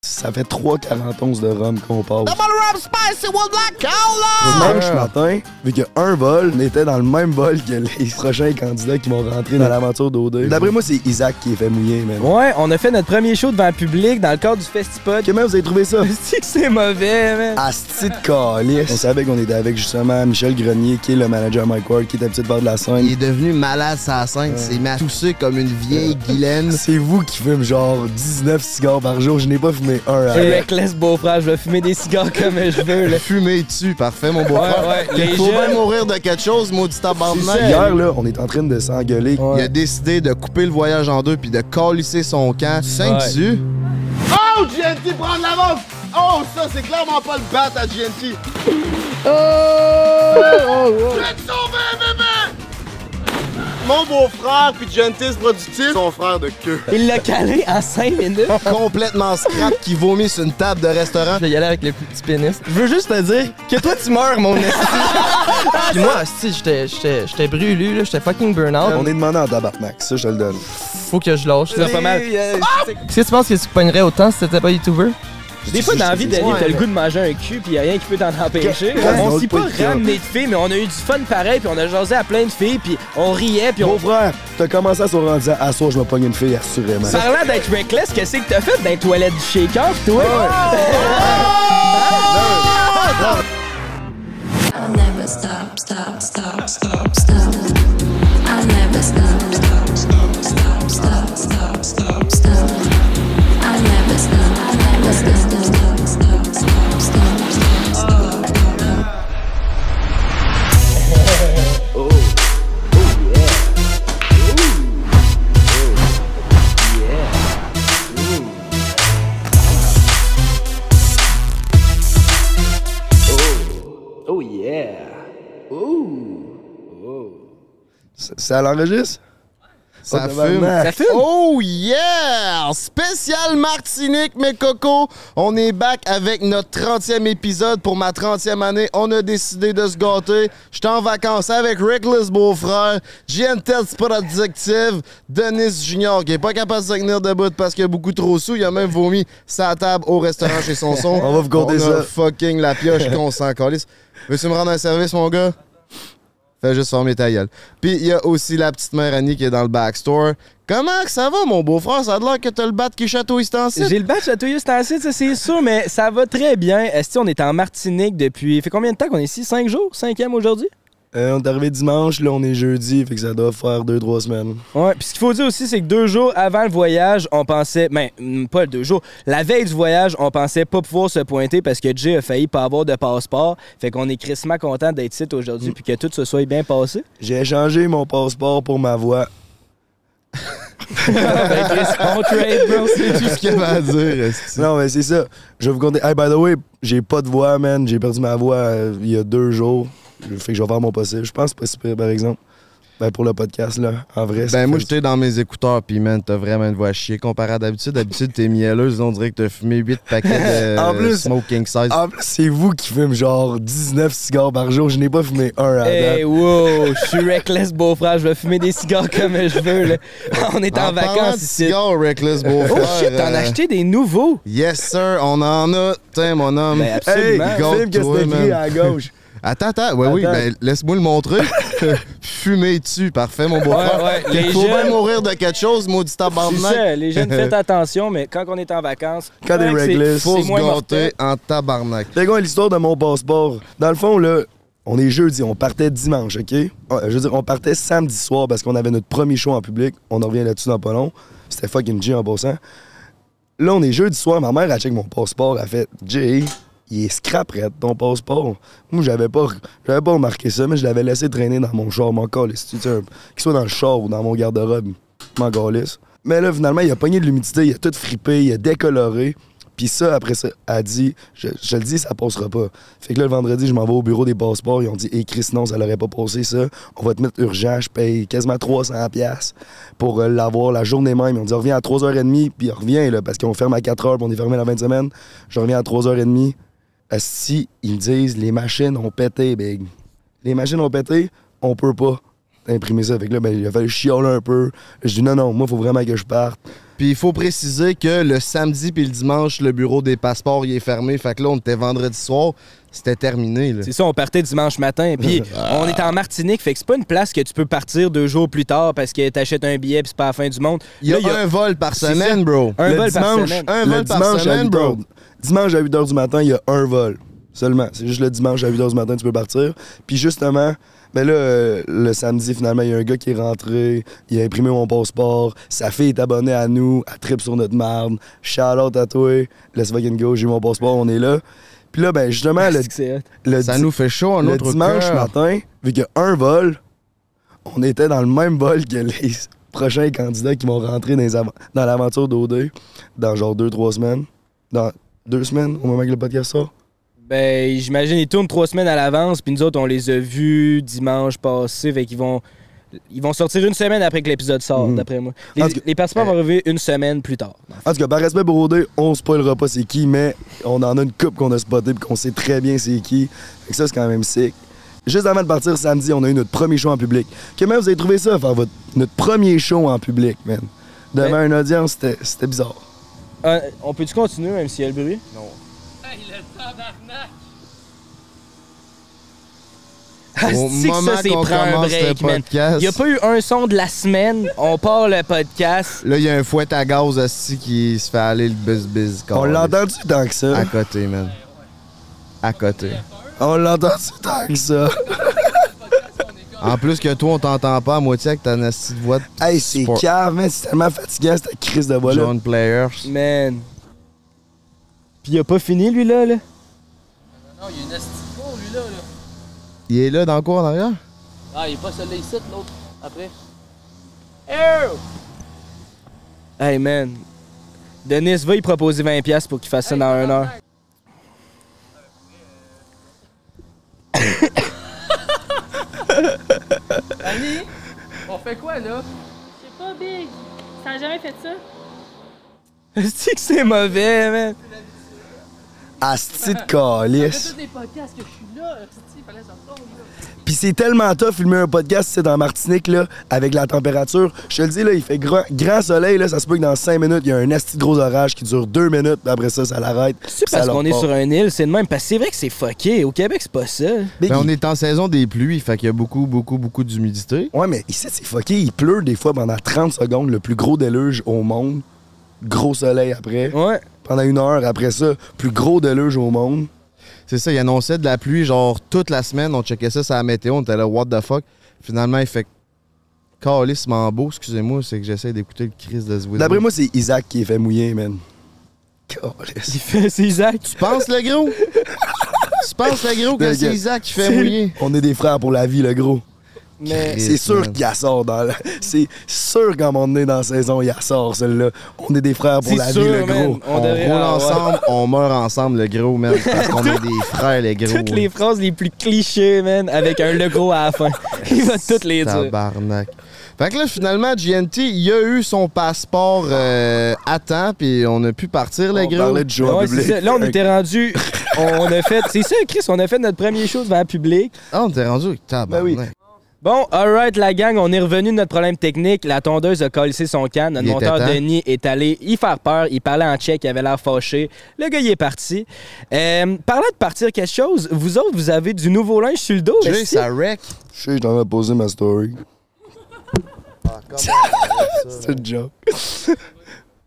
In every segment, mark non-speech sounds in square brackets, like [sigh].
Ça fait 3,40 onces de rhum qu'on passe. Double rum spicy with black cola! Dimanche matin, vu qu'il y a un vol, on était dans le même bol que les [laughs] prochains candidats qui vont rentrer dans l'aventure d'OD. D'après moi, c'est Isaac qui est fait mouiller, man. Ouais, on a fait notre premier show devant le public dans le cadre du Festipod. Comment vous avez trouvé ça? [laughs] C'est que c'est mauvais, man. Asti de calice. On savait qu'on était avec justement Michel Grenier, qui est le manager Mike Ward, qui est habitué de faire de la scène. Il est devenu malade sa scène. C'est m'a toussé comme une vieille [laughs] Guylaine. C'est vous qui fume genre 19 cigares par jour. Je n'ai pas fumé un. À- reckless beau-frère, je vais fumer des cigares comme je veux, là. [laughs] Fumer dessus, parfait, mon beau-frère. Ouais, ouais, les Il faut bien mourir de quelque chose, maudit tabarnak. Hier, là, on est en train de s'engueuler. Il a décidé de couper le voyage en deux puis de calisser son camp. Cinq Ouais. du. Oh, GNT, prendre l'avance! Oh, ça, c'est clairement pas le bat à GNT. Oh! Je vais te sauver, bébé! Mon beau-frère puis Gentis Productif, son frère de queue. Il l'a calé en 5 minutes. [laughs] Complètement scrap qui vomit sur une table de restaurant. Je vais y aller avec le plus petit pénis. Je veux juste te dire que toi, tu meurs, mon esti. [laughs] Puis moi, esti, j'étais- brûlé, là. J'étais fucking burn-out. On est demandé en tabarnak, ça je le donne. Faut que je lâche. C'est pas mal. Est-ce que tu penses que tu pognerais autant si t'étais pas YouTuber? Des fois, dans la vie d'aller, Ouais, t'as le goût de manger un cul, pis y'a rien qui peut t'en empêcher. On s'est pas ramené de filles, mais on a eu du fun pareil, puis on a jasé à plein de filles, puis on riait, puis on. Mon frère, t'as commencé à se rendre en disant À soir, je vais pogner une fille, assurément. Parlant d'être reckless, qu'est-ce que t'as fait dans les toilettes du shaker, toi? I'll never stop, stop, stop, stop, stop. I'll never stop, stop, Ça, ça l'enregistre? Ça Oh, fume. Ça fume? Oh yeah! Spécial Martinique, mes cocos. On est back avec notre 30e épisode pour ma 30e année. On a décidé de se gâter. J'étais en vacances avec Reckless Beaufrère, Gentel Productive, Denis Junior qui est pas capable de se tenir debout parce qu'il a beaucoup trop sous. Il a même vomi sa table au restaurant chez son son. [laughs] On va vous a ça. fucking la pioche qu'on s'en calisse. Veux-tu me rendre un service, mon gars? Fais juste former ta gueule. Puis il y a aussi la petite mère Annie qui est dans le backstore. Comment que ça va, mon beau-frère? Ça a l'air que t'as le bat qui chatouille ce temps-ci. J'ai le batch chatouilleux cet ça c'est sûr, mais ça va très bien. Est-ce on est en Martinique depuis. fait combien de temps qu'on est ici? Cinq jours? Cinquième aujourd'hui? Euh, on est arrivé dimanche, là on est jeudi, fait que ça doit faire 2-3 semaines. Ouais, puis ce qu'il faut dire aussi, c'est que deux jours avant le voyage, on pensait, ben, mm, pas deux jours, la veille du voyage, on pensait pas pouvoir se pointer parce que Jay a failli pas avoir de passeport. Fait qu'on est crissement content d'être ici aujourd'hui puis que tout se soit bien passé. J'ai échangé mon passeport pour ma voix. ben, Chris, on trade, bro. C'est tout ce qu'il y avait à dire. Non, mais c'est ça. Je vais vous compter. Hey, by the way, j'ai pas de voix, man. J'ai perdu ma voix euh, il y a deux jours. Fait que je vais faire mon possible. Je pense que c'est pas si pire, par exemple. Ben, pour le podcast, là. En vrai, ça Ben, moi, j'étais dans mes écouteurs, pis man, t'as vraiment une voix chier comparé à d'habitude. D'habitude, t'es mielleuse, on dirait que t'as fumé 8 paquets de [laughs] En plus- smoking size. En plus, c'est vous qui fumez genre 19 cigares par jour. Je n'ai pas fumé un à Hey, date. wow, je suis reckless, beau-frère. Je vais fumer des cigares comme je veux, là. [laughs] On est en, vacances de ici. cigares, Reckless Beaufrère. Oh shit, t'en as euh, acheté des nouveaux? Yes, sir, on en a. Tiens, mon homme. Ben, Hey, absolument. Filme que c'est écrit à gauche? Attends, attends. Ouais, oui, ben, laisse-moi le montrer. [laughs] Fumer dessus. Parfait, mon beau-frère. Ouais, ouais, les Faut bien mourir de quelque chose, maudit C'est tabarnak. ça, les jeunes, faites [laughs] attention, mais quand on est en vacances, Quand des. Faut se gâter en tabarnak. C'est quoi l'histoire de mon passeport? Dans le fond, là, on est jeudi, on partait dimanche, OK? Je veux dire, on partait samedi soir parce qu'on avait notre premier show en public. On en revient là-dessus dans pas long. C'était fucking G en passant. Là, on est jeudi soir, ma mère a check mon passeport, elle a fait Jay, il est scrap red, ton passeport. Moi, j'avais pas, j'avais pas remarqué ça, mais je l'avais laissé traîner dans mon char, mon calisse. Tu sais, Qu'il soit dans le char ou dans mon garde-robe, m'en calisse. Mais là, finalement, il a pogné de l'humidité, il a tout frippé, il a décoloré. Puis ça, après ça, a dit, je, le dis, ça passera pas. Fait que là, le vendredi, je m'en vais au bureau des passeports. Ils ont dit, hé, Chris, non, ça l'aurait pas passé, ça. On va te mettre urgent. Je paye quasiment 300$ piastres pour euh, l'avoir la journée même. Ils ont dit, reviens à 3h30, puis reviens, là, parce qu'on ferme à 4h, puis on est fermé la fin de semaine. Je reviens à 3h30. Si ils me disent, les machines ont pété, big. Les machines ont pété, on peut pas. imprimer ça. Fait que là, ben, il a fallu chialer un peu. Je dis non, non, moi, il faut vraiment que je parte. Puis il faut préciser que le samedi puis le dimanche, le bureau des passeports il est fermé. Fait que là, on était vendredi soir. C'était terminé. C'est ça, on partait dimanche matin. Puis [laughs] on est en Martinique, fait que c'est pas une place que tu peux partir deux jours plus tard parce que t'achètes un billet puis c'est pas la fin du monde. Il y a, Là, un vol par semaine, bro. Un le vol par semaine. Un le vol par dimanche semaine, 8 bro. Dimanche à 8 h du matin, il y a un vol. Seulement. C'est juste le dimanche à 8 h du matin, tu peux partir. Puis justement, ben là, euh, le samedi, finalement, il y a un gars qui est rentré, il a imprimé mon passeport, sa fille est abonnée à nous, elle trip sur notre marde. Shout out à toi, let's fucking go, j'ai mon passeport, on est là. Puis là, ben justement, le, le Ça nous fait chaud en le notre dimanche cœur. matin, vu qu'il y a un vol, on était dans le même vol que les prochains candidats qui vont rentrer dans, dans l'aventure d'OD dans genre deux, trois semaines. Dans deux semaines, au moment que le podcast sort? Ben, j'imagine, ils tournent trois semaines à l'avance, puis nous autres, on les a vus dimanche passé, fait qu'ils vont. Ils vont sortir une semaine après que l'épisode sort, Mhm. d'après moi. Les, cas, participants vont arriver une semaine plus tard. En tout cas, par respect pour on spoilera pas c'est qui, mais on en a une coupe qu'on a spoté puis qu'on sait très bien c'est qui. Fait que ça, c'est quand même sick. Juste avant de partir samedi, on a eu notre premier show en public. Comment vous avez trouvé ça, faire votre, notre premier show en public, man? Devant Ben- une audience, c'était bizarre. Euh, on peut-tu continuer, même s'il y a le bruit? Ah, Au c'est que moment ça, c'est qu'on commence break, le man. podcast. Il n'y a pas eu un son de la semaine. On part le podcast. Là, il y a un fouet à gaz aussi qui se fait aller le buzz-buzz. On l'a entendu tant que ça. À côté, man. À côté. On l'a entendu tant que ça. [laughs] En plus que toi, on t'entend pas à moitié avec ta nasty de voix de Hey, c'est cave, man. C'est tellement fatigant, cette crise de voix là. John Players. Man. Puis il a pas fini, lui, là. là? Non, il y a une de cour, lui, là, là. Il est là dans le cours en arrière? Ah, il est pas celui-là ici, l'autre, après. Hey, man. Denis, va y proposer 20$ pour qu'il fasse ça dans une heure. [coughs] [laughs] Annie, on fait quoi, là? Je sais pas, Big. Ça a jamais fait ça? [laughs] C'est que c'est mauvais, man. Asti de calice. tous les podcasts que je suis là, esti, il fallait là. Puis c'est tellement tough filmer un podcast, c'est dans Martinique, là, avec la température. Je te le dis, là, il fait grand, grand soleil, là, ça se peut que dans 5 minutes, il y a un asti gros orage qui dure 2 minutes, puis après ça, ça l'arrête. C'est parce qu'on est sur une île, c'est de même. Parce que c'est vrai que c'est fucké. Au Québec, c'est pas ça. Ben, on est en saison des pluies, fait qu'il y a beaucoup, beaucoup, beaucoup d'humidité. Ouais, mais ici, c'est fucké. Il pleut des fois pendant 30 secondes, le plus gros déluge au monde. Gros soleil après. Ouais. Pendant une heure après ça, plus gros déluge au monde. C'est ça, il annonçait de la pluie genre toute la semaine. On checkait ça sur la météo, on était là, what the fuck. Finalement, il fait calissement beau, excusez-moi, c'est que j'essaie d'écouter le crise de ce D'après moi, c'est Isaac qui est fait mouiller, man. C'est Isaac. Tu penses, le gros? tu penses, le gros, que c'est. Isaac qui fait mouiller? On est des frères pour la vie, le gros. Mais. C'est sûr qu'il la sort dans la... C'est sûr qu'à un moment donné dans la saison, il la sort, celle-là. On est des frères pour la sûr, vie, le man. gros. On, devrait- roule ouais. ensemble, on meurt ensemble, le gros, man. Parce qu'on [laughs] est des frères, les gros. Toutes les phrases les plus clichés, man, avec un le gros à la fin. [laughs] Il va toutes les dire. Tabarnak. Fait que là, finalement, GNT, il a eu son passeport euh, à temps, puis on a pu partir, les On gros. parlait de jouer en Ouais, public. ça. Là, on était rendu. On a fait. C'est ça, Chris, on a fait notre premier show devant le public. Ah, on était rendu. Tabarnak. Ben oui. Bon, alright, la gang, on est revenu de notre problème technique. La tondeuse a collé son canne. Notre monteur. Denis est allé y faire peur. Il parlait en tchèque, il avait l'air fâché. Le gars, il est parti. Euh, parlant de partir quelque chose, vous autres, vous avez du nouveau linge sur le dos. Est-ce ça wreck. Je sais, je t'en vais poser ma story. Ah, [laughs] C'est une joke. Faut-tu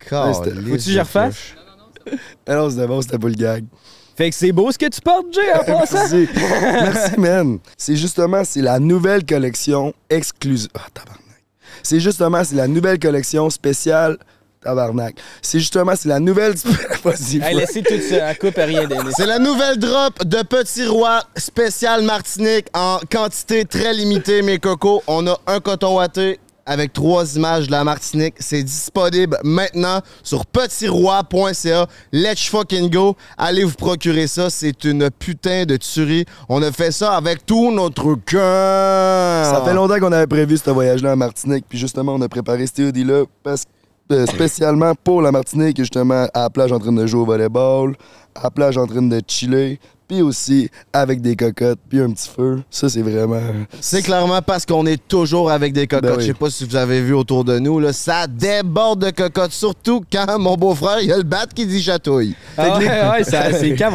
que je de refasse? flush. Ah non, c'était bon, c'était pas le gag. Fait que c'est beau ce que tu portes, Jay, en [laughs] passant. Merci. Merci, man. C'est justement, c'est la nouvelle collection exclusive. Ah, tabarnak. C'est justement, c'est la nouvelle collection spéciale. Tabarnak. C'est justement, c'est la nouvelle. [laughs] Vas-y, Hey, laissez tout ça. En coupe, rien, Denis. C'est la nouvelle drop de Petit Roi spécial Martinique en quantité très limitée, mes cocos. On a un coton watté avec trois images de la Martinique. C'est disponible maintenant sur petitroi.ca. Let's fucking go. Allez vous procurer ça. C'est une putain de tuerie. On a fait ça avec tout notre cœur. Ça fait longtemps qu'on avait prévu ce voyage-là à Martinique, puis justement, on a préparé ce parce euh, spécialement pour la Martinique, justement, à la plage en train de jouer au volleyball, à la plage en train de chiller, puis aussi avec des cocottes, puis un petit feu. Ça, c'est vraiment. C'est clairement parce qu'on est toujours avec des cocottes. Ben oui. Je sais pas si vous avez vu autour de nous, là, ça déborde de cocottes, surtout quand mon beau-frère, il a le bat qui dit chatouille. Ah ouais, ouais, ça- c'est [laughs] cave.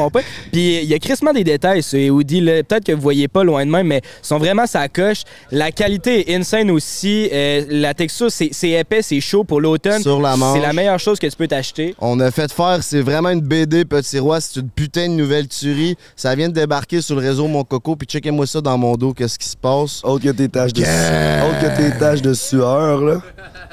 Puis il y a crissement des détails, c'est Woody. là. Peut-être que vous voyez pas loin de même, mais ils sont vraiment sa coche. La qualité est insane aussi. Euh, la texture, c'est épais, c'est chaud pour l'automne. Sur la. C'est la meilleure chose que tu peux t'acheter. On a fait faire, c'est vraiment une BD Petit Roi, c'est une putain de nouvelle tuerie. Ça vient de débarquer sur le réseau Mon Coco, puis checkez-moi ça dans mon dos, qu'est-ce qui se passe. Autre que tes taches de, autre que tes taches de sueur, là.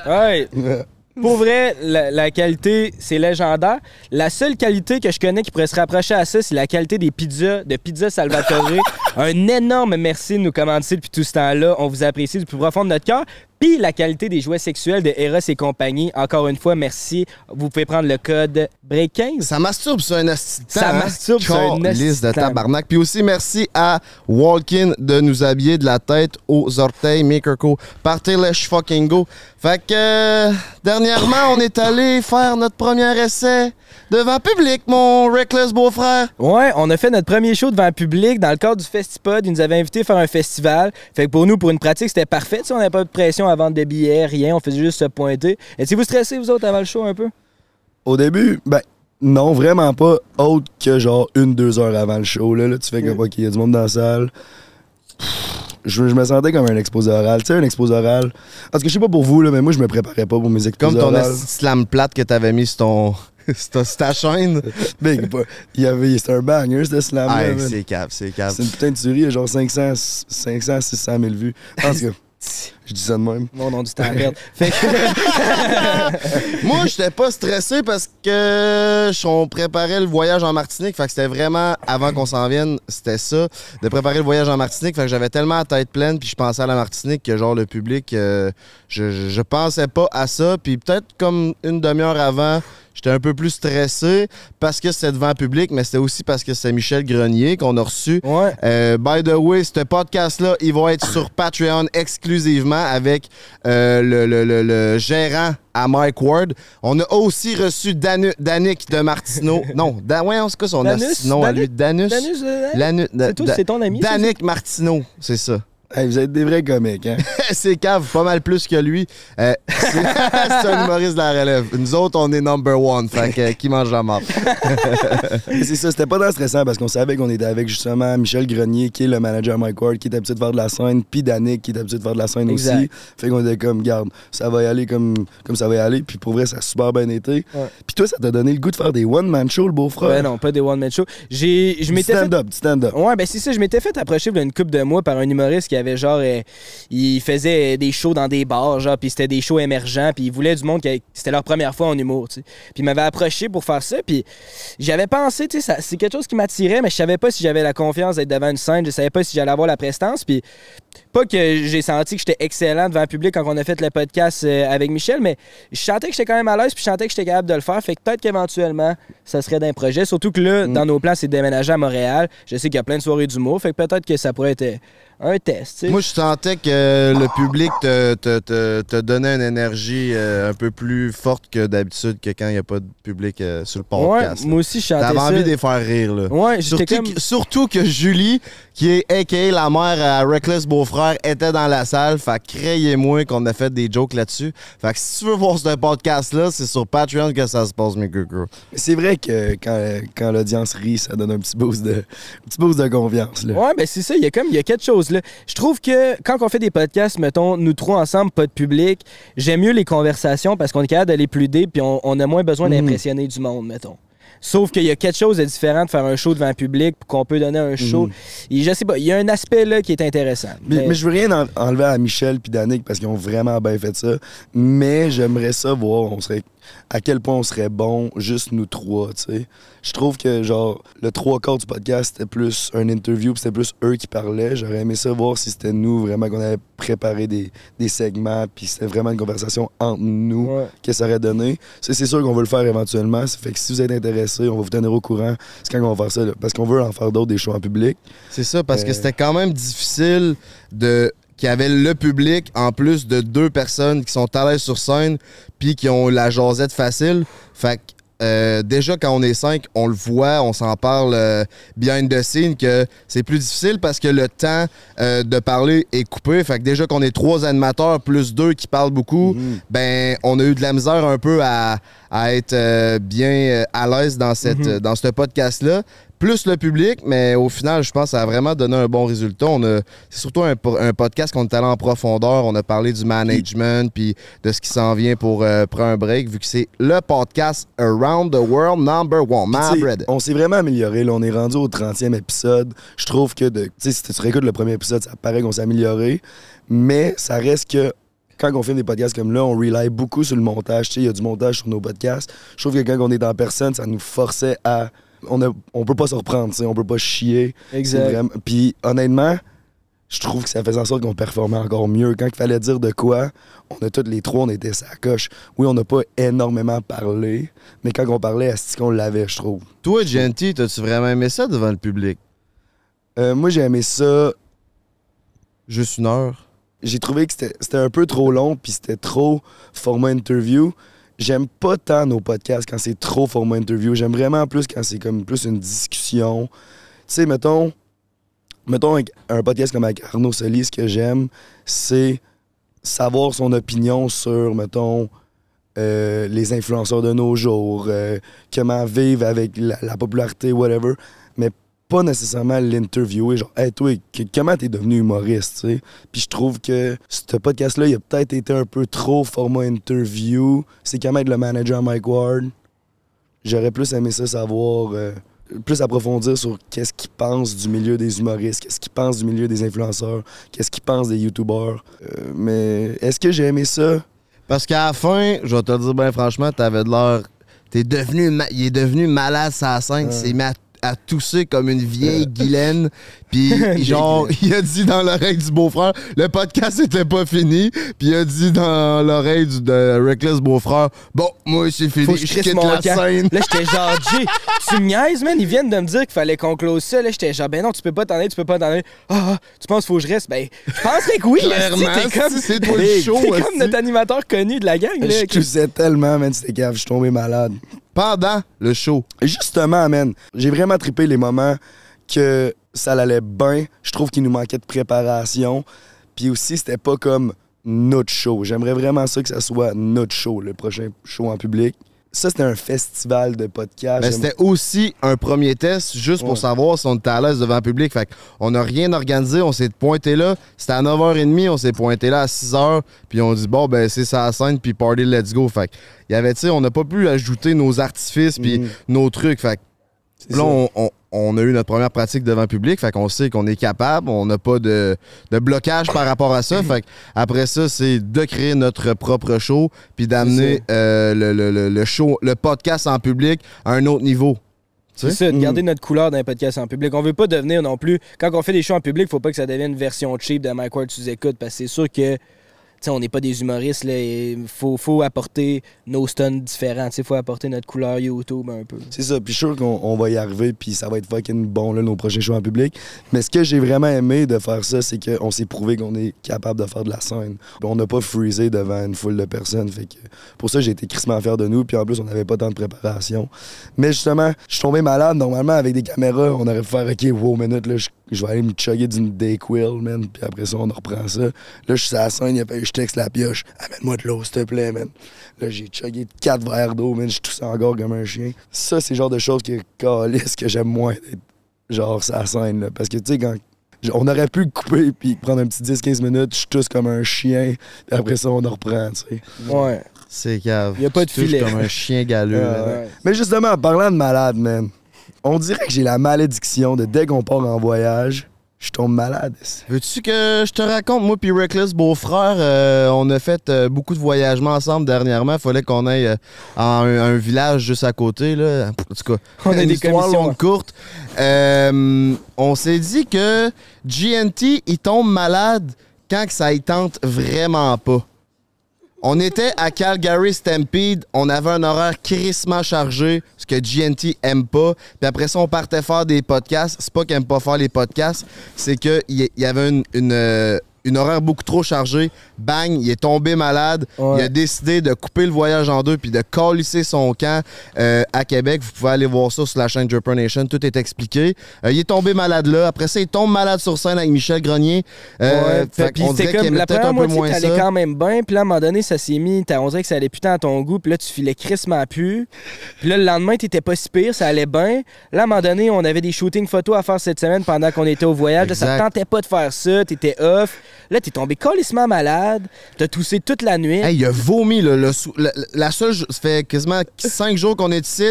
Ouais. [laughs] Pour vrai, la, la qualité, c'est légendaire. La seule qualité que je connais qui pourrait se rapprocher à ça, c'est la qualité des pizzas de Pizza Salvatore. [laughs] Un énorme merci de nous commander depuis tout ce temps-là. On vous apprécie du plus profond de notre cœur. Puis la qualité des jouets sexuels de Eros et compagnie. Encore une fois, merci. Vous pouvez prendre le code BREAK15. Ça masturbe sur un temps, Ça hein? masturbe sur un asti de tabarnak. Puis aussi, merci à Walkin de nous habiller de la tête aux orteils. Mikirko, partez let's fucking go. Fait que, euh, dernièrement, on est allé faire notre premier essai devant public, mon reckless beau-frère. Ouais, on a fait notre premier show devant public dans le cadre du Festipod. Ils nous avaient invités à faire un festival. Fait que pour nous, pour une pratique, c'était parfait. Sais, on n'avait pas de pression à vendre de billets, rien. On faisait juste se pointer. Étiez-vous stressés, vous autres, avant le show un peu? Au début, ben, non, vraiment pas. Autre que genre une, deux heures avant le show, là. là tu fais comme, OK, il y a du monde dans la salle. Je, je me sentais comme un exposé oral. Tu sais, un exposé oral. Parce que je sais pas pour vous, là, mais moi, je me préparais pas pour mes exposés Comme ton orales. slam plate que t'avais mis sur ton. [laughs] sur ta- chaîne. [laughs] Big, pas- il y avait, c'était un banger, ce slam Ah, c'est cave, c'est cave. C'est une putain de tuerie, genre 500, 500, 600 000 vues. En tout cas, [laughs] je dis ça de même. Mon nom du temps. [laughs] Fait que, [laughs] Moi, j'étais pas stressé parce que on préparait le voyage en Martinique. Fait que c'était vraiment, avant qu'on s'en vienne, c'était ça, de préparer le voyage en Martinique. Fait que j'avais tellement la tête pleine, puis je pensais à la Martinique que, genre, le public, euh, je, je, je pensais pas à ça. Puis peut-être comme une demi-heure avant, j'étais un peu plus stressé parce que c'était devant le public, mais c'était aussi parce que c'est Michel Grenier qu'on a reçu. ouais. Euh, by the way, ce podcast-là, il va être sur Patreon exclusivement avec euh, le, le- le- le gérant à Mike Ward. On a aussi reçu Danu- Danick de Martineau. [laughs] non, da, ouais, quoi son Danus? asti- nom à lui? Danus? Danus, euh, Lanu- da- c'est ton ami, Danick Martineau, c'est ça. Hey, vous êtes des vrais comiques, hein? [laughs] c'est cave, pas mal plus que lui. Euh, [laughs] c'est un humoriste de la relève. Nous autres, on est number one. Fait que, euh, qui mange la? Et [laughs] c'est ça, c'était pas tant stressant parce qu'on savait qu'on était avec justement Michel Grenier, qui est le manager Mike Ward, qui est habitué de faire de la scène, puis Danick, qui est habitué de faire de la scène Exact. aussi. Fait qu'on était comme, garde, ça va y aller comme, comme ça va y aller. Puis pour vrai, ça a super bien été. Ouais. Puis toi, ça t'a donné le goût de faire des one-man shows, le beau-frère? Ben non, pas des one-man show. J'ai, je m'étais fait Stand-up, stand-up. Ouais, ben c'est ça. Je m'étais fait approcher une couple de mois par un humoriste qui avait genre. euh, il faisait des shows dans des bars, genre, puis c'était des shows émergents, puis il voulait du monde qui. C'était leur première fois en humour, tu sais. Puis il m'avait approché pour faire ça, puis j'avais pensé, tu sais, c'est quelque chose qui m'attirait, mais je savais pas si j'avais la confiance d'être devant une scène, je savais pas si j'allais avoir la prestance, puis pas que j'ai senti que j'étais excellent devant le public quand on a fait le podcast euh, avec Michel, mais je sentais que j'étais quand même à l'aise, puis je sentais que j'étais capable de le faire. Fait que peut-être qu'éventuellement, ça serait d'un projet. Surtout que là, dans nos plans, c'est de déménager à Montréal. Je sais qu'il y a plein de soirées d'humour, fait que peut-être que ça pourrait être euh, un test. Moi, je sentais que le public te, te, te, te donnait une énergie euh, un peu plus forte que d'habitude que quand il n'y a pas de public euh, sur le ouais, podcast. moi aussi, je sentais T'avais ça. envie de les faire rire, là. Ouais, Surtout, comme... que, surtout que Julie, qui est a.k.a. la mère à Reckless Beau-Frère, était dans la salle. Fait que créez-moi qu'on a fait des jokes là-dessus. Fait que si tu veux voir ce podcast-là, c'est sur Patreon que ça se passe, mes gros C'est vrai que quand, quand l'audience rit, ça donne un petit boost de, un petit boost de confiance. Là. Ouais, ben c'est ça, il y a comme il y a quelque chose Je trouve que quand on fait des podcasts, mettons, nous trois ensemble, pas de public, j'aime mieux les conversations parce qu'on est capable d'aller plus deep puis on, on a moins besoin Mhm. d'impressionner du monde, mettons. Sauf qu'il y a quelque chose de différent de faire un show devant un public puis qu'on peut donner un show. Et je sais pas, il y a un aspect là qui est intéressant. Mhm. Mais, mais je veux rien en- enlever à Michel puis Danick parce qu'ils ont vraiment bien fait ça. Mais j'aimerais ça voir on serait, à quel point on serait bon juste nous trois, tu sais. Je trouve que, genre, le trois quarts du podcast, c'était plus un interview c'était plus eux qui parlaient. J'aurais aimé ça voir si c'était nous, vraiment, qu'on avait préparé des, des segments puis c'était vraiment une conversation entre nous Ouais. que ça aurait donné. C'est sûr qu'on veut le faire éventuellement. Ça fait que si vous êtes on va vous tenir au courant. C'est quand on va faire ça, là. parce qu'on veut en faire d'autres, des shows en public. C'est ça, parce que Euh. c'était quand même difficile de qu'il y avait le public en plus de deux personnes qui sont à l'aise sur scène puis qui ont la jasette facile. Fait euh, déjà quand on est cinq, on le voit, on s'en parle euh, behind the scene que c'est plus difficile parce que le temps euh, de parler est coupé. Fait que déjà qu'on est trois animateurs plus deux qui parlent beaucoup, ben on a eu de la misère un peu à, à être euh, bien à l'aise dans cette euh, dans ce podcast-là. Plus le public, mais au final, je pense que ça a vraiment donné un bon résultat. On a, c'est surtout un, po- un podcast qu'on est allé en profondeur. On a parlé du management puis de ce qui s'en vient pour euh, prendre un break, vu que c'est le podcast Around the World Number One. Brother. on s'est vraiment amélioré. Là. On est rendu au 30e épisode. Je trouve que, de, tu sais, si tu réécoutes le premier épisode, ça paraît qu'on s'est amélioré. Mais ça reste que quand on fait des podcasts comme là, on rely beaucoup sur le montage. Tu sais, il y a du montage sur nos podcasts. Je trouve que quand on est en personne, ça nous forçait à. On, a, on peut pas se reprendre, tu sais, on peut pas chier. Exact. vraiment- Puis honnêtement, je trouve que ça faisait en sorte qu'on performait encore mieux. Quand il fallait dire de quoi, on a tous les trois, on était sa coche. Oui, on n'a pas énormément parlé, mais quand on parlait, est qu'on l'avait, je trouve? Toi, Genty, t'as-tu vraiment aimé ça devant le public? Euh, moi, j'ai aimé ça. Juste une heure? J'ai trouvé que c'était c'était un peu trop long, puis c'était trop format interview. J'aime pas tant nos podcasts quand c'est trop format interview. J'aime vraiment plus quand c'est comme plus une discussion. Tu sais, mettons, mettons un, podcast comme avec Arnaud Soli, ce que j'aime, c'est savoir son opinion sur, mettons, euh, les influenceurs de nos jours, euh, comment vivre avec la, la popularité, whatever, pas nécessairement l'interviewer, genre, hey, toi, comment t'es devenu humoriste, tu sais? Puis je trouve que ce podcast-là, il a peut-être été un peu trop format interview. C'est quand même le manager Mike Ward. J'aurais plus aimé ça savoir, euh, plus approfondir sur qu'est-ce qu'il pense du milieu des humoristes, qu'est-ce qu'il pense du milieu des influenceurs, qu'est-ce qu'il pense des youtubeurs. Euh, mais est-ce que j'ai aimé ça? Parce qu'à la fin, je vais te le dire bien franchement, t'avais de l'air. T'es devenu. ma- Il est devenu malade sa scène. Il s'est mis à, tousser comme une vieille Guylaine. Puis, [laughs] genre, il a dit dans l'oreille du beau-frère, le podcast était pas fini. Puis, il a dit dans l'oreille du de Reckless beau-frère, bon, moi, c'est fini. Faut je quitte mon la camp. scène. Là, j'étais genre, [laughs] Jay, tu me niaises, man? Ils viennent de me dire qu'il fallait qu'on close ça. Là, j'étais genre, ben non, tu peux pas t'en aller, tu peux pas t'en aller. Ah, ah, tu penses qu'il faut que je reste? Ben, je penserais que oui. Clairement, T'es comme, c'est toi le [laughs] T'es show, comme notre animateur connu de la gang. Là, Je toussais tellement, man, c'était grave, je suis tombé malade. Pendant le show. Justement, man, j'ai vraiment trippé les moments que ça allait bien. Je trouve qu'il nous manquait de préparation. Puis aussi, c'était pas comme notre show. J'aimerais vraiment ça que ça soit notre show, le prochain show en public. Ça, c'était un festival de podcasts. Mais c'était aussi un premier test, juste pour savoir si on était à l'aise devant le public. Fait on n'a rien organisé, on s'est pointé là. C'était à 9h30, on s'est pointé là à 6h, puis on dit, bon, ben, c'est ça la scène, puis party, let's go. Fait il y avait, tu sais, on n'a pas pu ajouter nos artifices, puis Mhm. nos trucs. Fait là, on, on- on a eu notre première pratique devant le public, fait qu'on sait qu'on est capable, on n'a pas de, de blocage par rapport à ça. fait que après ça, c'est de créer notre propre show, puis d'amener euh, le, le- le- le show, le podcast en public à un autre niveau. C'est ça, de garder notre couleur dans les podcasts en public. On veut pas devenir non plus. Quand on fait des shows en public, faut pas que ça devienne une version cheap de Mike Ward sous écoute parce que c'est sûr que. On n'est pas des humoristes. Il faut, apporter nos stunts différents. Il faut apporter notre couleur YouTube un peu. C'est ça, puis je suis sûr qu'on on va y arriver, puis ça va être fucking bon, là, nos prochains shows en public. Mais ce que j'ai vraiment aimé de faire ça, c'est qu'on s'est prouvé qu'on est capable de faire de la scène. On n'a pas freezé devant une foule de personnes, fait que pour ça, j'ai été crissement fier de nous, puis en plus, on n'avait pas tant de préparation. Mais justement, je suis tombé malade. Normalement, avec des caméras, on aurait pu faire, OK, wow, minute, là, je, je vais aller me chugger d'une Dayquil, man, puis après ça, on reprend ça. Là, je suis sur la scène, il a fallu je texte la pioche. Amène-moi de l'eau, s'il te plaît, man. Là, j'ai chugué quatre verres d'eau, man. Je tousse encore comme un chien. Ça, c'est le genre de choses que, calisse, que j'aime moins d'être genre sa scène, là. Parce que, tu sais, quand. On aurait pu couper puis prendre un petit 10-15 minutes, je tousse comme un chien, puis après ça, on en reprend, tu sais. Ouais. C'est cave. Y a pas de filet. comme un chien galeux. [laughs] Ah, ouais. Mais justement, en parlant de malade, man, on dirait que j'ai la malédiction de dès qu'on part en voyage, je tombe malade. Veux-tu que je te raconte, moi puis Reckless, beau-frère, euh, on a fait euh, beaucoup de voyagements ensemble dernièrement. Fallait qu'on aille euh, en un, un village juste à côté. Là. En tout cas, On a une des histoire commissions. longue courte. Euh, on s'est dit que GNT, il tombe malade quand que ça y tente vraiment pas. On était à Calgary Stampede, on avait un horaire crissement chargé, ce que GNT aime pas. Puis après ça, on partait faire des podcasts. C'est pas qu'il aime pas faire les podcasts, c'est qu'il y avait une, une, euh, une horaire beaucoup trop chargée. Bang, il est tombé malade. Ouais. Il a décidé de couper le voyage en deux puis de calisser son camp euh, à Québec. Vous pouvez aller voir ça sur la chaîne Jumper Nation. Tout est expliqué. Euh, il est tombé malade là. Après ça, il tombe malade sur scène avec Michel Grenier. Euh, Ouais, fait c'était dirait qu'il la première un peu moitié, moins t'allais ça. quand même bien, puis là, à un moment donné, ça s'est mis, on dirait que ça allait putain à ton goût, puis là, tu filais crissement plus. Puis là, le lendemain, t'étais pas si pire, ça allait bien. Là, à un moment donné, on avait des shootings photos à faire cette semaine pendant qu'on était au voyage. Là, ça tentait pas de faire ça, t'étais off. Là, t'es tombé colissement malade, t'as toussé toute la nuit. Hey, il a vomi, là, le la, seule, ça fait quasiment [laughs] cinq jours qu'on est ici.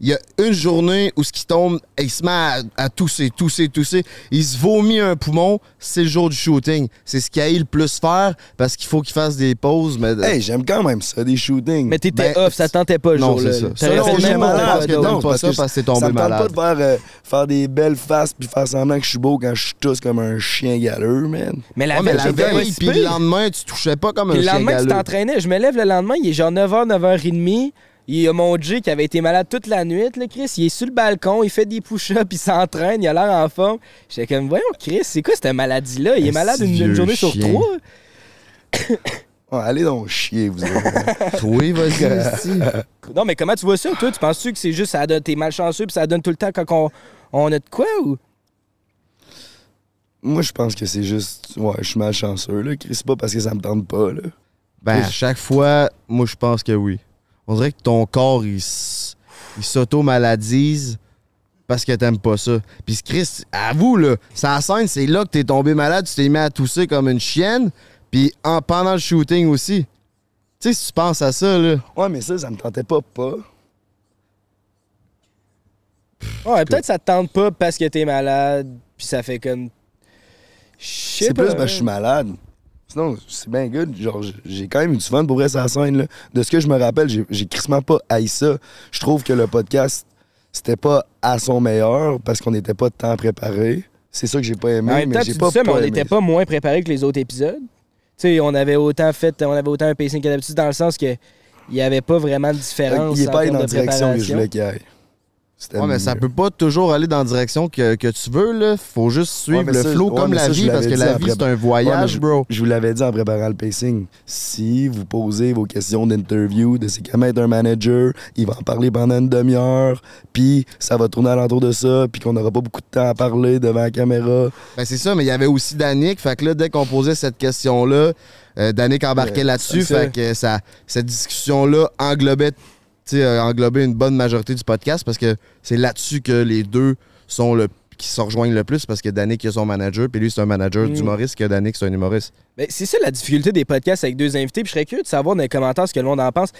Il y a une journée où ce qui tombe, il se met à, à tousser, tousser, tousser. Il se vomit un poumon, c'est le jour du shooting. C'est ce qu'il a eu le plus faire parce qu'il faut qu'il fasse des pauses. Mais Hey, j'aime quand même ça, des shootings. Mais t'étais Ben, off, ça te tentait pas le non, jour-là. c'est ça. Malade, parce que d'autre. non, pas ça, parce que t'es tombé ça me tente malade. pas de faire, euh, faire des belles faces puis faire semblant que je suis beau quand je tousse comme un chien galeux, man. Mais la Ouais, mais la veille, si puis le lendemain, tu touchais pas comme Puis un le lendemain, tu t'entraînais. Je me lève le lendemain, il est genre 9h, 9h30. Il y a mon J qui avait été malade toute la nuit, là, Chris. Il est sur le balcon, il fait des push-ups, il s'entraîne, il a l'air en forme. J'étais comme, voyons, Chris, c'est quoi cette maladie-là? Il est Un malade une, journée sur trois. [coughs] Ouais, allez donc chier, vous. [laughs] Oui, vas-y. Non, mais comment tu vois ça, toi? Tu penses-tu que c'est juste, ça donne, t'es malchanceux, puis ça donne tout le temps quand on, on a de quoi, ou? Moi, je pense que c'est juste. Ouais, je suis malchanceux, là. Chris, C'est pas parce que ça me tente pas, là. Ben, à chaque fois, moi, je pense que oui. On dirait que ton corps, il, s'auto-maladise parce que t'aimes pas ça. Puis Chris, avoue, là, sa scène, c'est là que t'es tombé malade, tu t'es mis à tousser comme une chienne, puis en, pendant le shooting aussi. Tu sais, si tu penses à ça, là. Ouais, mais ça, ça me tentait pas, pas. Ouais, peut-être ça te tente pas parce que t'es malade, puis ça fait comme. C'est plus parce que je suis malade. Sinon, c'est bien good. Genre, j'ai quand même eu du fun pour vrai sa scène. Là. De ce que je me rappelle, j'ai crissement pas haï ça. Je trouve que le podcast, c'était pas à son meilleur parce qu'on n'était pas tant préparé. C'est ça que j'ai pas aimé, En même mais j'ai pas, ça, mais pas on aimé. n'était pas moins préparé que les autres épisodes. Tu sais, on avait autant fait, on avait autant un pacing que d'habitude, dans le sens que il n'y avait pas vraiment de différence. Il est en pas allé dans la direction que je voulais qu'il aille. Ouais, mais ça peut pas toujours aller dans la direction que, que tu veux, là. Faut juste suivre Ouais, le ça, flow ouais, comme la ça, vie, parce que la vie, c'est un voyage, je, bro. je vous l'avais dit en préparant le pacing. Si vous posez vos questions d'interview de c'est comment être un manager, il va en parler pendant une demi-heure, puis ça va tourner alentour de ça, puis qu'on n'aura pas beaucoup de temps à parler devant la caméra. Ben c'est ça, mais il y avait aussi Danick. Fait que là, dès qu'on posait cette question-là, euh, Danick embarquait là-dessus. Fait que ça, cette discussion-là englobait, euh, englobait une bonne majorité du podcast parce que c'est là-dessus que les deux sont le qui se rejoignent le plus parce que Danick a son manager, puis lui c'est un manager Mm. d'humoriste, que Danick c'est un humoriste. Ben, c'est ça la difficulté des podcasts avec deux invités. Puis je serais curieux de savoir dans les commentaires ce que le monde en pense.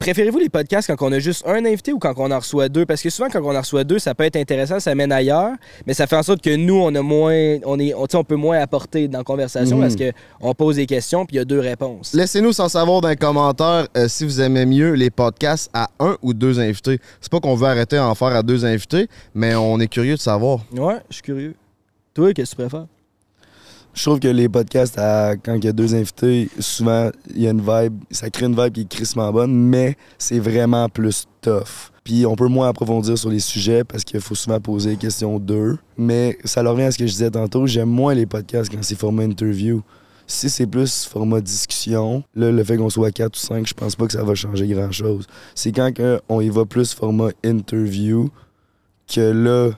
Préférez-vous les podcasts quand on a juste un invité ou quand on en reçoit deux? Parce que souvent, quand on en reçoit deux, ça peut être intéressant, ça mène ailleurs, mais ça fait en sorte que nous, on a moins. On, est, on, peut moins apporter dans la conversation Mhm. parce qu'on pose des questions puis il y a deux réponses. Laissez-nous sans savoir dans les commentaires euh, si vous aimez mieux les podcasts à un ou deux invités. C'est pas qu'on veut arrêter d'en faire à deux invités, mais on est curieux de savoir. Ouais, je suis curieux. Toi, qu'est-ce que tu préfères? Je trouve que les podcasts, quand il y a deux invités, souvent, il y a une vibe, ça crée une vibe qui est crissement bonne, mais c'est vraiment plus tough. Puis on peut moins approfondir sur les sujets parce qu'il faut souvent poser des questions d'eux. Mais ça revient à ce que je disais tantôt, j'aime moins les podcasts quand c'est format interview. Si c'est plus format discussion, là, le fait qu'on soit 4 ou 5, je pense pas que ça va changer grand-chose. C'est quand que on y va plus format interview que là,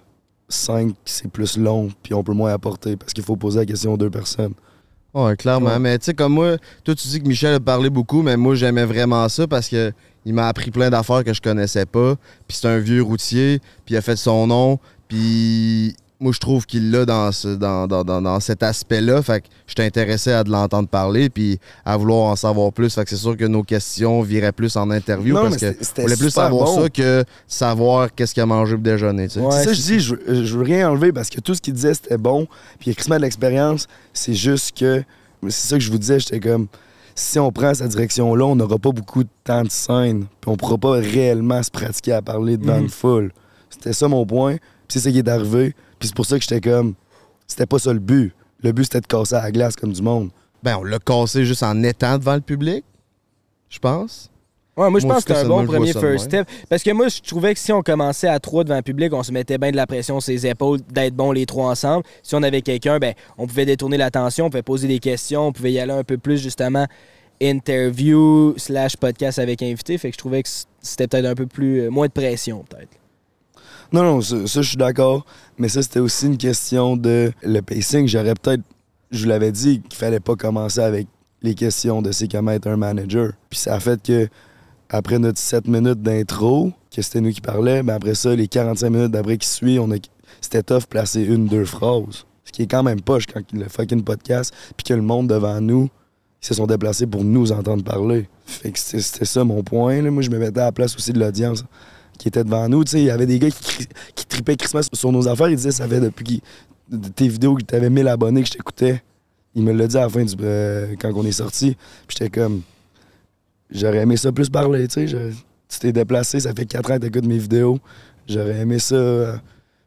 5, c'est plus long, puis on peut moins apporter parce qu'il faut poser la question aux deux personnes. Ouais, clairement. Ouais. Mais tu sais, comme moi, toi, tu dis que Michel a parlé beaucoup, mais moi, j'aimais vraiment ça parce que il m'a appris plein d'affaires que je connaissais pas. Puis c'est un vieux routier, puis il a fait son nom. Puis moi, je trouve qu'il l'a dans, ce, dans, dans, dans, dans cet aspect-là. Fait que je intéressé à de l'entendre parler, puis à vouloir en savoir plus. Fait que c'est sûr que nos questions viraient plus en interview Non, parce que on voulait plus savoir bon. ça que savoir qu'est-ce qu'il a mangé pour déjeuner, tu sais. Ouais, c'est ça, je dis, je, je veux rien enlever parce que tout ce qu'il disait, c'était bon. Puis il y a de l'expérience. C'est juste que, c'est ça que je vous disais, j'étais comme, si on prend cette direction-là, on n'aura pas beaucoup de temps de scène. Puis on pourra pas réellement se pratiquer à parler devant Mhm. une foule. C'était ça mon point. Puis c'est ça qui est arrivé. Puis c'est pour ça que j'étais comme, c'était pas ça le but. Le but, c'était de casser à la glace comme du monde. Ben, on l'a cassé juste en étant devant le public, je pense. Ouais, moi, je pense que c'est un bon premier first step. Parce que moi, je trouvais que si on commençait à trois devant le public, on se mettait bien de la pression sur les épaules d'être bons les trois ensemble. Si on avait quelqu'un, ben, on pouvait détourner l'attention, on pouvait poser des questions, on pouvait y aller un peu plus, justement, interview slash podcast avec invité. Fait que je trouvais que c'était peut-être un peu plus, euh, moins de pression, peut-être. Non, non, ça, je suis d'accord. Mais ça, c'était aussi une question de le pacing. J'aurais peut-être, je vous l'avais dit, qu'il fallait pas commencer avec les questions de c'est comment être un manager. Puis ça a fait que, après notre 7 minutes d'intro, que c'était nous qui parlait, ben après ça, les 45 minutes d'après qui suit, on a, c'était tough placer une, deux phrases. Ce qui est quand même poche quand le fucking podcast, puis que le monde devant nous, ils se sont déplacés pour nous entendre parler. Fait que c'était, c'était ça mon point. Là. Moi, je me mettais à la place aussi de l'audience qui était devant nous. Il y avait des gars qui, tripaient Christmas sur nos affaires. Ils disaient ça fait depuis tes vidéos que t'avais 1000 abonnés que je t'écoutais. Il me l'a dit à la fin du euh, quand on est sorti. Puis j'étais comme j'aurais aimé ça plus parler, tu sais. Tu t'es déplacé, ça fait 4 ans que t'écoutes mes vidéos. J'aurais aimé ça. euh,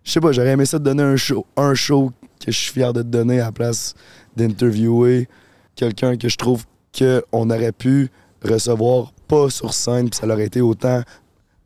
je sais pas, j'aurais aimé ça te donner un show, un show que je suis fier de te donner à la place d'interviewer quelqu'un que je trouve qu'on aurait pu recevoir pas sur scène, puis ça aurait été autant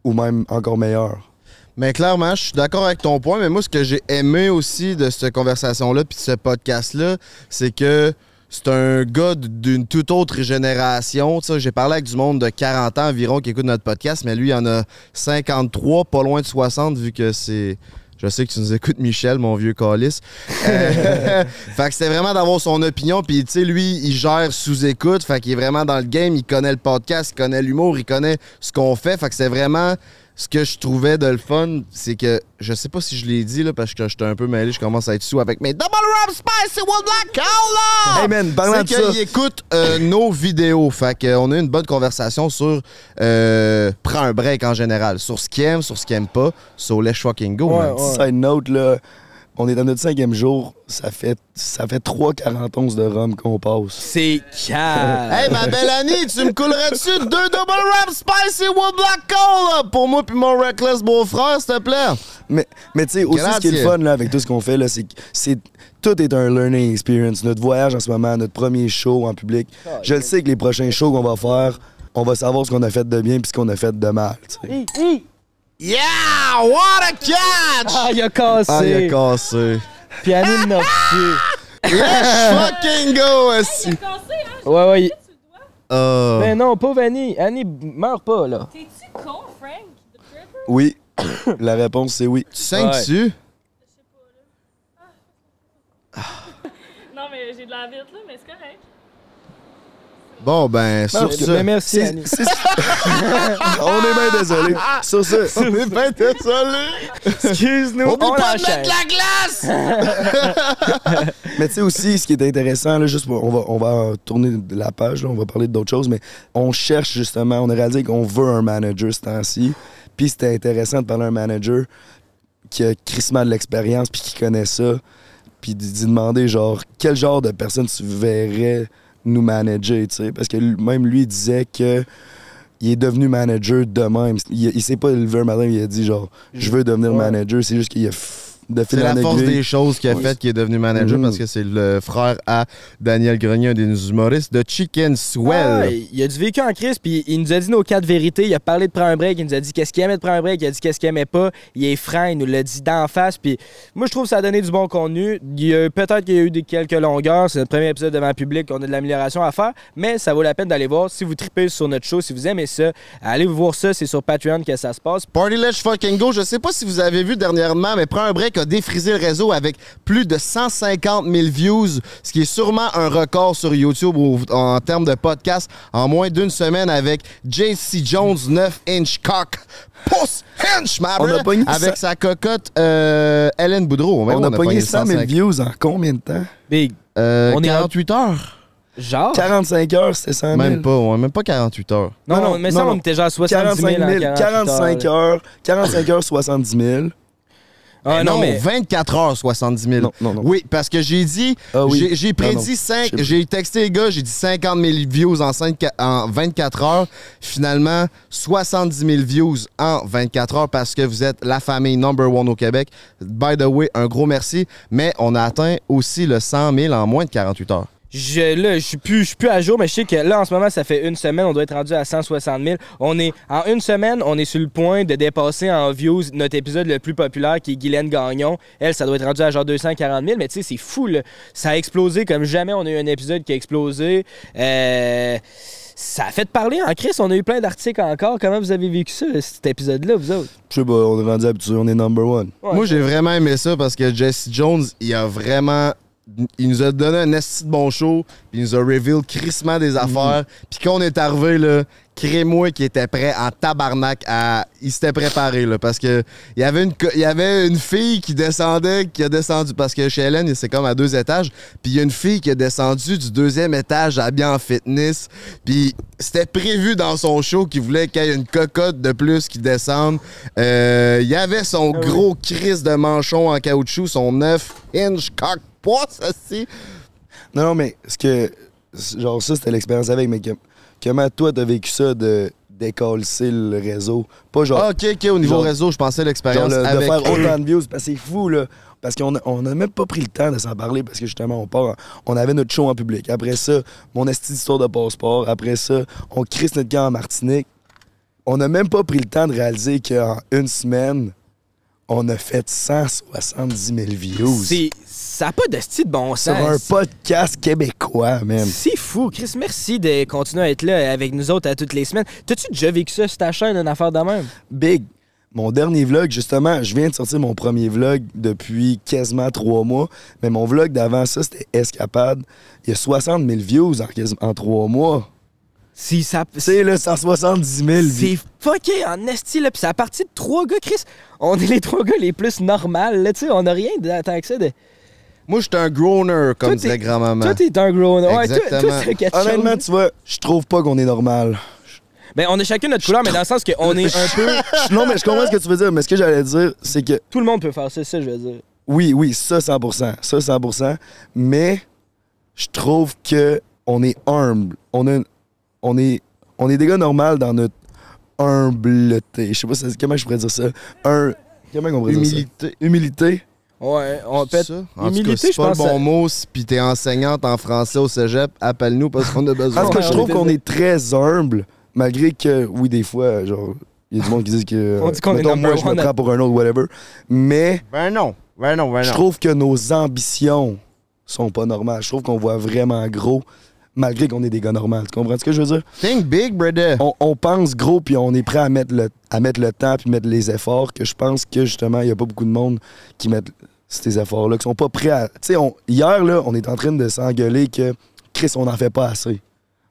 ou même encore meilleur. Mais clairement, je suis d'accord avec ton point, mais moi, ce que j'ai aimé aussi de cette conversation-là puis de ce podcast-là, c'est que c'est un gars d'une toute autre génération. J'ai parlé avec du monde de 40 ans environ qui écoute notre podcast, mais lui, il en a 53, pas loin de 60, vu que c'est. Je sais que tu nous écoutes, Michel, mon vieux calice. Euh, [laughs] fait que c'était vraiment d'avoir son opinion. Puis, tu sais, lui, il gère sous-écoute. Fait qu'il est vraiment dans le game. Il connaît le podcast, il connaît l'humour, il connaît ce qu'on fait. Fait que c'est vraiment ce que je trouvais de le fun. C'est que, je sais pas si je l'ai dit, là, parce que j'étais un peu mêlé. Je commence à être sous avec mes Double Rub Spicy One Black Cola! Hey man, parlant C'est de ça, qu'il écoute euh, nos vidéos. Fait qu'on a eu une bonne conversation sur euh, prends un break en général. Sur ce qu'il aime, sur ce qu'il aime pas. So let's fucking go, Ouais, man. ouais. side note, là, on est dans notre cinquième jour. Ça fait, ça fait 3,41 de rhum qu'on passe. C'est calme. Hey, ma belle Annie, tu me coulerais-tu deux Double Rub Spicy One Black Cola pour moi puis mon Reckless beau-frère, s'il te plaît? Mais, mais tu sais, aussi, ce qui est le fun là, avec tout ce qu'on fait, là, c'est que c'est, tout est un learning experience. Notre voyage en ce moment, notre premier show en public. Je le sais que les prochains shows qu'on va faire, on va savoir ce qu'on a fait de bien puis ce qu'on a fait de mal. Yeah! What a catch! Ah, il a cassé. Ah, il a cassé. Puis Annie l'a [laughs] reçu. Let's fucking go, aussi. T'es cassé, hein? Ouais, ouais. il- Tu le dois? Ah. Mais non, pauvre Annie. Annie, meurs pas, là. T'es-tu con, Frank? The Tripper? Oui. [coughs] La réponse, c'est oui. Tu saignes-tu? [laughs] Non, mais j'ai de la vite, là, mais c'est correct. Bon, ben, sur Non, ce... Merci, c'est- [laughs] on est bien désolé. Sur ça, [laughs] On est bien désolé. Excuse-nous, on pas de enchaîne. mettre la glace! [laughs] Mais tu sais aussi, ce qui est intéressant, là, juste pour- on va, on va tourner la page, là, on va parler d'autres choses, mais on cherche justement, on a réalisé qu'on veut un manager ce temps-ci. Puis c'était intéressant de parler à un manager qui a crissement de l'expérience puis qui connaît ça. Puis d'y demander, genre, quel genre de personne tu verrais nous manager, tu sais. Parce que même lui, il disait que il est devenu manager de même. Il, il s'est pas levé un matin, il a dit, genre, je veux devenir Ouais. manager. C'est juste qu'il a de fil C'est la force des choses qui a Ouais. fait qu'il est devenu manager Mhm. parce que c'est le frère à Daniel Grenier, un des humoristes de Chicken Ah, Swell. il a du vécu en crise, puis il nous a dit nos quatre vérités. Il a parlé de prendre un break, il nous a dit qu'est-ce qu'il aimait de prendre un break, il a dit qu'est-ce qu'il aimait pas. Il est franc, il nous l'a dit d'en face. Puis moi, je trouve que ça a donné du bon contenu. Il y a- Peut-être qu'il y a eu des, quelques longueurs. C'est notre premier épisode devant le public, on a de l'amélioration à faire, mais ça vaut la peine d'aller voir. Si vous tripez sur notre show, si vous aimez ça, allez voir ça. C'est sur Patreon que ça se passe. Party Let's Fucking Go, je sais pas si vous avez vu dernièrement, mais Prends un break a défrisé le réseau avec plus de 150 000 views, ce qui est sûrement un record sur YouTube en termes de podcast en moins d'une semaine avec JC Jones 9 inch cock. Puss inch, ma On a avec sa cocotte euh, Hélène Boudreau. Ouais, on, a pogné 100 000 105. views en combien de temps? Big. Euh, On est 48 heures. Genre? 45 heures, c'était 100 000. Même pas, ouais, même pas 48 heures. Non, Non, mais ça, non. on était genre 70 000 45 en 000, 48 45 heures. heures, 45 heures, 70 000. Ah, non, non, mais 24 heures, 70 000. Non, non, non. Oui, parce que j'ai dit, Ah oui. j'ai- prédit non. 5, Je sais j'ai texté les gars, j'ai dit 50 000 views en, 5 en 24 heures. Finalement, 70 000 views en 24 heures parce que vous êtes la famille number one au Québec. By the way, un gros merci. Mais on a atteint aussi le 100 000 en moins de 48 heures. Je, là, je suis plus, je suis plus à jour, mais je sais que là, en ce moment, ça fait une semaine, on doit être rendu à 160 000. On est, en une semaine, on est sur le point de dépasser en views notre épisode le plus populaire, qui est Guylaine Gagnon. Elle, ça doit être rendu à genre 240 000, mais tu sais, c'est fou, là. Ça a explosé comme jamais on a eu un épisode qui a explosé. Euh, ça a fait parler en Chris. On a eu plein d'articles encore. Comment vous avez vécu ça, cet épisode-là, vous autres? Je sais pas, on est rendu habitué, on est number one. Ouais. Moi, j'ai vraiment aimé ça parce que Jesse Jones, il a vraiment. Il nous a donné un esti de bon show, puis il nous a reveal crissement des affaires. Puis quand on est arrivé, là, Crémois qui était prêt en tabarnak à. Il s'était préparé, là, parce que il y avait une, co- il y avait une fille qui descendait, qui a descendu, parce que chez Hélène, c'est comme à deux étages, puis il y a une fille qui a descendu du deuxième étage habillée en fitness, puis c'était prévu dans son show qu'il voulait qu'il y ait une cocotte de plus qui descende. Euh, il y avait son gros crise de manchon en caoutchouc, son 9 inch cock poisse, aussi. Non, non, mais ce que. Genre, ça, c'était l'expérience avec, mais que- comment toi, t'as vécu ça de décoller le réseau? Pas genre. Ah, ok, ok, au niveau Genre- réseau, je pensais l'expérience le- de faire autant de views, parce que c'est fou, là. Parce qu'on a, on a même pas pris le temps de s'en parler, parce que justement, on part, en- on avait notre show en public. Après ça, mon esti d'histoire de passeport. Après ça, on crisse notre camp en Martinique. On a même pas pris le temps de réaliser qu'en une semaine, on a fait 170 000 views. C'est, ça n'a pas de style de bon Sur sens. un podcast québécois, man. C'est fou, Chris. Merci de continuer à être là avec nous autres à toutes les semaines. T'as-tu déjà vécu ça sur ta chaîne, une affaire de même? Big. Mon dernier vlog, justement, je viens de sortir mon premier vlog depuis quasiment trois mois, mais mon vlog d'avant ça, c'était Escapade. Il y a 60 000 views en trois mois. Si ça. Tu sais, là, 170 000 C'est fucké en esti, là. Puis c'est à partir de trois gars, Chris. On est les trois gars les plus normales, là. Tu sais, on n'a rien que ça de. Moi, j'étais un groaner, comme t'es- grand-maman. Toi, t'es un grown. Ouais, toi, toi, c'est Honnêtement, tu vois, je trouve pas qu'on est normal. Ben, on a chacun notre couleur, mais dans le sens qu'on est un peu. [laughs] non, mais je comprends ce que tu veux dire, mais ce que j'allais dire, c'est que Tout le monde peut faire ça, ça, je veux dire. oui, oui, ça 100%, ça 100%, mais je trouve que on est humble. On, a, on, est, on est des gars normaux dans notre humbleté. Je sais pas comment je pourrais dire ça? Un, comment on pourrait dire ça? Humilité. Humilité. Ouais, on peut Ça? En tout Humilité, cas, je pas le bon que- mot. Si pis t'es enseignante en français au cégep, appelle-nous parce qu'on a besoin. [laughs] Cas, Ouais, je trouve qu'on est très humble, malgré que, oui, des fois, genre, il y a du monde qui dit que. [laughs] On dit qu'on est moi, je me à- prends pour un autre, whatever. Mais Ben non. Ben non, ben je non. trouve que nos ambitions sont pas normales. Je trouve qu'on voit vraiment gros, malgré qu'on est des gars normaux. Tu comprends ce que je veux dire? Think big, brother. On, on pense gros, puis on est prêt à mettre le, à mettre le temps, puis mettre les efforts, que je pense que, justement, il y a pas beaucoup de monde qui mettent ces efforts-là, qui sont pas prêts à... Tu sais, hier, là, on est en train de s'engueuler que, Chris, on n'en fait pas assez.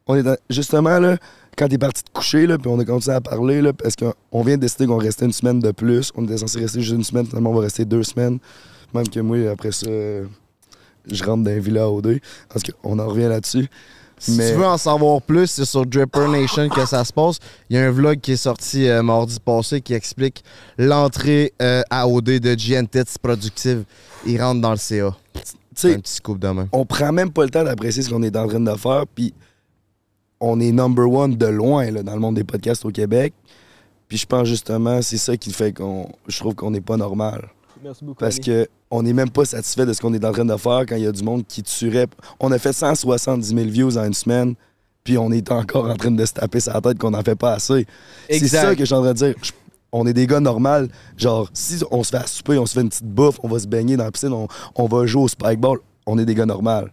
On est justement, là, quand t'es parti te coucher, là, puis on a continué à parler, là, parce qu'on vient de décider qu'on restait une semaine de plus. On était censé rester juste une semaine, finalement, on va rester deux semaines. Même que moi, après ça, je rentre dans un villa au deux. Parce qu'on en revient là-dessus. Si Mais- tu veux en savoir plus, c'est sur Dripper Nation que ça se passe. Il y a un vlog qui est sorti euh, mardi passé qui explique l'entrée euh, à OD de GNTits Productive. Il rentre dans le CA. Un petit scoop de main. on prend même pas le temps d'apprécier ce qu'on est en train de faire, puis on est number one de loin là, dans le monde des podcasts au Québec. Puis je pense justement, c'est ça qui fait qu'on. Je trouve qu'on n'est pas normal. Merci beaucoup. Parce que on n'est même pas satisfait de ce qu'on est en train de faire quand il y a du monde qui tuerait. On a fait 170 000 views en une semaine, puis on est encore en train de se taper sa tête qu'on n'en fait pas assez. C'est ça que je suis en train de dire. Je- on est des gars normaux. Genre, si on se fait à souper, on se fait une petite bouffe, on va se baigner dans la piscine, on, on va jouer au spikeball, on est des gars normaux.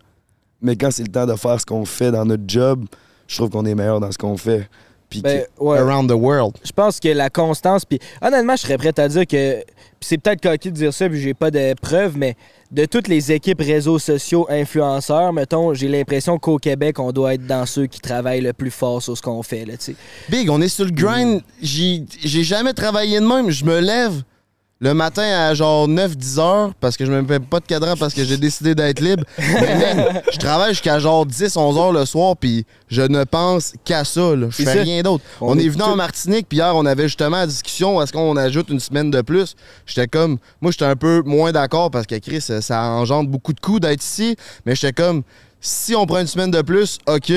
Mais quand c'est le temps de faire ce qu'on fait dans notre job, je trouve qu'on est meilleur dans ce qu'on fait. Puis Ben, ouais. Around the world. Je pense que la constance, puis honnêtement, je serais prêt à dire que, c'est peut-être coquille de dire ça, puis j'ai pas de preuves, mais de toutes les équipes réseaux sociaux influenceurs, mettons, j'ai l'impression qu'au Québec, on doit être dans ceux qui travaillent le plus fort sur ce qu'on fait, là, tu sais. Big, on est sur le grind. J'ai jamais travaillé de même. Je me lève le matin à genre 9-10 heures parce que je me fais pas de cadran parce que j'ai décidé d'être libre. Mais [laughs] man, je travaille jusqu'à genre 10-11 heures le soir puis je ne pense qu'à ça. là. Je fais rien d'autre. On, On est venu tout- en Martinique puis hier on avait justement la discussion est-ce qu'on ajoute une semaine de plus? J'étais comme moi j'étais un peu moins d'accord parce que Chris ça, ça engendre beaucoup de coups d'être ici mais j'étais comme si on prend une semaine de plus, OK,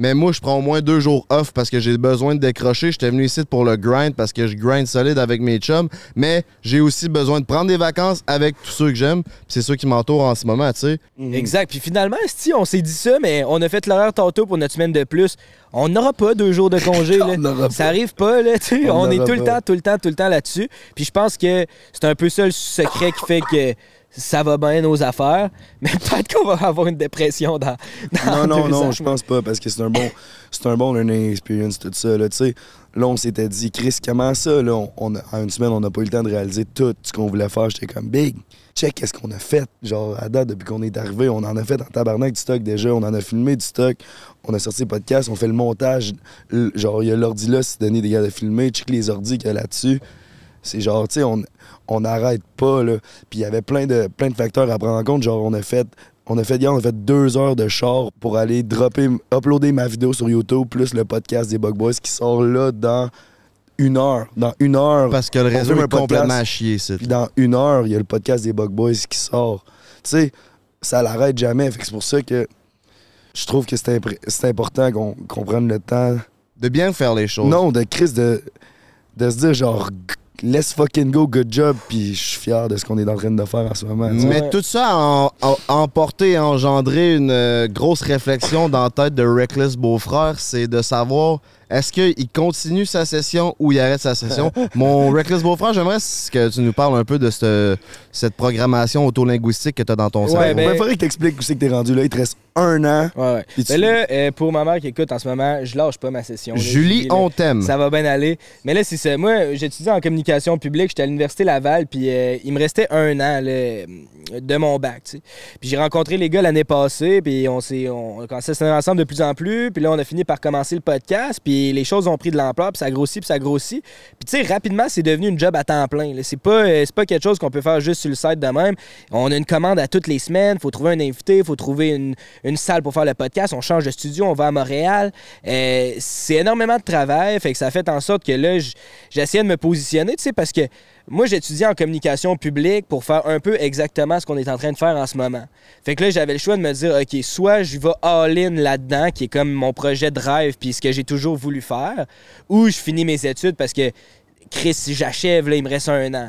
Mais moi, je prends au moins deux jours off parce que j'ai besoin de décrocher. J'étais venu ici pour le grind parce que je grind solide avec mes chums. Mais j'ai aussi besoin de prendre des vacances avec tous ceux que j'aime. Puis C'est ceux qui m'entourent en ce moment, tu sais. Exact. Puis finalement, si on s'est dit ça, mais on a fait l'horaire tantôt pour notre semaine de plus. On n'aura pas deux jours de [laughs] congé. là. Ça arrive pas, là. tu sais. On On, est tout le temps, tout le temps, tout le temps là-dessus. Puis je pense que c'est un peu ça le secret qui fait que ça va bien nos affaires. [laughs] Mais peut-être qu'on va avoir une dépression dans, dans Non, non, non, ans. je pense pas, parce que c'est un bon, [laughs] c'est un bon learning experience, tout ça, là, tu sais. Là, on s'était dit, Chris, comment ça, là, on, on a- en une semaine, on n'a pas eu le temps de réaliser tout ce qu'on voulait faire. J'étais comme, big, check, qu'est-ce qu'on a fait? Genre, à date, depuis qu'on est arrivé, on en a fait en tabarnak du stock déjà, on en a filmé du stock, on a sorti le podcast, on fait le montage. Genre, il y a l'ordi là, c'est donné des gars de filmer, check les ordis qu'il y a là-dessus. C'est genre, tu sais, on on n'arrête pas, là. Puis il y avait plein de, plein de facteurs à prendre en compte. Genre, on a fait, on a fait, hier, on a fait deux heures de char pour aller dropper, uploader ma vidéo sur YouTube, plus le podcast des Bug Boys qui sort là dans une heure. Dans une heure. Parce que le réseau est complètement à chier, ici. Puis dans une heure, il y a le podcast des Bug Boys qui sort. Tu sais, ça l'arrête jamais. Fait que c'est pour ça que je trouve que c'est important qu'on qu'on prenne le temps. De bien faire les choses. Non, de Chris, de, de se dire genre, let's fucking go, good job. Puis je suis fier de ce qu'on est en train de faire en ce moment. tu sais. Mais tout ça a emporté et engendré une euh, grosse réflexion dans la tête de Reckless Beaufrère, c'est de savoir est-ce qu'il continue sa session ou il arrête sa session? [laughs] Mon Reckless Beaufrère, j'aimerais que tu nous parles un peu de cette, cette programmation autolinguistique que tu as dans ton Ouais, cerveau. Il ben- faudrait que t'expliques où c'est que t'es rendu là. Il te reste un an. Ouais, tu- Mais là, euh, pour ma mère qui écoute en ce moment, je lâche pas ma session. là. Julie, là. on t'aime. Ça va bien aller. Mais là, c'est ça. Moi, j'étudie en communication publique. J'étais à l'Université Laval, puis euh, il me restait un an là, de mon bac. tu sais. Puis j'ai rencontré les gars l'année passée, puis on s'est on a commencé à se ensemble de plus en plus. Puis là, on a fini par commencer le podcast, puis les choses ont pris de l'ampleur, puis ça grossit, puis ça grossit. Puis tu sais, rapidement, c'est devenu une job à temps plein. C'est pas, euh, pas quelque chose qu'on peut faire juste sur le site de même. On a une commande à toutes les semaines. faut trouver un invité, faut trouver une, salle pour faire le podcast. On change de studio, on va à Montréal. Euh, c'est énormément de travail. Fait que ça fait en sorte que là, j'essayais de me positionner, tu sais, parce que moi, j'étudiais en communication publique pour faire un peu exactement ce qu'on est en train de faire en ce moment. Fait que là, j'avais le choix de me dire, OK, soit je vais all-in là-dedans, qui est comme mon projet de rêve, puis ce que j'ai toujours voulu faire, ou je finis mes études parce que Chris, si j'achève, là, il me reste un an.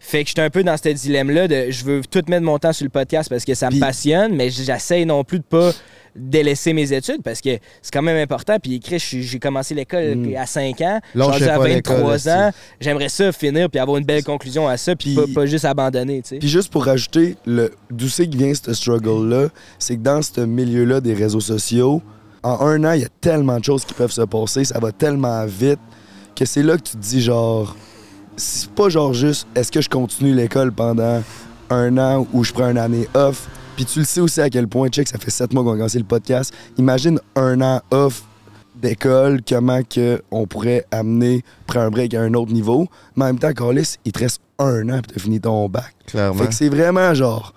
Fait que j'étais un peu dans ce dilemme-là de je veux tout mettre mon temps sur le podcast parce que ça me passionne, mais j'essaye non plus de pas délaisser mes études parce que c'est quand même important. Puis Chris, j'ai j'ai commencé l'école Mm. puis à 5 ans, rendu à pas l'école, 23 ans. J'aimerais ça finir puis avoir une belle conclusion à ça, puis Puis- pas, pas juste abandonner. Puis juste pour rajouter, d'où c'est que vient ce struggle-là, c'est que dans ce milieu-là des réseaux sociaux, en un an, il y a tellement de choses qui peuvent se passer, ça va tellement vite, que c'est là que tu te dis genre, c'est pas genre juste, est-ce que je continue l'école pendant un an ou je prends une année off, puis tu le sais aussi à quel point, check, ça fait sept mois qu'on a commencé le podcast, imagine un an off d'école, comment que on pourrait amener, prendre un break à un autre niveau, mais en même temps, Carlis, il te reste un an puis t'as fini ton bac. Clairement. Fait que c'est vraiment genre.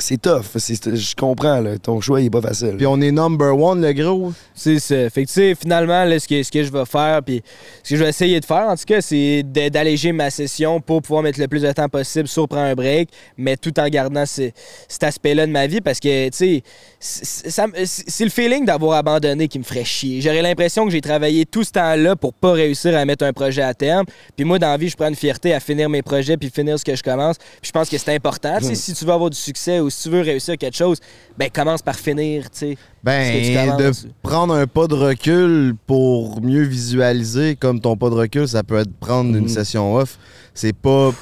C'est tough. C'est- Je comprends, là. ton choix il est pas facile. Puis on est number one, le gros. C'est ça. Fait que, tu sais, finalement, là, ce que, ce que je vais faire, puis ce que je vais essayer de faire, en tout cas, c'est d'alléger ma session pour pouvoir mettre le plus de temps possible sur prendre un break, mais tout en gardant ce- cet aspect-là de ma vie parce que, tu sais, c'est le feeling d'avoir abandonné qui me ferait chier. J'aurais l'impression que j'ai travaillé tout ce temps-là pour pas réussir à mettre un projet à terme. Puis moi, dans la vie, je prends une fierté à finir mes projets puis finir ce que je commence. Puis je pense que c'est important. Sais, si tu veux avoir du succès ou si tu veux réussir quelque chose, ben commence par finir, tu sais. Ben, de prendre un pas de recul pour mieux visualiser, comme ton pas de recul, ça peut être prendre une Mhm. session off. C'est pas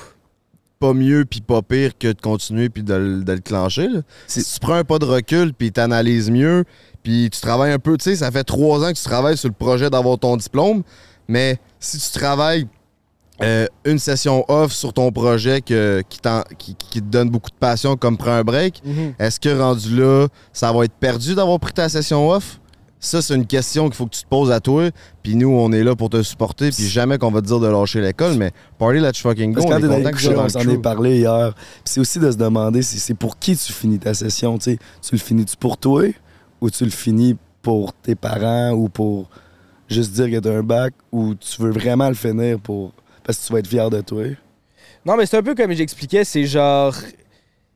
pas mieux puis pas pire que de continuer puis de, le- de le clencher. là. Si tu prends un pas de recul puis t'analyses mieux puis tu travailles un peu, tu sais, ça fait trois ans que tu travailles sur le projet d'avoir ton diplôme, mais si tu travailles euh, une session off sur ton projet que- qui, t'en- qui- qui te donne beaucoup de passion comme prends un break, est-ce que rendu là, ça va être perdu d'avoir pris ta session off? Ça, c'est une question qu'il faut que tu te poses à toi. Puis nous, on est là pour te supporter. Puis jamais qu'on va te dire de lâcher l'école, mais party, let's fucking go. Parce On est content que dans on s'en est parlé hier. Puis c'est aussi de se demander si c'est pour qui tu finis ta session. tu le finis-tu pour toi ou tu le finis pour tes parents ou pour juste dire que t'as un bac ou tu veux vraiment le finir pour parce que tu vas être fier de toi? Non, mais c'est un peu comme j'expliquais, c'est genre.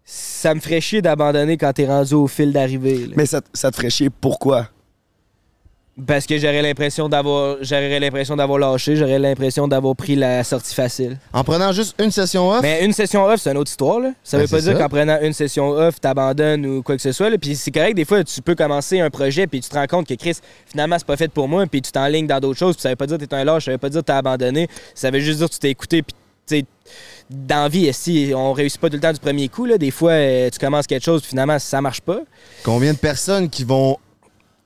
Ça me ferait chier d'abandonner quand t'es rendu au fil d'arrivée. Mais ça, te- ça te ferait chier pourquoi? Parce que j'aurais l'impression d'avoir j'aurais l'impression d'avoir lâché, j'aurais l'impression d'avoir pris la sortie facile. En prenant juste une session off, Mais une session off, c'est une autre histoire. Là. Ça Ben, veut pas dire qu'en prenant une session off, t'abandonnes ou quoi que ce soit. là. Puis c'est correct, des fois, tu peux commencer un projet puis tu te rends compte que Chris, finalement, c'est pas fait pour moi, puis tu t'enlignes dans d'autres choses. Puis ça veut pas dire que t'es un lâche, ça veut pas dire que t'as abandonné. Ça veut juste dire que tu t'es écouté. Puis, tu dans vie, si on réussit pas tout le temps du premier coup, là, des fois, euh, tu commences quelque chose, puis finalement, ça marche pas. combien de personnes qui vont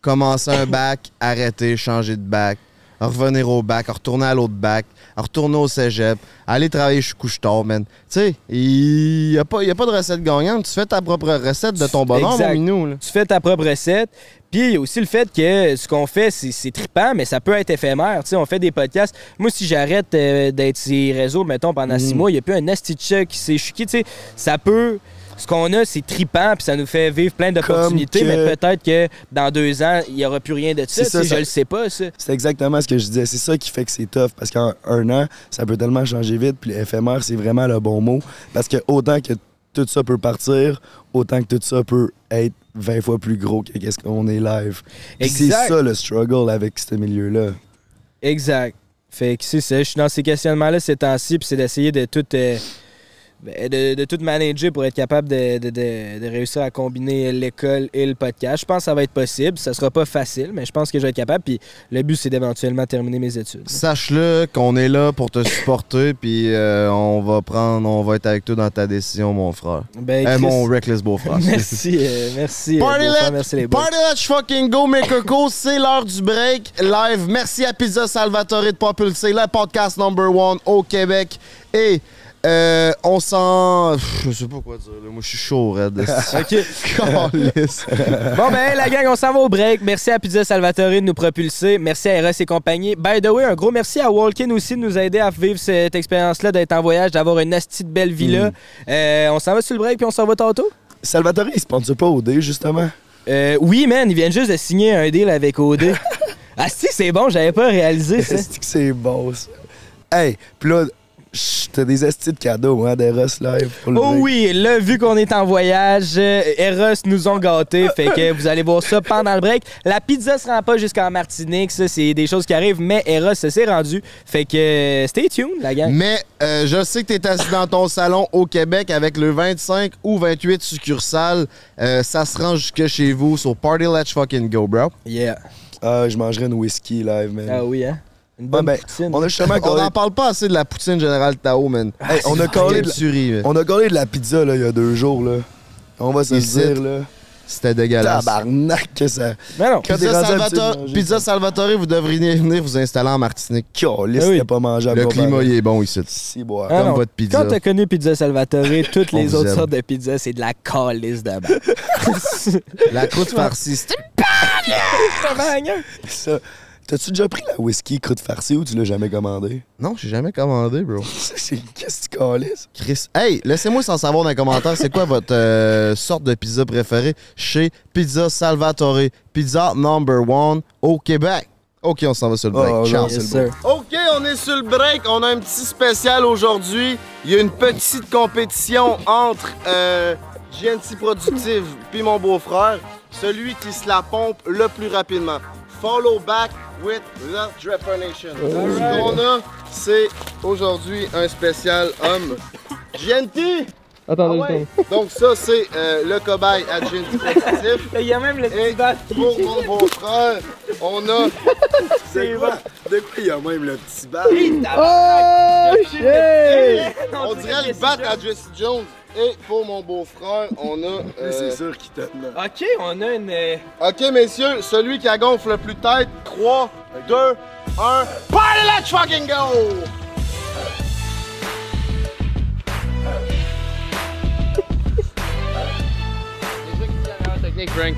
commencer un bac, arrêter, changer de bac, revenir au bac, retourner à l'autre bac, retourner au cégep, aller travailler chez Couche-Tard, man. Tu sais, il n'y a, a pas de recette gagnante. Tu fais ta propre recette de ton bonheur, mon minou. Là. tu fais ta propre recette. Puis il y a aussi le fait que ce qu'on fait, c'est trippant, mais ça peut être éphémère. Tu sais, on fait des podcasts. Moi, si j'arrête euh, d'être sur les réseaux, mettons, pendant six mois, il n'y a plus un asti qui s'est chuqué. Tu sais, ça peut. Ce qu'on a, c'est trippant, puis ça nous fait vivre plein d'opportunités, que- mais peut-être que dans deux ans, il n'y aura plus rien de ça. Ça, Je le sais pas, ça. C'est exactement ce que je disais. C'est ça qui fait que c'est tough. Parce qu'en un an, ça peut tellement changer vite. Puis éphémère, c'est vraiment le bon mot. Parce que autant que tout ça peut partir, autant que tout ça peut être 20 fois plus gros que qu'est-ce qu'on est live. C'est ça le struggle avec ce milieu-là. Exact. Fait que c'est ça, je suis dans ces questionnements-là ces temps-ci, puis c'est d'essayer de tout, euh, de, de tout manager pour être capable de, de- de- réussir à combiner l'école et le podcast. Je pense que ça va être possible. Ça sera pas facile, mais je pense que je vais être capable. Puis le but, c'est d'éventuellement terminer mes études. Sache-le qu'on est là pour te supporter, puis euh, on va prendre, on va être avec toi dans ta décision, mon frère. Ben, Euh, Chris, mon reckless beau-frère. [laughs] merci, euh, merci. euh, Party beau-frère, let, merci les boys. party let's fucking go, mes cocos. C'est l'heure du break live. Merci à Pizza Salvatore de propulser le podcast number one au Québec. Et euh, on s'en... Je sais pas quoi dire. là. Moi, je suis chaud, Red. [laughs] OK. [laughs] Bon, ben, la gang, on s'en va au break. Merci à Pizza Salvatore de nous propulser. Merci à Eros et compagnie. By the way, un gros merci à Walkin aussi de nous aider à vivre cette expérience-là, d'être en voyage, d'avoir une asti de belle villa. Euh, on s'en va sur le break puis on s'en va tantôt? Salvatore, il sponsor pas OD, justement. Euh, oui, man, ils viennent juste de signer un deal avec OD. Asti, [laughs] c'est bon, j'avais pas réalisé ça. C'est bon, ça? Hey, pis là, t'as des astis de cadeaux, hein, d'Eros live. pour le Oh break. oui, là, vu qu'on est en voyage, euh, Eros nous ont gâtés, fait que vous allez voir ça pendant le break. La pizza se rend pas jusqu'en Martinique, ça, c'est des choses qui arrivent, mais Eros ça s'est rendu. Fait que euh, stay tuned, la gang. Mais euh, je sais que tu es assis dans ton salon au Québec avec le 25 ou 28 succursales. Euh, ça se rend jusque chez vous sur Party Let's Fucking Go, bro. Yeah. Ah, je mangerais une whisky live, man. Ah oui, hein? Une bonne Ouais, ben, poutine. on a justement On collé, n'en parle pas assez de la poutine générale Tao, man. Hey, on a collé de la- tuerie, man. on a collé de la pizza, là, il y a deux jours, là. On va se le dire, là. C'était dégueulasse. Tabarnak que ça... Mais non. Pizza Salvatore, manger Pizza. Salvatore, vous devriez venir vous installer en Martinique. Calisse, Ah oui. c'était pas mangeable. Le climat, il est bon ici. Si, boire. Ah comme non. votre pizza. Quand t'as connu Pizza Salvatore, [laughs] toutes les autres aime. sortes de pizza, c'est de la calice de. [laughs] La croûte farcie. c'était- [laughs] Ça. T'as-tu déjà pris la whisky croûte farcie ou tu l'as jamais commandé? Non, j'ai jamais commandé, bro. [laughs] C'est- Qu'est-ce que tu calisses? Chris, hey, laissez-moi sans savoir dans les commentaires, c'est quoi votre euh, sorte de pizza préférée chez Pizza Salvatore, pizza number one au Québec. Ok, on s'en va sur le break. Oh, Ciao. Yes, c'est le. OK, on est sur le break. On a un petit spécial aujourd'hui. Il y a une petite compétition entre euh, GNC Productive puis mon beau-frère. Celui qui se la pompe le plus rapidement. Follow back with the Dripper Nation. Ce qu'on a, c'est aujourd'hui un spécial homme. GNT! Attendez, Ah ouais. Donc ça, c'est euh, le cobaye à Productive. [laughs] Il y a même le Et petit bat. pour mon beau-frère, on a... [laughs] C'est quoi? De quoi il y a même le petit bar? Oh, shit! On dirait le bat à Jesse Jones. Et pour mon beau-frère, on a. [laughs] euh, C'est sûr qu'il te donne. Ok, on a une. euh, Ok, messieurs, celui qui a gonfle le plus tête. 3, 2, 1. Party let's fucking go! technique, Frank.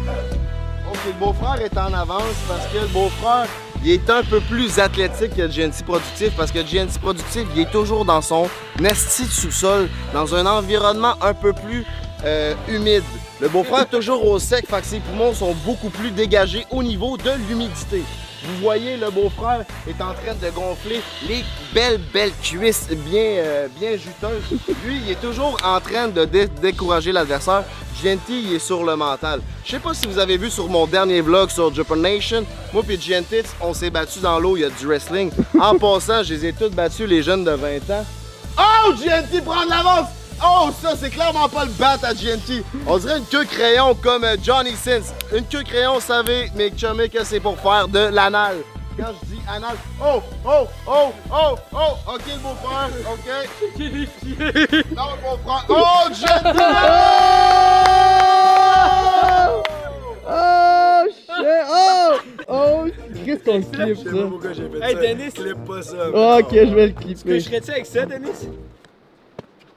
Ok, le beau-frère est en avance parce que le beau-frère, il est un peu plus athlétique que le GNC Productif parce que le GNC Productif, il est toujours dans son esti de sous-sol, dans un environnement un peu plus euh, humide. Le beau-frère est toujours au sec, fait que ses poumons sont beaucoup plus dégagés au niveau de l'humidité. Vous voyez, le beau-frère est en train de gonfler les belles, belles cuisses bien, euh, bien juteuses. Lui, il est toujours en train de dé- décourager l'adversaire. GNT, il est sur le mental. Je sais pas si vous avez vu sur mon dernier vlog sur Japan Nation, moi puis GNT, on s'est battu dans l'eau, il y a du wrestling. En [laughs] passant, je les ai tous battus, les jeunes de 20 ans. Oh, GNT prend de l'avance! Oh, ça, c'est clairement pas le bat à GNT. On dirait une queue crayon comme euh, Johnny Sins. Une queue crayon, vous savez, mes chummy, que c'est pour faire de l'anal. Quand je dis anal, oh, oh, oh, oh, oh, ok, le beau-frère, ok. Non, le beau-frère, oh, GNT! Oh shit! Oh! Oh! Qu'est-ce qu'on clip Je sais pas ça? pourquoi j'ai fait Hey, ça. Dennis. Clip pas ça. Oh, ok, je vais le Que clipper. je serais-tu avec ça, Denis?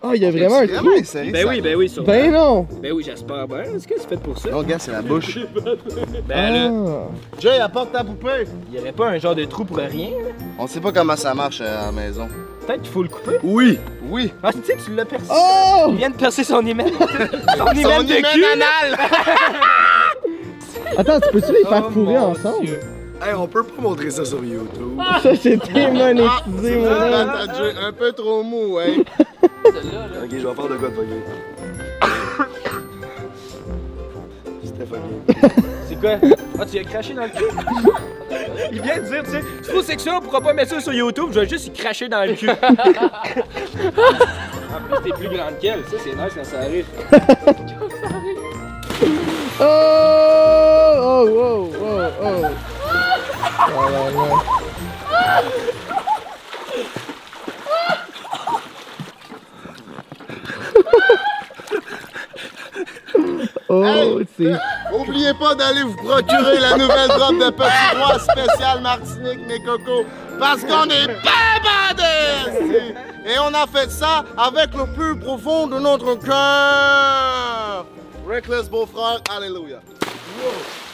Oh, il y a vraiment un trou. Ben oui, ben oui, sûrement. Ben non! Ben oui, j'espère bien. Est-ce que c'est fait pour ça? Non, gars, c'est la bouche. [laughs] Ben là, Ah. Jay, apporte ta poupée. il y aurait pas un genre de trou pour rien, là? On sait pas comment ça marche euh, à la maison. Peut-être qu'il faut le couper. Oui. Oui. Ah, tu sais, tu l'as percé. Oh! Il vient de percer son hymen. [laughs] son hymen de cul. anal. [laughs] Attends, tu peux-tu les faire Oh, fourrer mon ensemble? Dieu. Hey, on peut pas montrer ça sur YouTube. Ça, c'est démonétisé, mon. Attends, Jay, un peu trop mou, hein. Ok, je vais faire de quoi de fucké. [coughs] C'était fucké. [coughs] C'est quoi? Ah, tu as craché dans le cul? [coughs] Il vient de dire, tu sais, c'est trop sexuel, on pourra pas mettre ça sur YouTube, je vais juste y cracher dans le cul. en plus, t'es plus grande qu'elle, ça c'est nice quand ça arrive. Oh! Oh, oh, oh, oh. Oh là là. Oh, c'est. [laughs] Oubliez pas d'aller vous procurer la nouvelle drop de Petit Roi spécial Martinique, mes cocos, parce qu'on est pas bandés! Et on a fait ça avec le plus profond de notre cœur! Reckless beau-frère, alléluia!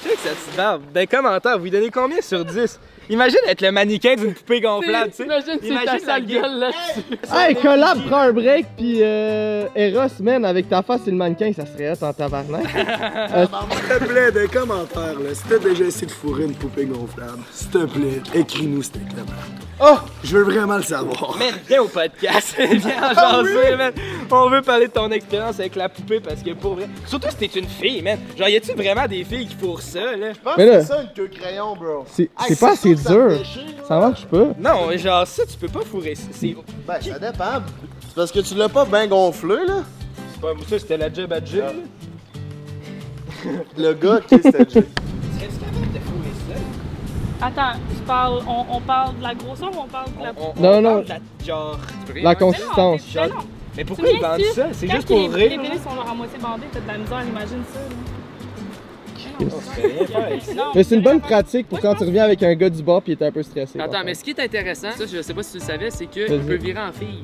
Tu sais que cette petite barbe, ben commentaire, vous lui donnez combien sur 10? Imagine être le mannequin d'une poupée gonflable, tu sais. Imagine ta sale gueule. là-dessus. [laughs] Hey, collab, prends un break, pis euh, Eros, man, avec ta face et le mannequin, ça serait hot en tabarnak. [laughs] S'il te plaît, des commentaires, là. Si t'as déjà essayé de fourrer une poupée gonflable, s'il te plaît, écris-nous, te plaît. Oh! Je veux vraiment le savoir. Man, viens au podcast, [laughs] viens en jaser, man. On veut parler de ton expérience avec la poupée parce que pour vrai. Surtout si t'es une fille, man. Genre, y a-tu vraiment des filles qui fourrent ça, là? Je pense Mais que là- c'est ça une queue crayon, bro. C'est Hey, c'est pas assez ça dur. déchire, Ça marche pas. Non, genre, ça, tu peux pas fourrer. C'est. C'est Ben, ça dépend. C'est parce que tu l'as pas bien gonflé, là. pas ça, c'était la job à Jim, là. Le gars qui c'était Jay. Attends, tu parles, on, on parle de la grosseur ou on parle de la. On, on, Non, on non. parle de la- genre. La Mais non, consistance. mais- mais non. Mais Tu pourquoi ils ça? C'est juste pour les, rire. Les pénis sont genre à moitié bandés, t'as de la misère, imagine ça. là. Non, Mais c'est une bonne pratique pour quand tu reviens avec un gars du bar pis il est un peu stressé. Attends, mais ce qui est intéressant, ça je sais pas si tu le savais, c'est qu'il peut virer en fille.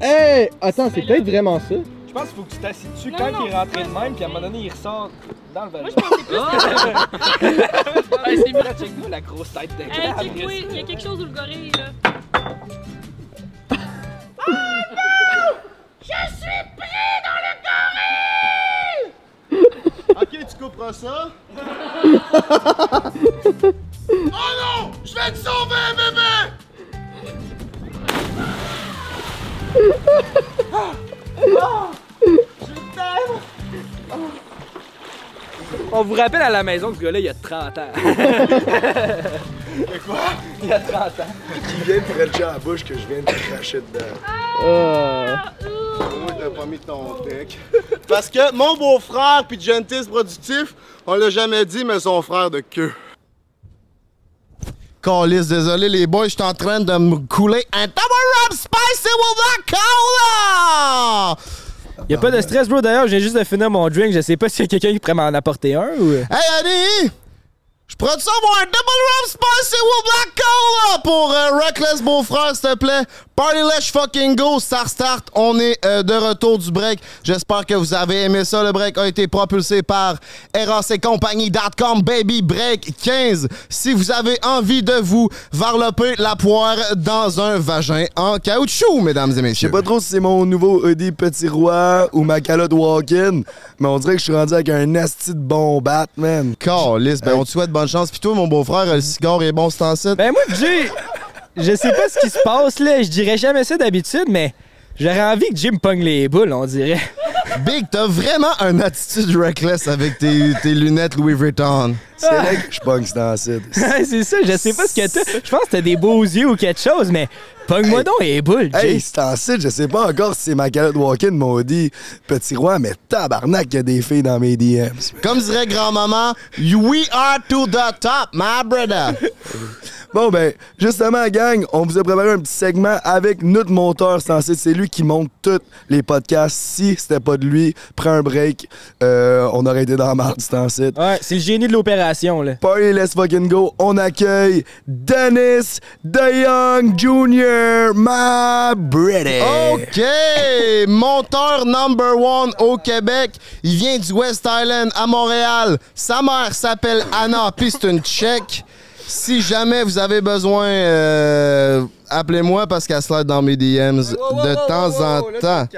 Hey! Attends, c'est Mais peut-être vraiment ça. Je pense qu'il faut que tu t'assieds dessus Non, quand non, il est rentré de même, puis à un moment donné, il ressort dans le Moi, vagin. je que c'est. [laughs] Hey, c'est Là, check-moi la grosse tête de Hey, il y a quelque chose où le gorille, là. Ok, tu couperas ça. [laughs] oh non! Je vais te sauver, bébé! On vous rappelle à la maison que ce gars-là, il y a 30 ans. [laughs] quoi? Il y a 30 ans. Qui vient de frencher à la bouche que je viens de te cracher dedans. Ah. Moi, t'as pas mis ton deck. [laughs] Parce que mon beau-frère puis Gentis productif, on l'a jamais dit, mais son frère de queue. Calice, désolé les boys, je suis en train de me couler un double rum spicy cola! Il a pas de stress, bro. D'ailleurs, viens juste de finir mon drink. Je sais pas s'il y a quelqu'un qui pourrait m'en apporter un ou. Hey, Annie! Je pourrais te avoir un double rum spicy with black cola pour euh, Reckless Beau-Frère, s'il te plaît? Party let's fucking go, Star Start. On est euh, de retour du break. J'espère que vous avez aimé ça. Le break a été propulsé par Compagnie.com Baby Break 15. Si vous avez envie de vous varloper la poire dans un vagin en caoutchouc, mesdames et Je sais messieurs. pas trop si c'est mon nouveau hoodie Petit Roi ou ma calotte walk-in, mais on dirait que je suis rendu avec un asti de bon bat, man. Calice, ben on te souhaite bonne chance. Puis toi, mon beau-frère, le cigare est bon, c'est en. Ben moi, Jay, je sais pas ce qui se passe là. Je dirais jamais ça d'habitude, mais j'aurais envie que Jim pogne les boules, on dirait. Big, t'as vraiment un attitude reckless avec tes, tes lunettes Louis Vuitton. C'est là que je pogne c'est site. [laughs] Ouais, c'est ça, je sais pas ce que t'as. Je pense que t'as des beaux yeux ou quelque chose, mais pogne-moi Hey. donc les boules, Hey, Jay. c'est en site, je sais pas encore si c'est ma calotte walk-in maudit petit roi, mais tabarnak, y a des filles dans mes DMs. Comme dirait grand-maman, we are to the top, my brother. [laughs] Bon, ben, justement, gang, on vous a préparé un petit segment avec notre monteur censé. C'est lui qui monte tous les podcasts. Si c'était pas de lui, prends un break. Euh, on aurait été dans la merde, c'est. Ouais, c'est le génie de l'opération, là. Party, let's fucking go. On accueille Dennis DeYoung Jr., my British. OK! Monteur number one au Québec. Il vient du West Island à Montréal. Sa mère s'appelle Anna, puis c'est une tchèque. Si jamais vous avez besoin, euh, appelez-moi parce qu'elle slide dans mes DMs de temps en temps.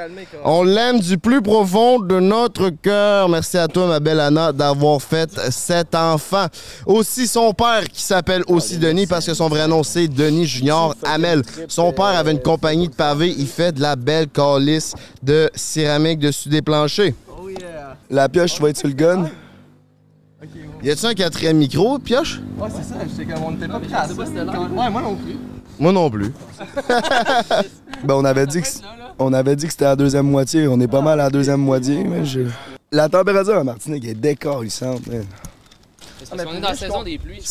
On l'aime du plus profond de notre cœur. Merci à toi, ma belle Anna, d'avoir fait cet enfant. Aussi, son père, qui s'appelle aussi Denis, parce que son vrai nom, c'est Denis Junior Hamel. Son père avait une compagnie de pavés. Il fait de la belle calice de céramique dessus des planchers. La pioche, tu vas être sur le gun? Y a-tu un quatrième micro, pioche? Ouais, c'est ça, j'étais comme on était pas prêts à ça. Ouais, moi non plus. Moi non plus. [laughs] Ben, on avait dit que, on avait dit que c'était la deuxième moitié. On est pas mal à la deuxième moitié, mais je... La température à Martinique est. Parce qu'on est dans la saison des pluies.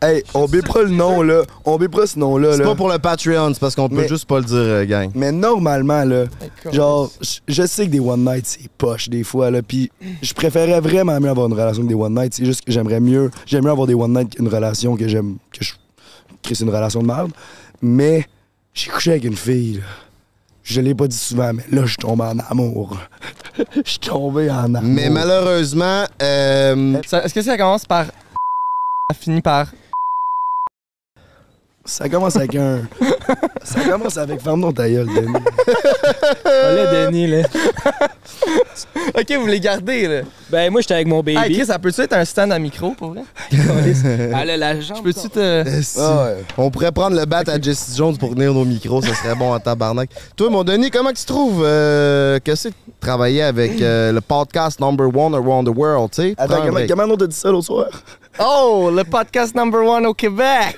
Hey, on bipera le nom, là. On bipera ce nom-là, c'est là. pas pour le Patreon, c'est parce qu'on peut Mais- juste pas le dire, euh, gang. Mais normalement, là, genre, je- je sais que des one night c'est poche des fois, là. Puis je préférerais vraiment mieux avoir une relation que des one night. C'est juste que j'aimerais mieux, j'aime mieux avoir des one night qu'une relation que j'aime, que je que c'est une relation de merde. Mais j'ai couché avec une fille, là. Je l'ai pas dit souvent, mais là, je suis tombé en amour. [laughs] Je suis tombé en amour. Mais malheureusement, euh, Ça- Est-ce que ça commence par. Ça finit par. Ça commence avec un. ça commence avec ferme ton ta gueule, Denis. Ah, là, Denis, là. Ok, vous les gardez, là. Ben, moi, j'étais avec mon Hey, baby. Chris, ça peut-tu être un stand à micro, pour vrai? [laughs] Ah, là, la jambe. Je peux-tu te. si- Ah ouais. on pourrait prendre le bat à Jesse Jones pour tenir nos micros, ça serait bon en tabarnak. Toi, mon Denis, comment tu trouves? Euh, que c'est de travailler avec euh, le podcast number one around the world, tu sais? Attends, comment on t'a dit ça l'autre soir? Oh, le podcast number one au Québec!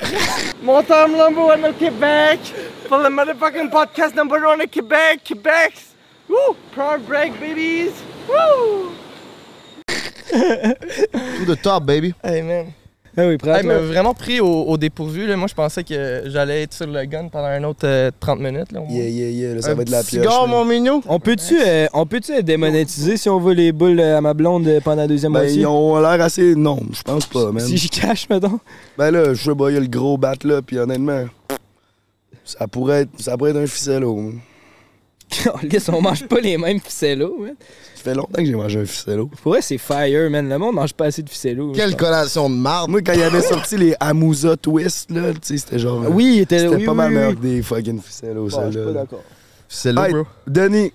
Mon terme number one au Québec! Pour le motherfucking podcast number one au Québec! Québec! Woo! Prime break, babies! Woo! To the top, baby. Hey, man. Ah oui, prends Hey, il m'a vraiment pris au, au dépourvu, là. Moi, je pensais que j'allais être sur le gun pendant un autre euh, 30 minutes, là. Yeah, yeah, yeah, là, ça Un va être de la pioche. cigare, mon mignon? On peut-tu euh, on démonétiser si on veut les boules euh, à ma blonde euh, pendant la deuxième Ben, moitié? ils ont l'air assez. Non, je pense pas, man. Si j'y cache, mettons. Ben là, je sais pas, il y a le gros bat là, puis honnêtement, ça pourrait être, ça pourrait être un ficello. Calisse, on mange pas les mêmes ficellos, man. Ça fait longtemps que j'ai mangé un ficello. Pour vrai, c'est fire, man. Le monde mange pas assez de ficellos. Quelle collation de marde. Moi, quand il y avait sorti les Amusa Twist, là, tu sais, c'était genre. Oui, il était, C'était oui, pas oui, mal oui. meilleur que des fucking ficellos, Bon, je suis pas celle-là. d'accord. Là, Hey, bro. Denis,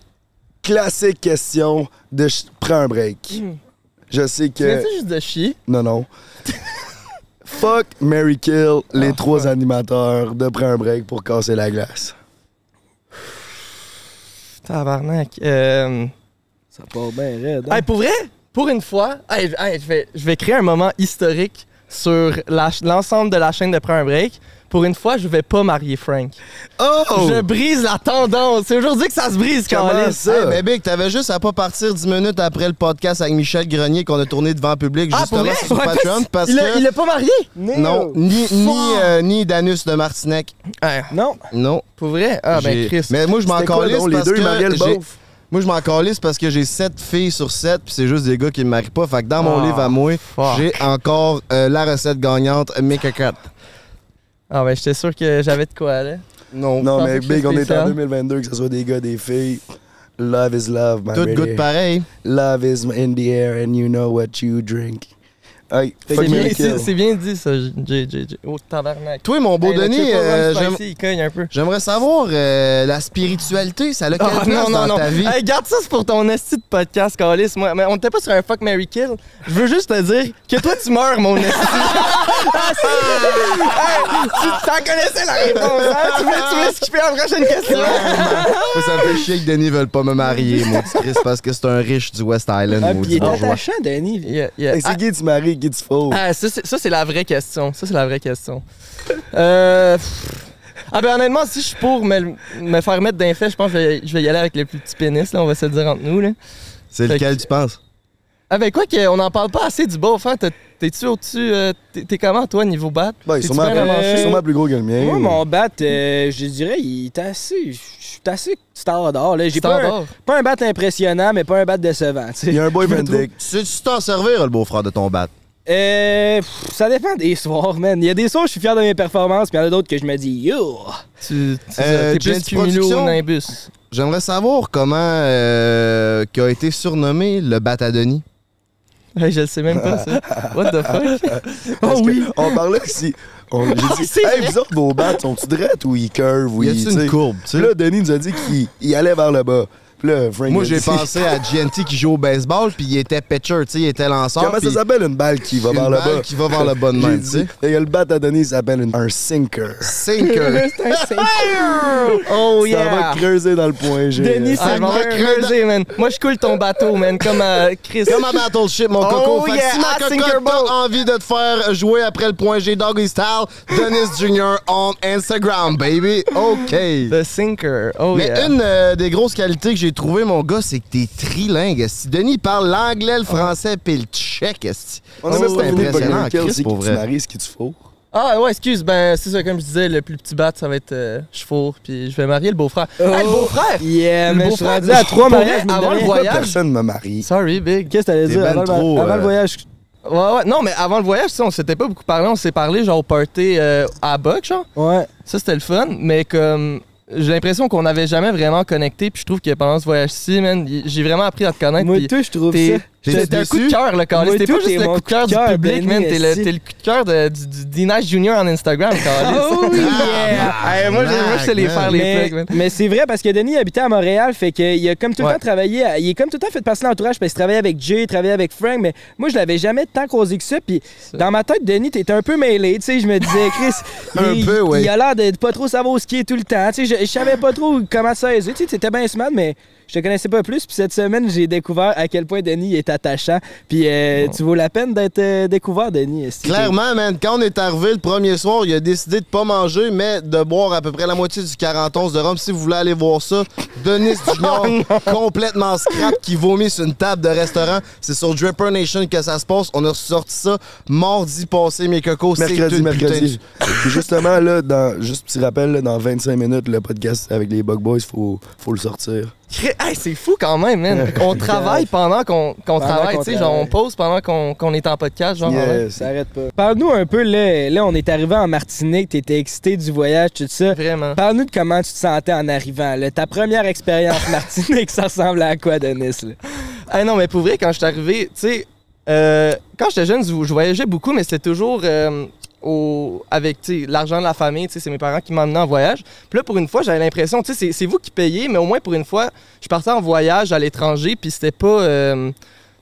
classique question de ch- prends un break. Hmm. Je sais Tu que. viens-tu juste de chier? Non, non. [laughs] Fuck, Mary Kill, les Ah, trois animateurs de prends un break pour casser la glace. Tabarnak. Euh... Ça part bien raide. hein? Hey, pour vrai, pour une fois, hey, hey, je, vais, je vais créer un moment historique sur l'ensemble de la chaîne de Prends un break. Pour une fois, je vais pas marier Frank. Oh! Je brise la tendance. C'est aujourd'hui que ça se brise, Comment Carlis. ça? Hey, mais Big, t'avais juste à pas partir 10 minutes après le podcast avec Michel Grenier qu'on a tourné devant le public Ah, justement sur Ouais, Patreon parce il, que il a pas marié? non, ni ni, euh, ni Danus de Martinec. Hey, Non. Non. pour vrai? Ah, ben Chris. Mais moi je m'en calisse donc, les parce deux, que? Moi je m'en calisse parce que j'ai 7 filles sur 7 puis c'est juste des gars qui me marient pas. Fait que dans mon Ah, livre à moi, j'ai encore euh, la recette gagnante, mes cacates. Ah, ben j'étais sûr que j'avais de quoi, là. Non. Non, mais Big, on est en spécial. 2022, que ce soit des gars, des filles. Love is love, my Tout goûte pareil. Love is in the air and you know what you drink. Hey, C'est bien, Mary c'est- Kill. c'est bien dit, ça, J, J, J. Oh, tabarnak. Toi, mon beau Hey, Denis, euh, rum j'aime- spicy, il cogne un peu. j'aimerais savoir euh, la spiritualité, ça a quelle Ah, place dans ta vie? Hey, garde ça, c'est pour ton esti de podcast, Calis. Moi, mais on était pas sur un fuck Mary Kill. Je veux juste te dire que toi, tu meurs, mon esti. [laughs] Ah, hey, tu t'en connaissais la réponse, hein? Tu voulais, tu voulais skipper la prochaine question? Ça me fait chier que Denis veuille pas me marier, mon petit Chris, parce que c'est un riche du West Island, Ah, il maudit est attachant, Denis. Yeah, yeah. C'est qui tu maries, tu? Ah, ça, c'est, ça, c'est la vraie question. Ça, c'est la vraie question. Euh. pff. Ah, ben, honnêtement, si je suis pour me, me faire mettre d'un fait, je pense que je vais, je vais y aller avec le plus petit pénis, là. On va se le dire entre nous, là. C'est lequel que- tu penses? Ah, ben, quoi qu'on n'en parle pas assez du beau. T'es- T'es-tu au-dessus. euh, t'es, comment, toi, niveau bat? Ben, il est T'es-tu sûrement, avancé? sûrement plus gros que le mien. Moi, mon bat, euh, je dirais, il est assez. Je suis assez standard. Là. J'ai pas un, pas un bat impressionnant, mais pas un bat décevant. tu sais. Il y a un boy [laughs] trouve- Vendic. Sais-tu t'en servir, le beau-frère de ton bat? Euh, pff, ça dépend des soirs, man. Il y a des soirs où je suis fier de mes performances, puis il y en a d'autres que je me dis, yo! Tu, tu Euh, t'es plus Jens cumulo Production? nimbus. J'aimerais savoir comment euh, qu'a été surnommé le bat à Denis. Hey, je le sais même pas, ça. [laughs] What the fuck? Oh que oui! On parlait que si. on- J'ai dit, C'est hey, vous autres, vos battes, sont-tu drettes ou ils curvent ou Y a-tu sais? une courbe, là, Denis nous a dit qu'il il allait vers le bas. Puis là, Frank. Moi, j'ai pensé à GNT qui joue au baseball, puis il était pitcher, tu sais, il était lanceur. Comment ça s'appelle une balle qui va vers le balle bas? qui va vers le bas de même, tu sais. Il y a le bat à Denis, il s'appelle une- un sinker. Sinker. [laughs] C'est un sinker. Oh Ça va yeah! creuser dans le point G. Denis, Ah, vais Sinker. creuser, man. Moi, je coule ton bateau, man, comme euh, Chris. Comme à Battleship, mon Oh coco. Fait que yeah, si ma à cocotte envie de te faire jouer après le point G Doggy Style, Denis Jr. on Instagram, baby. OK. The Sinker. Oh Mais yeah. une euh, des grosses qualités que j'ai trouvé, mon gars, c'est que t'es trilingue. Si Denis parle l'anglais, le français, puis le tchèque. On a même pas impressionnant, c'est qui pour tu vrai. maries, ce qui tu fous. Ah ouais, excuse, ben c'est ça, comme je disais, le plus petit bat, ça va être euh, Chefour, puis je vais marier le beau-frère. Oh. Le beau-frère! Yeah, Le mais je suis beau-frère rendu à trois mariages, avant le voyage. Personne me marie. Sorry, big. Qu'est-ce que t'allais dire? avant, le- avant euh, le voyage? Ouais, ouais, non, mais avant le voyage, on s'était pas beaucoup parlé, on s'est parlé genre au party euh, à Buck, genre. Ouais. Ça, c'était le fun, mais comme. J'ai l'impression qu'on n'avait jamais vraiment connecté, puis je trouve que pendant ce voyage-ci, man, j'ai vraiment appris à te connaître. Moi, tout, je trouve ça. T'es un coup de cœur, le Carlis. T'es pas juste le coup de cœur du public, man. T'es le, coup de cœur de- du, Dina Junior en Instagram, [laughs] Carlis. Oh [laughs] yeah! Moi, je- sais les faire, les plugs, man. mais c'est vrai parce que Denis habitait à Montréal, fait qu'il a comme tout le temps travaillé, il est comme tout le temps fait passer l'entourage parce qu'il travaillait avec Jay, il travaillait avec Frank, mais moi je l'avais jamais tant croisé que ça. Puis dans ma tête, Denis, t'étais un peu mêlé, tu sais, je me disais, Chris, [laughs] il, peu, ouais. il a l'air de pas trop savoir où skier tout le temps, tu sais, je, je savais pas trop comment ça tu sais, c'était bien smart, mais je te connaissais pas plus. Puis cette semaine, j'ai découvert à quel point Denis est attachant. Puis euh, tu vaux la peine d'être euh, découvert, Denis. Clairement, man, quand on est arrivé le premier soir, il a décidé de pas manger, mais de boire à peu près la moitié du 40 onces de rhum. Si vous voulez aller voir ça, Denis [laughs] Junior, complètement scrap, qui vomit sur une table de restaurant. C'est sur Dripper Nation que ça se passe. On a sorti ça mardi passé, mes cocos. C'est Mercredi, mercredi. de- [laughs] Puis justement, là, dans, juste petit rappel, là, dans 25 minutes, le podcast avec les Bug Boys, faut, faut le sortir. Hey, c'est fou quand même, man. On travaille pendant qu'on travaille, tu sais, genre on pose pendant qu'on est en podcast, genre. Yes. Ça arrête pas. Parle-nous un peu, là, là, on est arrivé en Martinique, t'étais excité du voyage, tout ça. Vraiment. Parle-nous de comment tu te sentais en arrivant. Là. Ta première expérience Martinique, ça ressemble à quoi, Denis? Là? Ah non, mais pour vrai, quand je suis arrivé, tu sais, euh, quand j'étais jeune, je je voyageais beaucoup, mais c'était toujours euh, au, avec l'argent de la famille. C'est mes parents qui m'emmenaient en voyage. Puis là, pour une fois, j'avais l'impression, c'est- vous qui payez, mais au moins pour une fois, je partais en voyage à l'étranger, puis c'était pas. euh, tu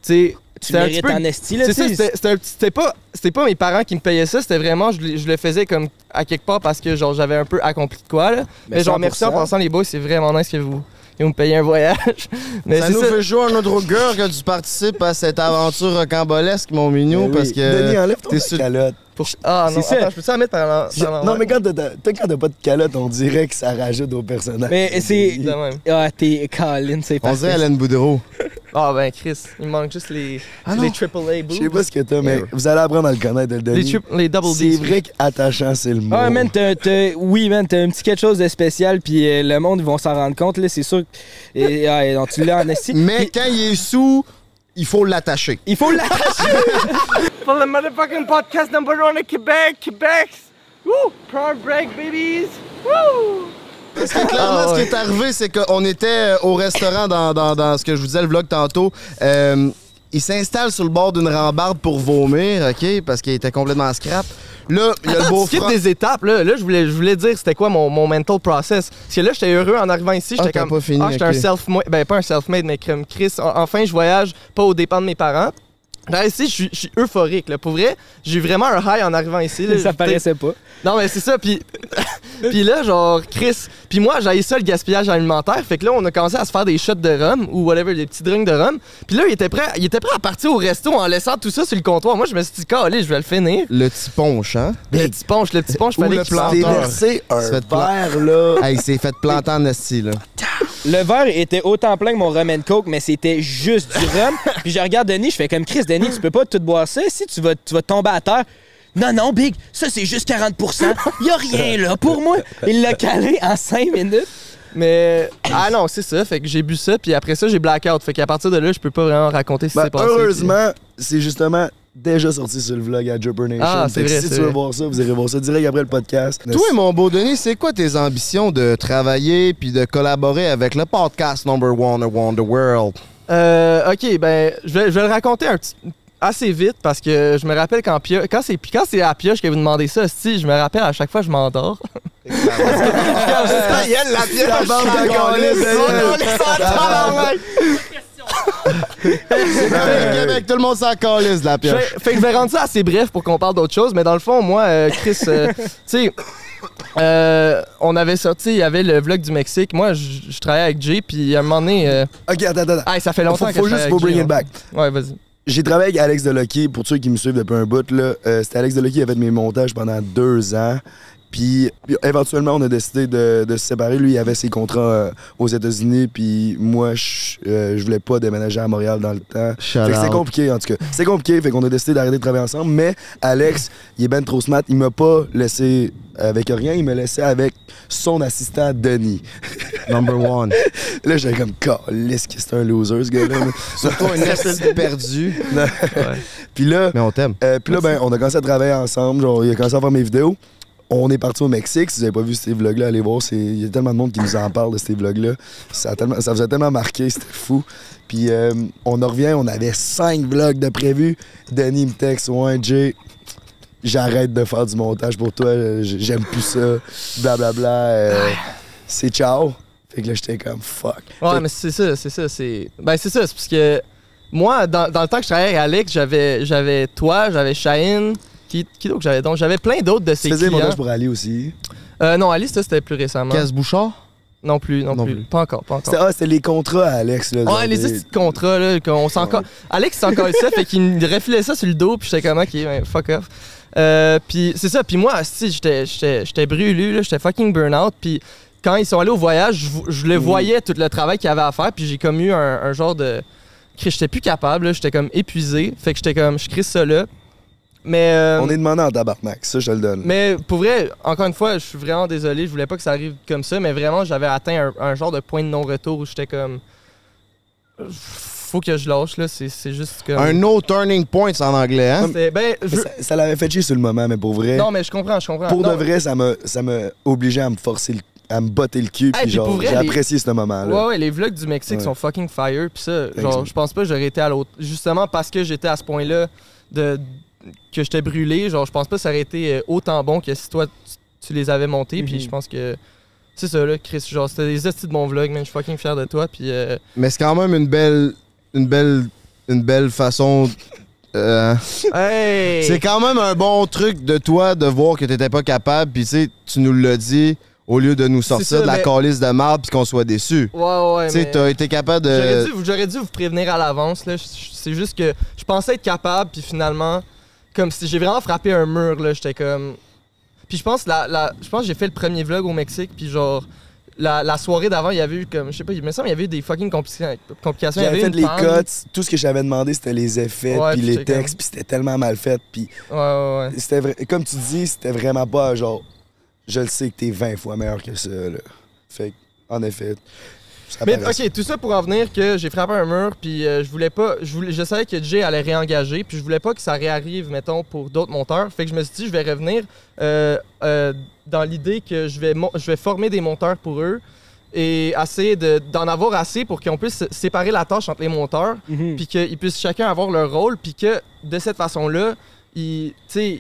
sais, Tu c'était un petit mérites peu- en esti, là, c'était- pas, c'était pas mes parents qui me payaient ça, c'était vraiment, je, le- je le faisais comme à quelque part parce que genre j'avais un peu accompli de quoi là. Mais, genre merci en 100%. passant les boys, c'est vraiment nice que vous, que vous me payez un voyage. [laughs] Mais Ça c'est nous ça. fait jouer un autre cœur que tu participes à cette aventure rocambolesque, mon mignon, Ben oui. parce que. Denis, enlève ton t'es sur- calotte. Pour- Ah non, C'est ça. attends, je peux ça mettre par là. Je- Non, mais quand t'as toi, quand t'as pas de calotte, on dirait que ça rajoute au personnage. Mais c'est. [laughs] Ah, t'es Colin, c'est On parfait. dirait Hélène Boudreau. Ah ben Chris, il me manque juste les, Ah les triple A Je sais pas ce que t'as, mais Yeah. vous allez apprendre à le connaître, le Les, Denis. triple, les double C'est D. vrai qu'attachant, c'est le mot. Ah, man, t'as, t'as- oui, man, t'as un petit quelque chose de spécial, puis euh, le monde, ils vont s'en rendre compte, là, c'est sûr. que- Et, ah, et donc, tu l'as en. Mais quand il est sous, il faut l'attacher. il faut l'attacher. [laughs] For the motherfucking podcast number one in Quebec, Quebec. Woo! Proud break, babies. Woo! Parce que clairement, Ah, ce qui est arrivé, c'est qu'on était euh, au restaurant dans, dans- dans ce que je vous disais, le vlog tantôt. Euh, il s'installe sur le bord d'une rambarde pour vomir, OK, parce qu'il était complètement scrap. Là, il y a le beau tu des étapes. Là, là je, voulais, je voulais dire c'était quoi mon, mon mental process. Parce que là, j'étais heureux en arrivant ici. Ah, J'étais t'as comme. pas fini, ah, j'étais un self-made. Ben, pas un self-made, mais comme Chris. en- Enfin, je voyage pas aux dépens de mes parents. Là, ici, je suis- je suis euphorique. Là. Pour vrai, j'ai eu vraiment un high en arrivant ici. là. Ça paraissait pas. Non, mais c'est ça. Puis, [laughs] puis là, genre, Chris. Puis moi, j'avais ça le gaspillage alimentaire. Fait que là, on a commencé à se faire des shots de rhum ou whatever, des petits drinks de rhum. Puis là, il était prêt, il était prêt à partir au resto en laissant tout ça sur le comptoir. Moi, je me suis dit, allez, je vais le finir. Le petit punch, hein? Le petit punch, le petit punch, Ou fallait le qu'il Planteur. versé un Se fait pla- verre, là. Hey, il s'est fait planter en esti, là. Le verre était autant plein que mon rum and coke, mais c'était juste du rhum. [laughs] Puis je regarde Denis, je fais comme Chris, Denis, tu peux pas tout boire ça. Si tu vas, tu vas tomber à terre. Non, non, Big, ça c'est juste 40% Y a rien là pour moi. Il l'a calé en 5 minutes. Mais. Ah non, c'est ça. Fait que j'ai bu ça, puis après ça, j'ai blackout. Fait qu'à partir de là, je peux pas vraiment raconter ce qui Ben, s'est passé. heureusement, c'est justement déjà sorti sur le vlog à Jumper Nation. Ah, c'est vrai, Si tu veux vrai. voir ça, vous irez voir ça direct après le podcast. Toi, mon beau Denis, c'est quoi tes ambitions de travailler puis de collaborer avec le podcast Number One Around the World? Euh, ok, ben, je vais, je vais le raconter un petit assez vite parce que je me rappelle quand Pio- quand c'est quand c'est à Pioche que vous demandez ça, si je me rappelle à chaque fois je m'endors. [laughs] [laughs] la La bande de [laughs] Québec, tout le monde s'en calisse de la Fait, pioche. fait que je vais rendre ça assez bref pour qu'on parle d'autre chose, mais dans le fond, moi, euh, Chris, euh, [laughs] tu sais, euh, on avait sorti, il y avait le vlog du Mexique. Moi, je je travaillais avec Jay, puis à un moment donné, euh, Ok, attends, attends. ah, ça fait longtemps Faut, que faut je juste travaille faut avec bring Jay, it back. hein. Ouais, vas-y. J'ai travaillé avec Alex Delucky, pour ceux qui me suivent depuis un bout, là. euh, c'était Alex Delucky qui a fait mes montages pendant deux ans. Puis, éventuellement, on a décidé de, de se séparer. Lui, il avait ses contrats euh, aux États-Unis, puis moi, je euh, je voulais pas déménager à Montréal dans le temps. C'est compliqué, en tout cas. C'est compliqué, fait qu'on a décidé d'arrêter de travailler ensemble. Mais Alex, il est ben trop smart. Il m'a pas laissé avec rien. Il m'a laissé avec son assistant, Denis. [laughs] Number One. [laughs] Là, j'étais comme, calisse que c'est un loser, ce gars-là. [laughs] Surtout un esti perdu. puis là, Mais on t'aime. euh, puis là, ben, on a commencé à travailler ensemble. Genre, il a commencé à faire mes vidéos. On est parti au Mexique. Si vous avez pas vu ces vlogs-là, allez voir. Il y a tellement de monde qui nous en parle de ces vlogs-là. Ça, a tellement- ça vous a tellement marqué, c'était fou. Puis euh, on en revient, on avait cinq vlogs de prévus. Denis me texte, ouais, Jay, j'arrête de faire du montage pour toi. J'aime plus ça. Blablabla. euh, c'est ciao. Fait que là, j'étais comme fuck. Ouais, Fait- mais c'est ça, c'est ça, c'est. Ben, c'est ça, c'est parce que moi, dans, dans le temps que je travaillais avec Alex, j'avais, j'avais toi, j'avais Shaheen. Qui, qui d'autre que j'avais? Donc? J'avais plein d'autres de Tu ces faisais des clients. montages pour Ali aussi? Euh, non, Alice, ça, c'était plus récemment. Casse Bouchard? Non plus, non, Non plus. plus. Pas encore, pas encore. C'était ah, c'était les contrats à Alex. Là, Ouais, les des- petits contrats, là, qu'on s'en co- Alex s'en collait ça, fait qu'il me refilait ça sur le dos, puis j'étais comme, ok, ben, fuck off. Euh, puis c'est ça, puis moi, si j'étais j'étais j'étais brûlé, là, j'étais fucking burn-out, puis quand ils sont allés au voyage, je, le voyais, tout le travail qu'il y avait à faire, puis j'ai comme eu un, un genre de... J'étais plus capable, j'étais comme épuisé, fait que j'étais comme, je crisse ça là. Mais... euh, On est demandé en tabarnak, ça je te le donne. mais pour vrai, encore une fois, je suis vraiment désolé. Je voulais pas que ça arrive comme ça, mais vraiment, j'avais atteint un, un genre de point de non-retour où j'étais comme. Faut que je lâche, là. C'est juste comme. Un no turning point en anglais, hein? Ben, je- Ça, ça l'avait fait chier sur le moment, mais pour vrai, Non, mais je comprends, je comprends. pour Non, de vrai, ça m'a ça obligé à me forcer, le- à me botter le cul, puis puis genre, j'ai les- apprécié ce moment-là. Ouais, ouais, les vlogs du Mexique Ouais. sont fucking fire. Puis ça, genre, je pense pas que j'aurais été à l'autre. Justement parce que j'étais à ce point-là de que j'étais brûlé, genre, je pense pas que ça aurait été euh, autant bon que si toi, tu, tu les avais montés. Puis Mhm. je pense que. C'est ça, là, Chris. Genre, c'était des estis de bons vlogs, man. Je suis fucking fier de toi. Puis. euh, Mais c'est quand même une belle. Une belle. Une belle façon. euh, Hey! C'est quand même un bon truc de toi de voir que t'étais pas capable, puis tu sais, tu nous l'as dit, au lieu de nous sortir ça, de la mais- calice de marde puis qu'on soit déçus. Ouais, ouais, tu sais, mais- t'as été capable J'aurais de. dû, j'aurais dû vous prévenir à l'avance. là. Je- je- C'est juste que je pensais être capable, puis finalement, comme si j'ai vraiment frappé un mur, là, j'étais comme. Puis je pense, la, la- je pense que j'ai fait le premier vlog au Mexique, puis genre, la, la soirée d'avant, il y avait eu comme, je sais pas, il me semble qu'il y avait eu des fucking compli- complications. Il y J'avais avait fait les cuts, tout ce que j'avais demandé, c'était les effets, puis les textes, comme- puis c'était tellement mal fait, puis Ouais, ouais, ouais. c'était vrai, comme tu dis, c'était vraiment pas genre, je le sais que t'es 20 fois meilleur que ça, là. Fait que, en effet, Mais ok, tout ça pour en venir que j'ai frappé un mur, puis euh, je voulais pas, je voulais, je savais que Jay allait réengager, puis je voulais pas que ça réarrive, mettons, pour d'autres monteurs. Fait que je me suis dit, je vais revenir euh, euh, dans l'idée que je vais, je vais former des monteurs pour eux. et essayer de- d'en avoir assez pour qu'on puisse séparer la tâche entre les monteurs, Mhm. puis qu'ils puissent chacun avoir leur rôle, puis que de cette façon-là, ils,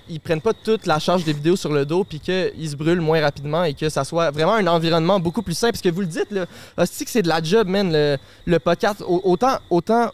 ils prennent pas toute la charge des vidéos sur le dos, puis qu'ils se brûlent moins rapidement et que ça soit vraiment un environnement beaucoup plus sain. Parce que vous le dites, là, hostie que c'est de la job, man, le, le podcast, au- autant, autant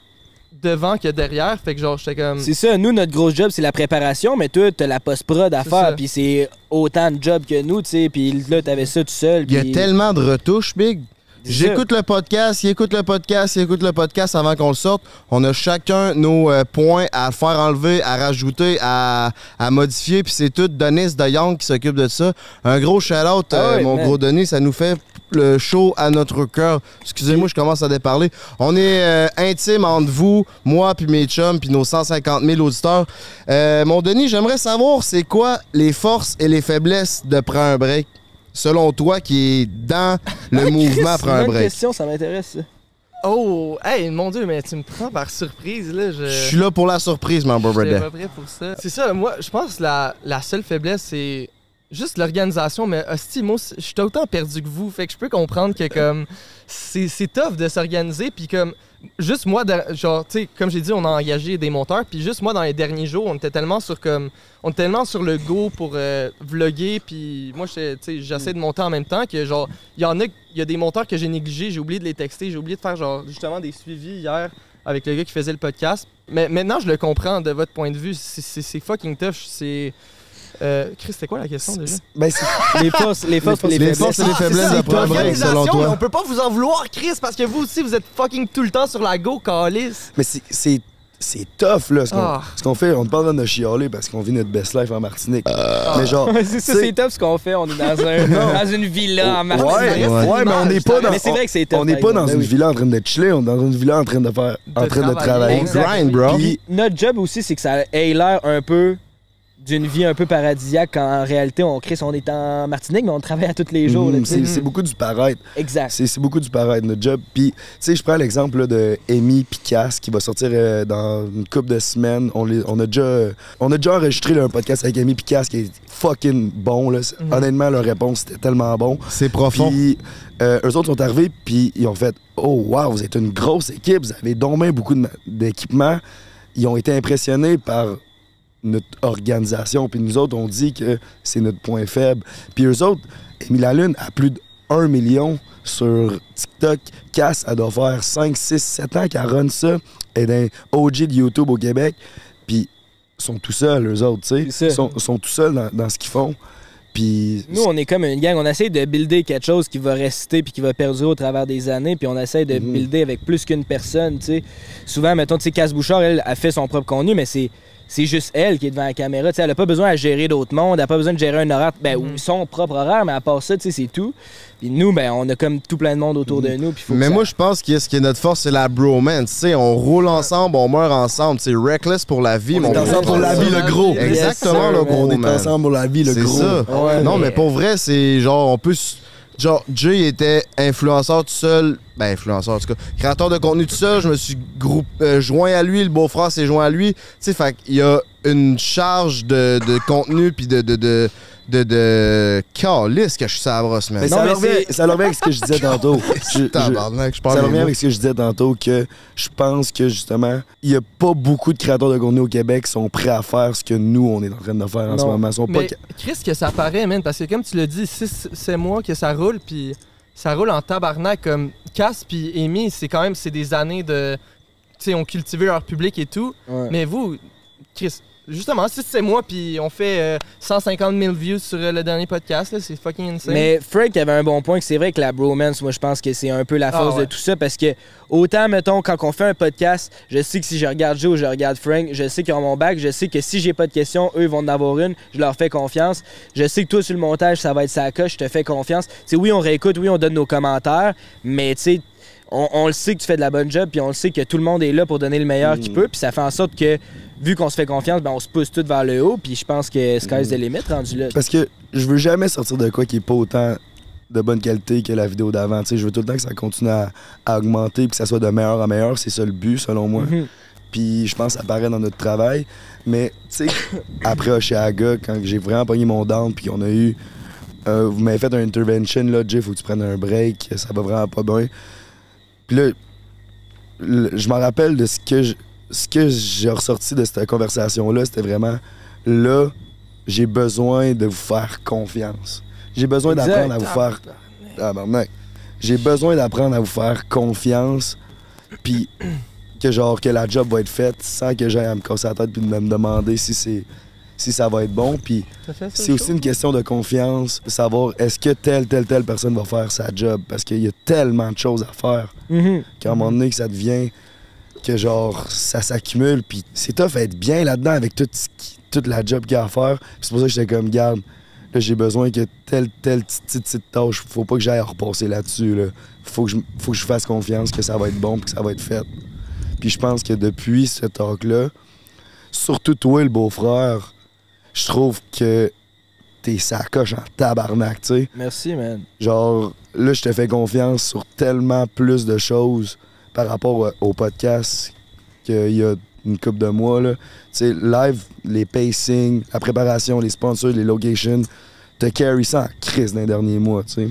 devant que derrière. Fait que genre, j'étais comme. C'est ça, nous, notre gros job, c'est la préparation, mais toi, t'as la post-prod à faire, puis c'est autant de job que nous, tu sais, puis là, t'avais ça tout seul. Il y a tellement de retouches, Big. J'écoute le podcast, il écoute le podcast, il écoute le podcast avant qu'on le sorte. On a chacun nos euh, points à faire enlever, à rajouter, à, à modifier, puis c'est tout Denis de Young qui s'occupe de ça. Un gros shout-out, Ah euh, mon man. gros Denis, ça nous fait le show à notre cœur. Excusez-moi, je commence à déparler. On est euh, intime entre vous, moi, puis mes chums, puis nos 150 000 auditeurs. Euh, mon Denis, j'aimerais savoir, c'est quoi les forces et les faiblesses de Prends un break? Selon toi, qui est dans le [laughs] mouvement C'est Prends un une bonne break. question, ça m'intéresse. Oh, hey, mon Dieu, mais tu me prends par surprise, là. Je... Je suis là pour la surprise, mon brother. pas prêt pour ça. C'est ça, moi, je pense que la, la seule faiblesse, c'est juste l'organisation. Mais hostie, moi, je suis autant perdu que vous. Fait que je peux comprendre que, comme, c'est c'est tough de s'organiser. Puis, comme, juste moi, genre, tu sais, comme j'ai dit, on a engagé des monteurs. Puis, juste moi, dans les derniers jours, on était tellement sur, comme, on était tellement sur le go pour euh, vlogger. Puis, moi, j'essaie de monter en même temps que, genre, il y en a, il y a des monteurs que j'ai négligés. J'ai oublié de les texter. J'ai oublié de faire, genre, justement, des suivis hier avec le gars qui faisait le podcast. Mais maintenant, je le comprends de votre point de vue. C'est fucking tough. C'est. Euh, Chris, c'était quoi la question déjà? Ben, [laughs] Les forces, les forces, Les les faiblesses. forces et les Ah, faiblesses de selon toi. On peut pas vous en vouloir, Chris, parce que vous aussi, vous êtes fucking tout le temps sur la go, calice. mais c'est- c'est c'est tough, là, ce qu'on Ah. ce qu'on fait. On n'est pas en train de chialer parce qu'on vit notre best life en Martinique. Mais genre, [laughs] c'est ça, c'est- top ce qu'on fait. On est dans, un, [laughs] dans une villa en Martinique. Ouais, Ouais. ouais, mais on n'est pas dans. Mais c'est vrai que c'est tough, On n'est pas dans Ben une oui. villa en train de chiller, on est dans une villa en train de faire, en De train de travailler. travailler. On Exact. grind, bro. Puis- Notre job aussi, c'est que ça ait l'air un peu d'une vie un peu paradisiaque quand en réalité, on crée, on est en Martinique, mais on travaille à tous les jours. sais. c'est beaucoup du paraître. Exact. C'est beaucoup du paraître, notre job. Puis, tu sais, je prends l'exemple de Amy Picasse qui va sortir euh, dans une couple de semaines. On, les- on, a déjà, on a déjà enregistré là, un podcast avec Amy Picasse qui est fucking bon. Là. Mhm. Honnêtement, leur réponse était tellement bon. C'est profond. Puis, euh, eux autres sont arrivés, puis ils ont fait Oh, wow, vous êtes une grosse équipe, vous avez donc bien beaucoup d'équipements. Ils ont été impressionnés par notre organisation, puis nous autres, on dit que c'est notre point faible. Puis eux autres, Émile Lune a plus de 1 million sur TikTok. Cass, elle doit faire 5, 6, 7 ans qu'elle run ça. Elle est un OG de YouTube au Québec. Puis ils sont tout seuls, eux autres, tu sais. Sont, sont tout seuls dans, dans ce qu'ils font. Puis Nous, on est comme une gang. On essaie de builder quelque chose qui va rester puis qui va perdurer au travers des années. Puis on essaie de Mhm. builder avec plus qu'une personne. tu sais. Souvent, mettons, tu sais, Casse Bouchard, elle a fait son propre contenu, mais c'est. C'est juste elle qui est devant la caméra. tu sais, elle n'a pas besoin de gérer d'autres mondes, elle n'a pas besoin de gérer un horaire, ben, Mhm. ou son propre horaire, mais à part ça, tu sais, c'est tout. Puis nous, ben, on a comme tout plein de monde autour de nous. puis faut Mais moi, ça- je pense que ce qui est notre force, c'est la bromance. Tu sais, on roule ensemble, on meurt ensemble. C'est reckless pour la vie, on mon est ensemble pour la vie, le gros. Exactement, Yes, le gros, on est ensemble pour la vie, le C'est gros. ça. Ouais, non, mais- mais pour vrai, c'est genre, on peut. Genre, Jay était influenceur tout seul. Ben, influenceur, en tout cas. Créateur de contenu tout seul. Je me suis groupe, euh, joint à lui. Le beau-frère s'est joint à lui. Tu sais, fait qu'il y a une charge de, de contenu puis de. de, de de, de... Calisse que je suis sa brosse, man. Mais Non, ça, revient, c'est- ça leur revient avec ce que je disais [laughs] tantôt. Je- je- Tabarnak, je parle ça revient avec ce que je disais tantôt que je pense que justement, il n'y a pas beaucoup de créateurs de contenu au Québec qui sont prêts à faire ce que nous, on est en train de faire en ce moment. Ils sont pas Mais Chris, que ça paraît, man, parce que comme tu l'as dit, six- c'est moi que ça roule, puis ça roule en tabarnak. Comme Cass puis Amy, c'est quand même c'est des années de. Tu sais, ont cultivé leur public et tout. Ouais. Mais vous, Chris, justement, si c'est moi, puis on fait euh, 150 000 views sur euh, le dernier podcast, là, c'est fucking insane. Mais Frank avait un bon point que c'est vrai que la bromance, moi je pense que c'est un peu la Ah force ouais. de tout ça parce que autant mettons quand on fait un podcast, je sais que si je regarde Joe ou je regarde Frank, je sais qu'ils ont mon bac, je sais que si j'ai pas de questions, eux ils vont en avoir une, je leur fais confiance. Je sais que toi sur le montage ça va être sa coche, je te fais confiance. Tu oui on réécoute, oui on donne nos commentaires, mais tu sais on, on le sait que tu fais de la bonne job, puis on le sait que tout le monde est là pour donner le meilleur Mm. qu'il peut, puis ça fait en sorte que vu qu'on se fait confiance, ben on se pousse tout vers le haut, puis je pense que sky's Mm. the limit rendu là. Parce que je veux jamais sortir de quoi qui est pas autant de bonne qualité que la vidéo d'avant. Je veux tout le temps que ça continue à, à augmenter et que ça soit de meilleur en meilleur. C'est ça le but, selon moi. Mhm. Puis je pense que ça paraît dans notre travail. Mais, tu sais, [coughs] après Oshiaga, quand j'ai vraiment pogné mon down, puis qu'on a eu euh, vous m'avez fait un intervention, là, Jay, faut que tu prennes un break, ça va vraiment pas bien. Puis là, le- je me rappelle de ce que je- ce que j'ai ressorti de cette conversation-là, c'était vraiment là, j'ai besoin de vous faire confiance. J'ai besoin d'apprendre à vous faire. J'ai besoin d'apprendre à vous faire confiance, puis que genre que la job va être faite sans que j'aille à me casser la tête puis de me demander si c'est si ça va être bon. Puis c'est aussi une question de confiance, de savoir est-ce que telle, telle, telle personne va faire sa job. Parce qu'il y a tellement de choses à faire Mhm. qu'à un moment donné, que ça devient que genre ça s'accumule. Puis c'est tough être bien là-dedans avec tout ce qui- toute la job qu'il y a à faire. C'est pour ça que j'étais comme, garde, là j'ai besoin que telle, telle petite, petite, tâche, faut pas que j'aille à repasser là-dessus. Là. Faut, que je, faut que je fasse confiance que ça va être bon puis que ça va être fait. Puis je pense que depuis ce talk-là, surtout toi, le beau-frère, je trouve que t'es sacoche en tabarnak, tu sais. Merci, man. Genre, là, je te fais confiance sur tellement plus de choses par rapport au, podcast qu'il y a une couple de mois, là. Tu sais, live, les pacing, la préparation, les sponsors, les locations, t'as carry ça en crise dans les derniers mois, tu sais.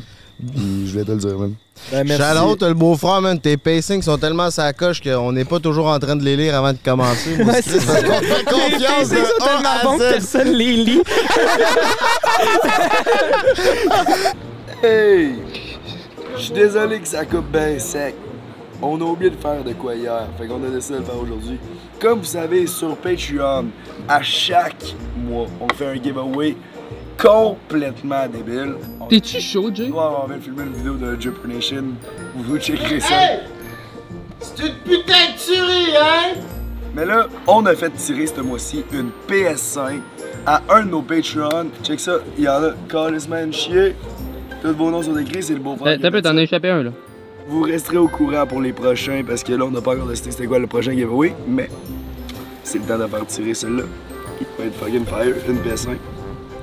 Je voulais te le dire, man. Ben, merci. Shout-out, le beau-frère, man. Tes pacings sont tellement sa coche qu'on n'est pas toujours en train de les lire avant de commencer. [laughs] Moi, Ouais, c'est c'est parce qu'on fait confiance Les sont tellement bons que personne les lit. [laughs] Hey! Je suis désolé que ça coupe bien sec. On a oublié de faire de quoi hier, fait qu'on a décidé de le faire aujourd'hui. Comme vous savez, sur Patreon, à chaque mois, on fait un giveaway complètement débile. T'es-tu chaud, Jay? Ouais, on vient de filmer une vidéo de Jupiter Nation. Vous vous checkerez ça. C'est une putain de tuerie, hein? Mais là, on a fait tirer ce mois-ci une PS5 à un de nos Patreons. Check ça, il y en a Carlisman Chier. Tous vos noms sont écrits, c'est le beau-frère. qui T'as a peu, fait t'en ça. as échappé un, là. Vous resterez au courant pour les prochains parce que là, on n'a pas encore décidé c'était quoi le prochain giveaway, mais c'est le temps de faire tirer celui-là. Il va être fucking fire, une PS5.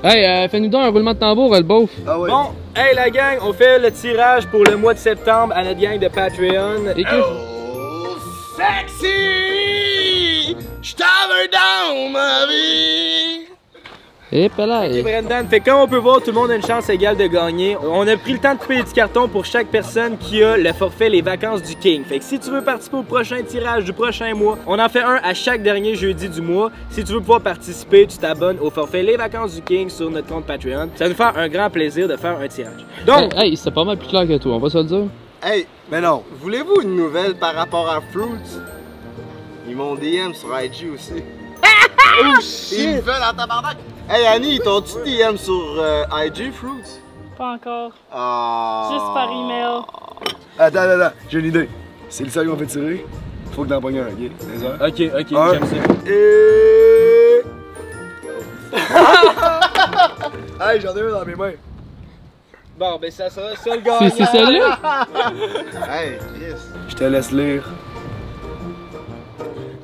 Hey, euh, fais-nous donc un roulement de tambour, le beauf. Ah? Bon, hey la gang, on fait le tirage pour le mois de septembre à notre gang de Patreon. Et que... Sexy! J't'avais down, ma vie! Et là, Ok, Brendan, fait comme on peut voir, tout le monde a une chance égale de gagner. On a pris le temps de couper les petits cartons pour chaque personne qui a le forfait Les Vacances du King. Fait que si tu veux participer au prochain tirage du prochain mois, on en fait un à chaque dernier jeudi du mois. Si tu veux pouvoir participer, tu t'abonnes au forfait Les Vacances du King sur notre compte Patreon. Ça va nous faire un grand plaisir de faire un tirage. Donc, Hey, hey, c'est pas mal plus clair que toi, on va se le dire. Hey, Mais non. voulez-vous une nouvelle par rapport à Fruits? Ils m'ont DM sur IG aussi. Oh Ils me veulent en tabarnak! Hey Annie, ils t'ont-tu DM sur euh, IG, Fruits? Pas encore. Ah. Juste par email. Attends, attends, attends, j'ai une idée. C'est le seul qu'on fait tirer. Faut que t'en pognes un, ok? Désolé. ok, ok, j'aime ça. Et. [laughs] hey, j'en ai un dans mes mains. Bon, ben ça sera ça le C'est gagnant. c'est celui-là? Hey, Chris. Je te laisse lire.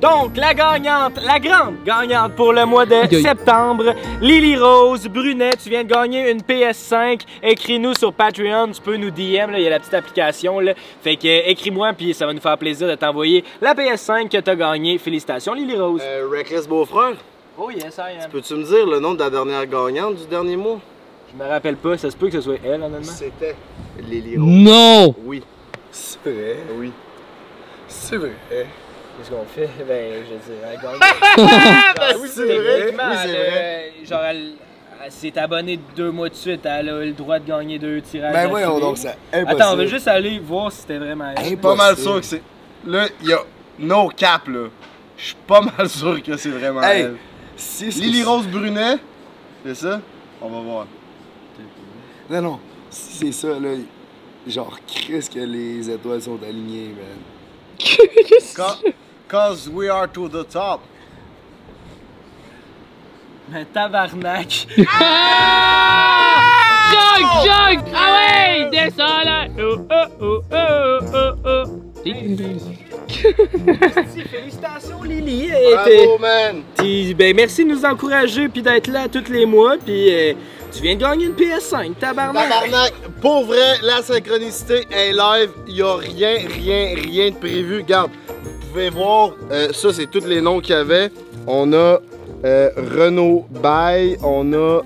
Donc, la gagnante, la grande gagnante pour le mois de septembre, Lily Rose Brunet, tu viens de gagner une PS5. Écris-nous sur Patreon, tu peux nous DM, il y a la petite application. Là. Fait que euh, écris-moi, puis ça va nous faire plaisir de t'envoyer la PS5 que tu as gagnée. Félicitations, Lily Rose. Euh, Reckless Beau-Frère, Oh yes, I am. peux-tu me dire le nom de la dernière gagnante du dernier mois? Je me rappelle pas, ça se peut que ce soit elle, honnêtement. C'était Lily Rose. Non! Oui. C'est vrai. Oui. C'est vrai. Qu'est-ce qu'on fait? [laughs] Ben, je veux dire, elle gagne. [laughs] oui, c'est vrai. Techniquement, Oui, c'est vrai. euh, Genre, elle, elle s'est abonnée deux mois de suite, elle a le droit de gagner deux tirages. Ben voyons d'affilée. donc, ça. Impossible. Attends, on va juste aller voir si c'était vraiment elle. Pas mal sûr que c'est. Là, il y a no cap, là. Je suis pas [laughs] mal sûr que c'est vraiment Hey, elle. Si c'est- Lily Rose Brunet, c'est ça? On va voir. Non, non. Si c'est ça, là, genre, Chris que les étoiles sont alignées, man. Ca- Cause we are to the top. Ben, tabarnak. Jog, jog! Ah ouais! Descends là! Oh, oh, oh, oh, oh, oh. Félicitations, Lily. Bravo, man! ben, merci de nous encourager puis d'être là tous les mois. Puis euh, tu viens de gagner une PS5, tabarnak. Tabarnak, pour vrai, la synchronicité est live. Il y a rien, rien, rien de prévu. Regarde, vous pouvez voir, euh, ça, c'est tous les noms qu'il y avait. On a euh, Renaud Bay, on a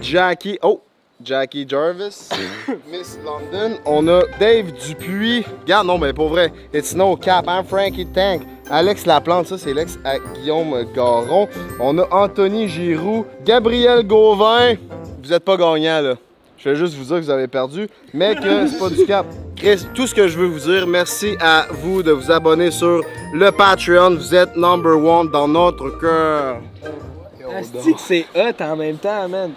Jackie. Oh, Jackie Jarvis, [coughs] Miss London. On a Dave Dupuis. Regarde, non, mais pour vrai, it's no cap, hein, Frankie Tank. Alex Laplante, ça c'est l'ex à Guillaume Garon. On a Anthony Giroux, Gabriel Gauvin. Vous êtes pas gagnant là. Je vais juste vous dire que vous avez perdu, mais que c'est pas du cap. Chris, tout ce que je veux vous dire, merci à vous de vous abonner sur le Patreon. Vous êtes number one dans notre cœur. C'est hot en même temps, man.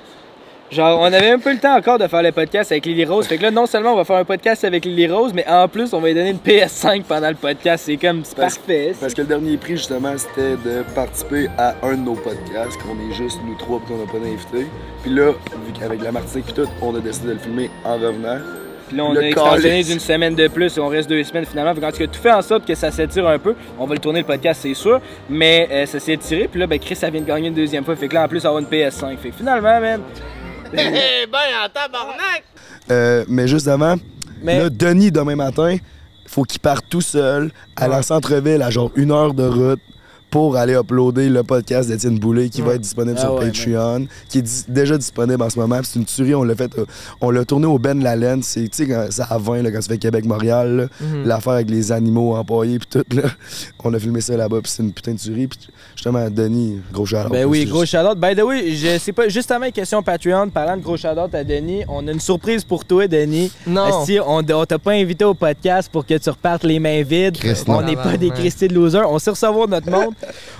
Genre, on avait un peu le temps encore de faire le podcast avec Lily Rose. Fait que là, non seulement on va faire un podcast avec Lily Rose, mais en plus, on va lui donner une PS5 pendant le podcast. C'est comme, c'est Parce- parfait. Parce que le dernier prix, justement, c'était de participer à un de nos podcasts, qu'on est juste nous trois et qu'on n'a pas d'invité. Puis là, vu qu'avec la Martinique et tout, on a décidé de le filmer en revenant. Puis là, on Le a extensionné d'une semaine de plus et on reste deux semaines finalement. Fait qu'en tout cas, tout fait en sorte que ça s'étire un peu. On va le tourner le podcast, c'est sûr. Mais euh, ça s'est étiré. Puis là, ben, Chris, ça vient de gagner une deuxième fois. Fait que là, en plus, va une PS5. Fait que finalement, man. Eh ben, en tabarnak! Euh, mais juste avant, Mais là, Denis, demain matin, faut qu'il parte tout seul à la centre-ville à genre une heure de route pour aller uploader le podcast d'Étienne Boulay qui va être disponible Ah sur ouais, Patreon, qui est déjà disponible en ce moment. C'est une tuerie, on l'a fait, euh, on l'a tourné au Ben Lalaine. C'est, tu sais, quand ça à 20, là, quand tu fais Québec-Montréal, Mhm. l'affaire avec les animaux empaillés puis tout, là. On a filmé ça là-bas, puis c'est une putain de tuerie. Puis justement, Denis, gros shout Ben oui, gros shout-out. By the way, je sais pas, juste avant, question Patreon, parlant de gros shout-out à Denis, on a une surprise pour toi, Denis. Non. Si on, on t'a pas invité au podcast pour que tu repartes les mains vides, Christ, on n'est pas des Christy de losers, on sait recevoir notre [laughs] monde.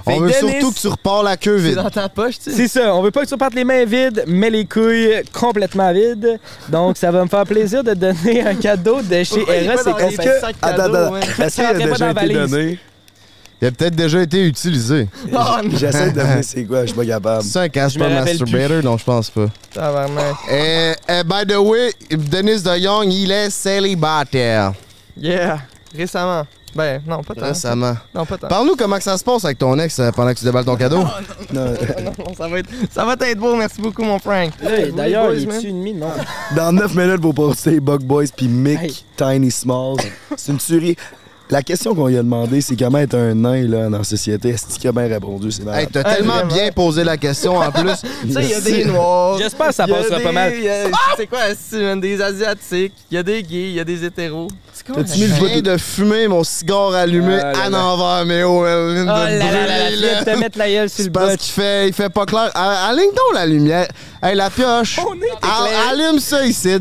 On que veut surtout que tu repars la queue C'est vide. dans ta poche, tu sais. C'est ça, on veut pas que tu repartes les mains vides, mais les couilles complètement vides. Donc, ça va me faire plaisir de te donner un cadeau de chez pas et compagnie. sacs Attends, cadeaux, attends, ouais. est-ce qu'il a [laughs] déjà été valise. donné? Il a peut-être déjà été utilisé. Oh. [laughs] J'essaie de deviner c'est quoi, je suis pas capable. C'est un Casper me Masturbator? Non, je pense pas. Tabarnak. Et, et by the way, Denis de Young, il est célibataire. Yeah. Récemment. Ben, non, pas tant. Récemment. Non, pas tant. Parle-nous comment que ça se passe avec ton ex euh, pendant que tu déballes ton cadeau. [laughs] Non, non, non, ça va être, ça va être beau. Merci beaucoup, mon Frank. Vous, D'ailleurs, il boys, est-tu ennemi? Non? Dans 9 minutes, vous poster Bug Boys puis Mick Hey. Tiny Smalls. C'est une tuerie. La question qu'on lui a demandé, c'est comment être un nain là, dans la société. Est-ce qu'il a bien répondu? C'est malade? Hey, t'as Hey, tellement vraiment. bien posé la question en plus. [laughs] Tu sais, il y a des noirs. J'espère que ça il y a passera des- pas mal. il y a- C'est quoi, c'est, man, des asiatiques, il y a des gays, il y a des hétéros. C'est quoi? T'as-tu Je mis le viens de fumer mon cigare allumé Ah là à là. l'envers, mais oh, elle vient Oh de là là là, brûler, viens là. de te mettre la gueule sur C'est le parce botch. qu'il fait, il fait pas clair. A- Aligne donc la lumière. Hey, la pioche. On est Allume ça ici.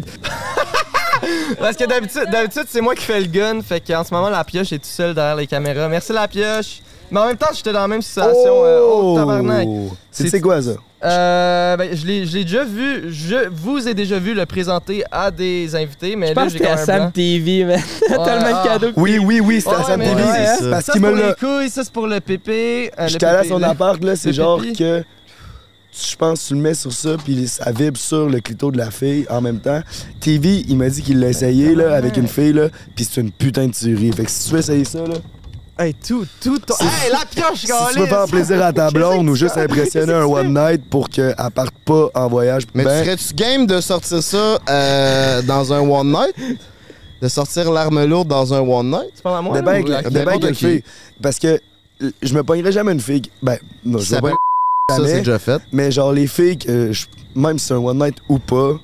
Parce que d'habitude, d'habitude c'est moi qui fais le gun, fait qu'en ce moment, la pioche est tout seul derrière les caméras. Merci, la pioche. Mais en même temps, j'étais dans la même situation. euh, oh, tabarnak. C'est quoi ça? Euh, ben, je l'ai je l'ai déjà vu. Je vous ai déjà vu le présenter à des invités, mais Je là, j'ai quand à même Sam blanc. TV, man. [laughs] Tellement ah. de cadeaux. que Oui, oui, oui, c'était Ouais, à Sam TV. ouais, c'est ça. Parce Ça, qu'il c'est me pour l'a. les couilles, ça, c'est pour le pépé. euh, le J'étais allé à son le- appart, là, c'est le genre pipi. que. Je pense que tu le mets sur ça, puis ça vibre sur le clito de la fille en même temps. TV, il m'a dit qu'il l'a essayé là, avec une fille, là, puis c'est une putain de tuerie. Fait que si tu veux essayer ça, là, Hey, tout, tout. ton- Hey, la pioche, si tu veux faire plaisir à ta [laughs] blonde ou juste impressionner un [laughs] one night pour qu'elle parte pas en voyage, Mais ben, serais-tu game de sortir ça euh, dans un one night? De sortir l'arme lourde dans un one night? C'est pas à moi. N'importe quelle qui? fille. Parce que euh, je me pognerais jamais une fille. Ben, non, je Ça c'est déjà fait. Mais genre, les filles que je- même si c'est un one night ou pas,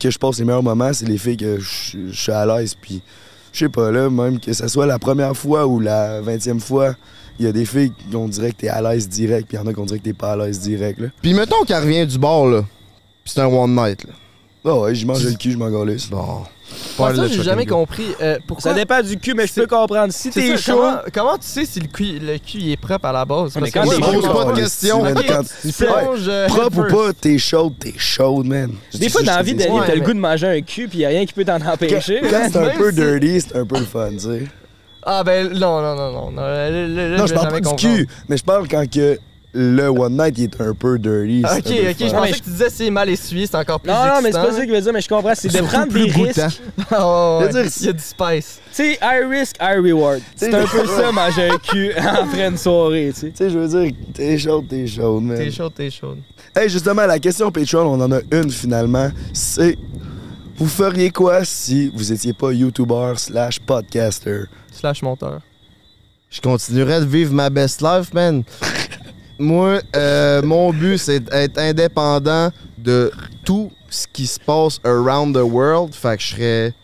que je passe les meilleurs moments, c'est les filles que je je suis à l'aise. Puis, je sais pas, là, même que ce soit la première fois ou la vingtième fois, il y a des filles qu'on dirait que t'es à l'aise direct, puis il y en a qu'on dirait que t'es pas à l'aise direct, là. Puis mettons qu'elle revient du bord, là. Puis c'est un one night, là. Ah ouais, je mange le cul, je m'en. Bon. Ça, j'ai jamais compris. euh, pourquoi Ça dépend du cul, mais je peux comprendre. Si t'es chaud, Comment, comment tu sais si le cul, le cul il est propre à la base? Mais quand je pose pas de questions. Propre ou pas, t'es chaude, t'es chaude, man. des fois, dans la vie, t'as le goût de manger un cul, puis y a rien qui peut t'en empêcher. quand c'est un peu dirty, c'est un peu le fun, tu sais. Ah ben non, non, non, non. non, je parle pas du cul, mais je parle quand que le one night il est un peu dirty. Ok, ok, je pensais que tu disais c'est mal essuyé, c'est encore plus Non, non, mais c'est pas ça qu'il veut dire, mais je comprends. C'est de prendre plus des goûtant. risques. [laughs] Ah, ouais, Je veux ouais. dire, Il y a du spice. Tu sais, high risk, high reward. C'est un peu ça, manger un cul [laughs] en pleine soirée, tu sais. Tu sais, je veux dire, t'es chaude, t'es chaude, man. T'es chaude, t'es chaude. Hey, justement, la question Patreon, on en a une finalement. C'est vous feriez quoi si vous étiez pas YouTuber slash podcaster? Slash monteur. Je continuerais de vivre ma best life, man. Moi, euh, mon but, c'est d'être indépendant de tout ce qui se passe around the world. Fait que je serais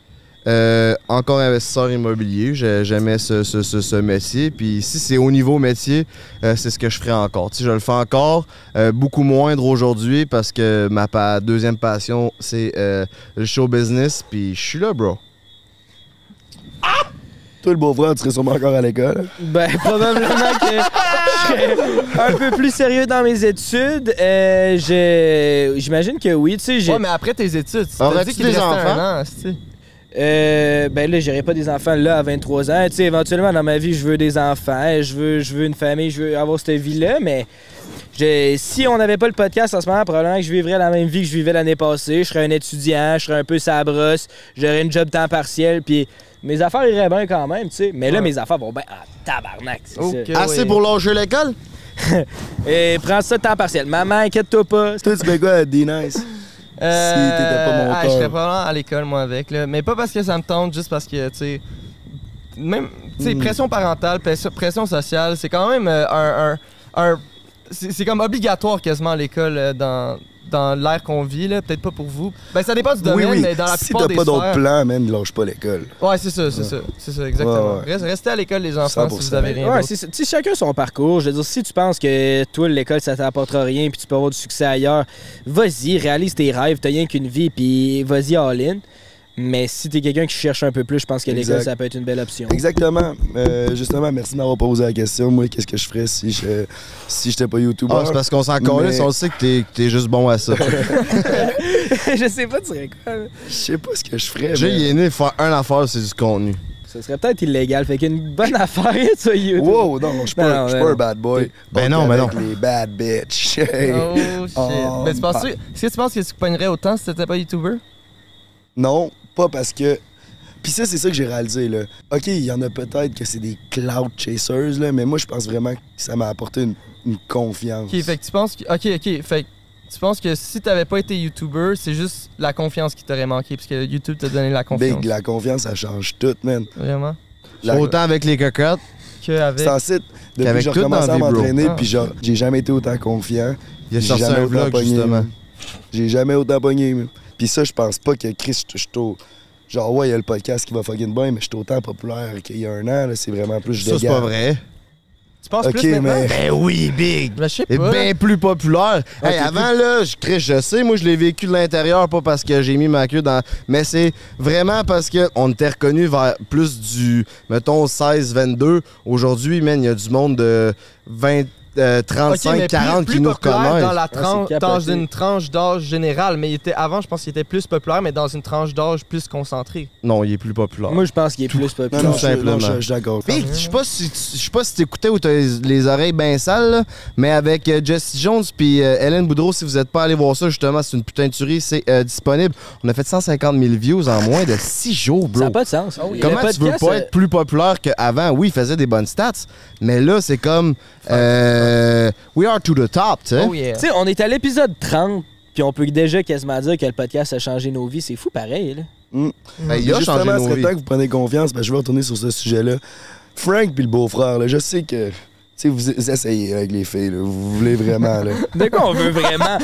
euh, encore investisseur immobilier. J'ai- J'aimais ce, ce, ce, ce métier. Puis si c'est au niveau métier, euh, c'est ce que je ferai encore. Tu sais, je le fais encore, euh, beaucoup moindre aujourd'hui parce que ma pa- deuxième passion, c'est euh, le show business. Puis je suis là, bro. Toi, le beau-frère, tu serais sûrement encore à l'école. Ben, probablement que [laughs] un peu plus sérieux dans mes études. Euh, je- J'imagine que oui. Tu sais, j'ai. Ouais, mais après tes études, tu t'as Aurais-tu dit qu'il des restait enfants? un an, tu sais. Euh, ben là, j'aurai pas des enfants là à 23 ans. Tu sais, éventuellement dans ma vie, je veux des enfants, je veux, je veux une famille, je veux avoir cette vie-là, mais je- si on n'avait pas le podcast en ce moment, probablement que je vivrais la même vie que je vivais l'année passée. Je serais un étudiant, je serais un peu sa brosse, j'aurais une job temps partiel, puis mes affaires iraient bien quand même, tu sais. Mais là, Ouais. mes affaires vont bien en tabarnak, ça. Assez oui. pour lâcher l'école? [laughs] Et prends ça temps partiel. Maman, inquiète-toi pas. Toi, tu fais quoi à D-Nice? Euh, Si t'étais pas mon ah. Je serais probablement à l'école, moi, avec. Là. Mais pas parce que ça me tente, juste parce que, tu sais. Même, tu sais, Hmm. pression parentale, pression, sociale, c'est quand même euh, un. un, un- c'est c'est comme obligatoire quasiment à l'école euh, dans, dans l'ère qu'on vit, là. Peut-être pas pour vous. Ben, ça dépend du domaine, oui. mais dans la si plupart t'as des pas d'autres plans, man, lâche pas l'école. Ouais, c'est ça, c'est ça. C'est ça, exactement. Ouais, ouais. Reste- Restez à l'école, les enfants, si 100%. vous avez rien. Ouais, c'est ça. Chacun son parcours. Je veux dire, si tu penses que toi, l'école, ça t'apportera rien, puis tu peux avoir du succès ailleurs, vas-y, réalise tes rêves. T'as rien qu'une vie, puis vas-y all-in. Mais si t'es quelqu'un qui cherche un peu plus, je pense que l'école, Exact. ça peut être une belle option. Exactement. Euh, justement, merci de m'avoir posé la question. Moi, qu'est-ce que je ferais si je si j'étais pas YouTuber? Ah, c'est parce qu'on s'en Mais- on sait que t'es- que t'es juste bon à ça. [laughs] [laughs] je sais pas, tu serais quoi. Je sais pas ce que je ferais. Jay, mais- il est né, faire un affaire, c'est du contenu. Ça serait peut-être illégal. Fait qu'une bonne [laughs] affaire, sur YouTube. Wow, non, je suis Non, pas, non, je suis non. pas un bad boy. Ben non, ben avec non. les bad bitch. Hey. Oh shit. Oh, mais tu penses est-ce que tu penses que tu pognerais autant si t'étais pas YouTuber? Non, pas parce que. Puis ça, c'est ça que j'ai réalisé, là. OK, il y en a peut-être que c'est des cloud chasers, là, mais moi, je pense vraiment que ça m'a apporté une, une confiance. Ok, fait que tu penses que. Ok, ok. Fait que tu penses que si t'avais pas été YouTuber, c'est juste la confiance qui t'aurait manqué, parce que YouTube t'a donné la confiance. Big, la confiance, ça change tout, man. Vraiment? La- Autant avec les cocottes. Que avec. C'est en site. Depuis Qu'avec que j'ai recommencé à m'entraîner, Ah. puis genre, j'ai jamais été autant confiant. Il a J'ai sorti jamais un autant vlog, justement. J'ai jamais autant pogné, man. Puis ça, je pense pas que Chris, je suis au... Genre, ouais, il y a le podcast qui va fucking bien, mais je suis autant populaire qu'il y a un an, là. C'est vraiment plus... je Ça, c'est pas vrai. Tu penses Ok, plus maintenant? mais- Ben oui, Big. Ben, je sais Et pas. bien plus populaire. Hey, avant, là, je, Chris, je sais, moi, je l'ai vécu de l'intérieur, pas parce que j'ai mis ma queue dans. Mais c'est vraiment parce qu'on était reconnu vers plus du, mettons, 16-22. Aujourd'hui, man, il y a du monde de 20, euh, Ok, 35, mais plus- 40 plus qui nous reconnaissent. dans, la Ah, tran- dans une tranche d'âge générale, mais il était, avant, je pense qu'il était plus populaire, mais dans une tranche d'âge plus concentrée. Non, il est plus populaire. Moi, je pense qu'il est plus populaire. Tout non, simplement. je d'accord. Je sais pas si tu- je sais pas si t'écoutais ou t'as les, les oreilles bien sales, là, mais avec euh, Jesse Jones puis euh, Hélène Boudreau, si vous êtes pas allé voir ça, justement, c'est une putain de tuerie, c'est euh, disponible. On a fait 150 000 views en moins de 6 jours, bro. Ça n'a pas de sens. Le Comment tu veux pas euh, être plus populaire qu'avant? Oui, il faisait des bonnes stats, mais là, c'est comme euh, We are to the top, tu sais. Oh yeah. Tu sais, on est à l'épisode 30, puis on peut déjà quasiment dire que le podcast a changé nos vies. C'est fou pareil, là. Ben, il a Justement, changé ce nos vies. temps que vous prenez confiance, ben, je vais retourner sur ce sujet-là. Frank puis le beau-frère, là, je sais que... Tu sais, vous, vous essayez avec les filles, là. Vous voulez vraiment, là. [laughs] De quoi on veut vraiment?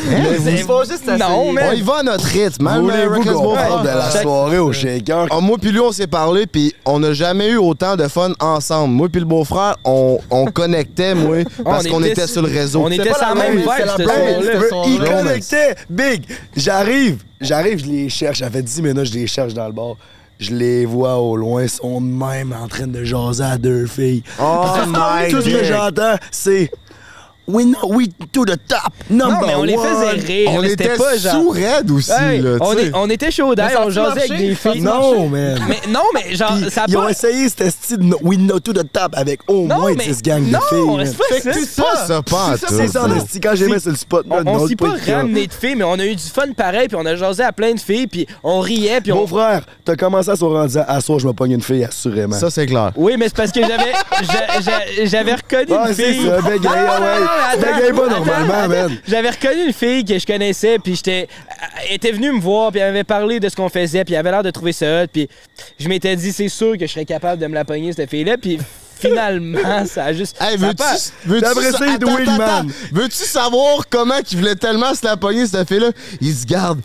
Ils vont juste essayer. Non, On mais. y va à notre rythme, man. Voulez-vous qu'on parle de la Chaque- soirée au shaker? Ah, moi puis lui, on s'est parlé, puis on n'a jamais eu autant de fun ensemble. Moi puis le beau-frère, on, on connectait, moi, parce On qu'on était était sur- sur le réseau. On était pas sans la même vibe, Il connectait! Big! J'arrive! J'arrive, je les cherche. Ça fait 10 minutes, je les cherche dans le bar. Je les vois au loin, ils sont de même en train de jaser à deux filles. Oh my Tout ce que j'entends, c'est We know we to the top, number Non, mais on les faisait rire. On était pas genre. aussi, Hey, là, on, est- on était chaud ça on jasait avec des Ça filles. Non, man. Mais non, mais genre, Puis, ça a ils ont essayé ce style de no- We know to the top avec au Non, moins mais- 10 gangs non, de filles. man. c'est pas ça. que C'est pas ça, pas. C'est ça, en esti, quand j'ai mis sur le spot. On, là, on non, s'y pas ramené de filles, mais on a eu du fun pareil, puis on a jasé à plein de filles, puis on riait, puis on. Mon frère, t'as commencé à en disant À soir, je me pogne une fille, assurément. Ça, c'est clair. Oui, mais c'est parce que j'avais j'a- j'a- j'avais reconnu Ah, une c'est fille. Attends, Bégaye pas normalement, attends. man. J'avais reconnu une fille que je connaissais, puis j'étais. Elle était venue me voir, puis elle avait parlé de ce qu'on faisait, puis elle avait l'air de trouver ça hot, puis je m'étais dit, c'est sûr que je serais capable de me la pogner, cette fille-là, puis finalement, [laughs] ça a juste. Hey, veux-tu, pas- il attends. Veux-tu savoir comment qu'il voulait tellement se la pogner, cette fille-là? Il se garde.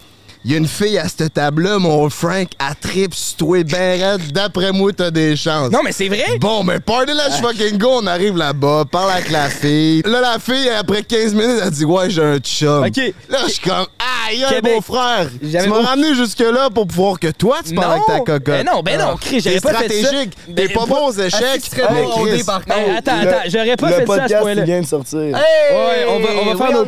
Il y a une fille à cette table-là, mon Frank, à trip toi, ben raide. D'après moi, t'as des chances. Non, mais c'est vrai. Bon, mais party là, je fucking go, on arrive là-bas, parle avec la fille. Là, la fille, après 15 minutes, elle dit Ouais, j'ai un chum. Ok. Là, je suis comme Aïe, beau frère. Tu J'avais m'as ramené jusque-là pour pouvoir que toi, tu parles avec ta cocotte. Ben non, ben non, Chris, j'aurais T'es pas fait ça. stratégique. T'es Ben, pas bon aux échecs. Chris, Ben, attends, attends, j'aurais pas le fait ça à ce podcast, point-là. vient de sortir. Hey! Ouais, on va- faire nos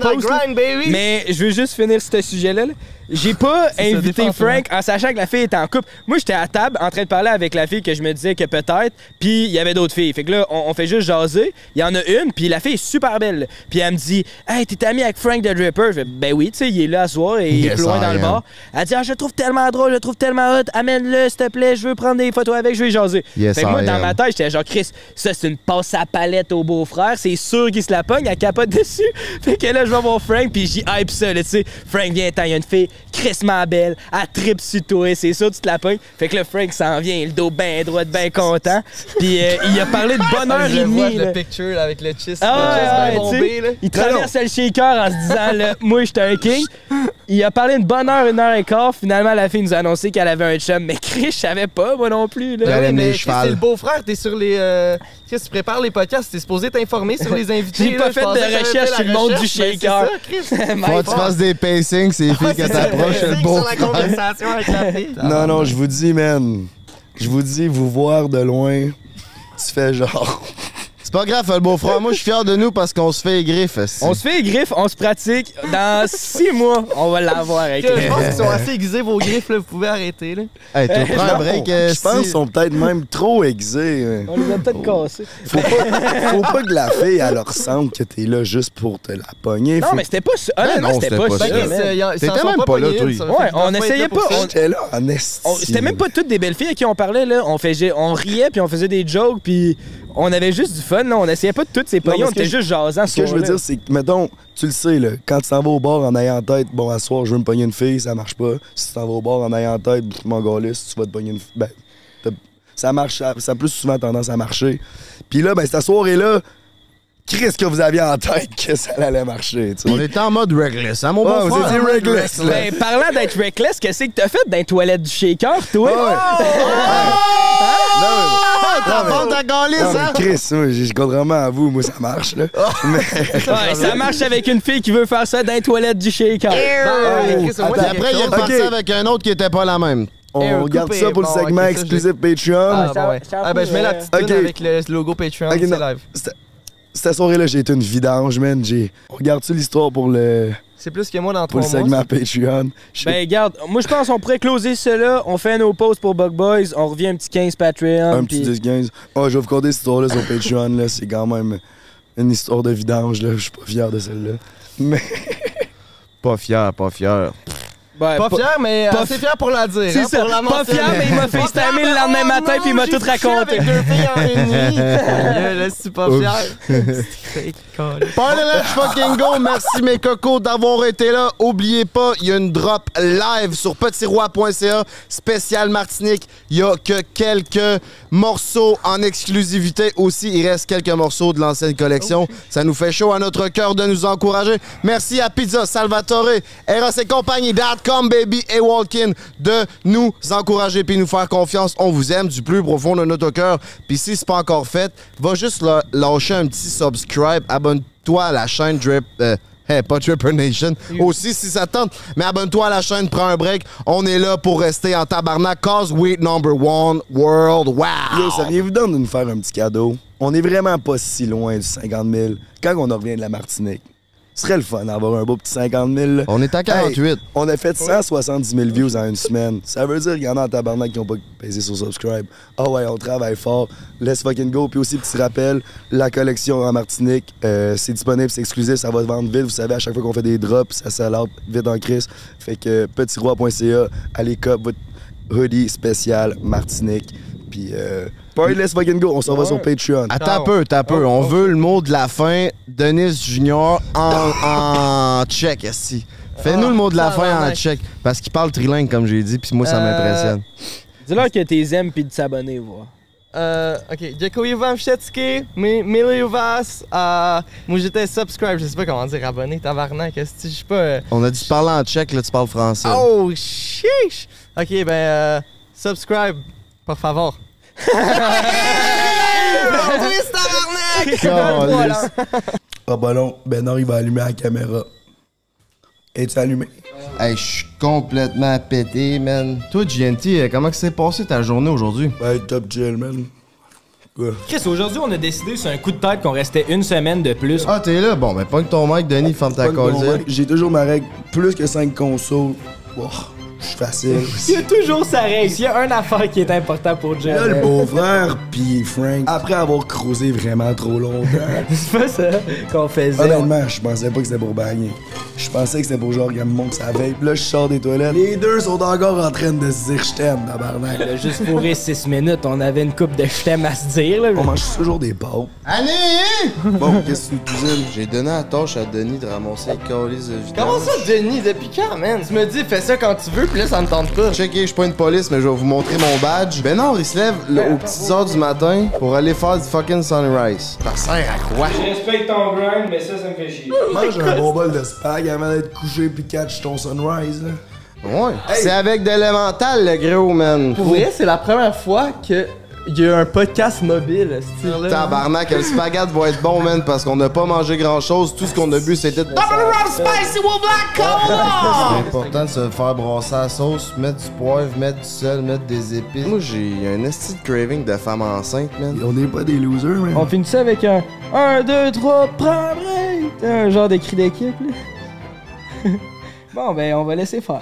baby! Mais je veux juste finir ce sujet-là. J'ai pas invité. Frank en sachant que la fille était en couple. Moi, j'étais à table en train de parler avec la fille que je me disais que peut-être, puis il y avait d'autres filles. Fait que là, on, on fait juste jaser. Il y en a une, puis la fille est super belle. Puis elle me dit Hey, t'es ami avec Frank the Dripper Je fais Ben oui, tu sais, il est là à soir et il est plus loin dans le bar. Elle dit Ah, je le trouve tellement drôle, je le trouve tellement hot. Amène-le, s'il te plaît, je veux prendre des photos avec, je y jaser. Yes, fait que moi, dans ma tête, j'étais genre Chris, ça c'est une passe à palette au beau-frère. C'est sûr qu'il se la pogne, elle capote [laughs] dessus. Fait que là, je vais voir Frank, puis j'y hype ça, tu sais. Frank, viens, il y a une fille crissement belle, elle tripe sur toi, c'est sûr, tu te la pognes. Fait que là, Frank s'en vient, le dos bien droit, bien content. Puis euh, il a parlé de bonne heure je et demie. le picture là, avec le chest, Ah le chest ouais, bombé, là. il traverse le shaker en se disant là, moi j'étais un king. Il a parlé une bonne heure, une heure et quart. Finalement, la fille nous a annoncé qu'elle avait un chum. Mais Chris, je savais pas, moi non plus. Là. Elle Ouais, mais chevals. c'est le beau-frère, t'es sur les. Euh... Chris, tu prépares les podcasts, t'es supposé t'informer sur les invités. J'ai là, pas fait de recherche sur la le monde du ben, shaker. c'est ça, Chris. [laughs] Faut que tu fasses des pacings, c'est les filles que t'approches, c'est le beau sur la conversation avec la fille. [laughs] Non, non, je vous dis, man. Je vous dis, vous voir de loin, tu fais genre. C'est pas grave, le beau-frère. Moi, je suis fier de nous parce qu'on se fait les griffes. On se fait les griffes, on se pratique. Dans [laughs] six mois, on va l'avoir avec Je pense qu'ils sont assez aiguisés, vos griffes, là, vous pouvez arrêter. Là. Hey, tu prends un break. euh, Je pense qu'ils sont peut-être même trop aiguisés. On les a peut-être cassés. Faut pas, faut pas que la fille, elle leur ressemble que t'es là juste pour te la pogner. Non, Faut- mais c'était pas ça. Honnêtement, non, c'était pas pas ça. ça. Ben, T'étais même pas là, toi. Ouais, on essayait pas, J'étais là en C'était même pas toutes des belles filles à qui on parlait, là. On, faisait, on riait, puis on faisait des jokes, puis on avait juste du fun, là. On essayait pas de toutes ces Non, pognons, on était juste jasant. Ce que je veux dire, c'est que, mettons, tu le sais, là, quand tu t'en vas au bar en ayant en tête, bon, à soir, je veux me pogner une fille, ça marche pas. Si tu t'en vas au bar en ayant en tête, mon gaulliste, tu vas te pogner une fille. Ben, ça marche, ça, ça a plus souvent tendance à marcher. Puis là, ben, cette soirée-là, qu'est-ce que vous aviez en tête que ça allait marcher, tu sais? On était en mode reckless, hein, mon Ah, vous beau-frère? étiez reckless, là. Ben, parlant d'être reckless, qu'est-ce que t'as fait dans les toilettes du shaker, toi? Ah ouais. Mais- ta gaullisse, Non, hein? mais Chris, moi, j'ai- contrairement à vous, moi, ça marche, là. [laughs] Mais. [laughs] Ouais, ça marche avec une fille qui veut faire ça dans les toilettes du shaker. Chris, Puis t'as après, il est chose. reparti avec un autre qui était pas la même. On garde coupé. ça pour Bon, le segment exclusif Patreon. Ah, ça- bon, ouais. Ah, ben, je mets la petite tune ok. avec le logo Patreon, Ok, c'est live. Cette- Cette soirée-là, j'ai été une vidange, man. J'ai... On regarde-tu l'histoire pour le, C'est plus que moi dans pour trois le mois. segment Patreon? Ben, garde, moi, je pense qu'on pourrait closer cela. On fait nos posts pour Bug Boys. On revient un petit 15 Patreon. un petit puis- 10-15. Oh, je vais vous conter cette histoire-là sur Patreon. Là. C'est quand même une histoire de vidange. Là. Je suis pas fier de celle-là. Mais Pas fier, pas fier. Pas pas- fier, mais pas assez fier pour la dire. C'est hein, ça, la pas fier, mais il m'a fait stammer le lendemain oh matin, puis il m'a tout raconté. Avec deux filles en. Là, là, c'est pas fier. [laughs] Party Let's fucking go! Merci mes cocos d'avoir été là. Oubliez pas, il y a une drop live sur petitsroi.ca spécial Martinique. Il y a que quelques morceaux en exclusivité aussi. Il reste quelques morceaux de l'ancienne collection. Ça nous fait chaud à notre cœur de nous encourager. Merci à Pizza Salvatore, Eros et compagnie.com, baby et Walkin de nous encourager puis nous faire confiance. On vous aime du plus profond de notre cœur. Puis si c'est pas encore fait, va juste lâcher un petit subscribe. Abonne-toi à la chaîne Drip. euh, Hey, pas Tripper Nation. Aussi, si ça tente. Mais abonne-toi à la chaîne, prends un break. On est là pour rester en tabarnak. Cause we number one world. Wow! yo, ça vient vous donne de nous faire un petit cadeau? On est vraiment pas si loin du 50 000 quand on en revient de la Martinique. Ce serait le fun d'avoir un beau petit 50 000. là. On est à 48. Hey, on a fait 170 000 views en une semaine. Ça veut dire qu'il y en a en tabarnak qui n'ont pas pesé sur subscribe. Ah ouais, on travaille fort. Let's fucking go. Puis aussi, petit rappel, la collection en Martinique, euh, c'est disponible, c'est exclusif, ça va se vendre vite. Vous savez, à chaque fois qu'on fait des drops, ça s'alerte vite en crise. Fait que petitroi.ca, allez cop votre hoodie spécial Martinique. Puis, euh, party, let's fucking go. On s'en va sur Patreon. Attends Ah un peu, attends un peu. On veut le mot de la fin. Denis Junior en, [laughs] en tchèque, ici. Fais-nous Ah, le mot de la fin en tchèque. Parce qu'il parle trilingue, comme j'ai dit, puis moi, ça Euh, m'impressionne. Dis-leur que t'es aimes puis de s'abonner, voir. Euh, ok, dziękuję wam wszystkim, mi- miluję was. Euh, moi j'étais subscribe, je sais pas comment dire abonné, tabarnak, est-ce que je sais pas. euh, On a dit tu parles en tchèque, là tu parles français. Oh, chiche! Ok, ben, euh, subscribe, por favor. Tabarnak! Ah bah non, ben non, il va allumer la caméra. Es-tu allumé? Hey, je suis complètement pété, man. Toi, GNT, euh, comment que s'est passé ta journée aujourd'hui? Ben, top chill, man. Quoi? Chris, aujourd'hui, on a décidé sur un coup de tête qu'on restait une semaine de plus. Ah, t'es là? Bon, ben, pogne ton mic, Denis, ferme ta mec. J'ai toujours ma règle, plus que 5 consoles. Wow, je suis facile. [laughs] Il y a toujours sa règle. S'il y a une affaire qui est importante pour Jeff, Là, le beau-frère pis Frank, après avoir creusé vraiment trop longtemps, [laughs] c'est pas ça qu'on faisait. honnêtement, je pensais pas que c'était pour bagner. Je pensais que c'était pour genre qu'elle me montre sa veille. Pis là, je sors des toilettes. Les deux sont encore en train de se dire je t'aime, tabarnak. A juste fourré 6 minutes, on avait une coupe de je à se dire. Là. On mange toujours des pâtes. Annie! Bon, qu'est-ce que tu cuisines? J'ai donné la tâche à Denis de ramasser les calices de vidange. Comment ça, Denis, depuis quand, man? Tu me dis, fais ça quand tu veux, puis là, ça me tente pas. Checkez, je suis pas une police, mais je vais vous montrer mon badge. Ben non, il se lève là, aux petites heures du matin pour aller faire du fucking sunrise. Ça sert à quoi? Je respecte ton grind, mais ça, ça me fait chier. Mange un bon bol de spag avant d'être couché pis catch ton sunrise, là. Ouais. C'est avec de l'élémental, le gros, man. Pour vrai, c'est la première fois que il y a un podcast mobile, style là. Tabarnak, le spaghette va être bon, man, parce qu'on n'a pas mangé grand chose. Tout ce qu'on a bu, c'était de [laughs] C'est important de se faire brasser la sauce, mettre du poivre, mettre du sel, mettre des épices. Moi, j'ai un esti de craving de femme enceinte, man. On n'est pas des losers, man. On finit ça avec un 1, 2, 3, prends un break! Un genre de cri d'équipe, là. [laughs] bon, ben, on va laisser faire.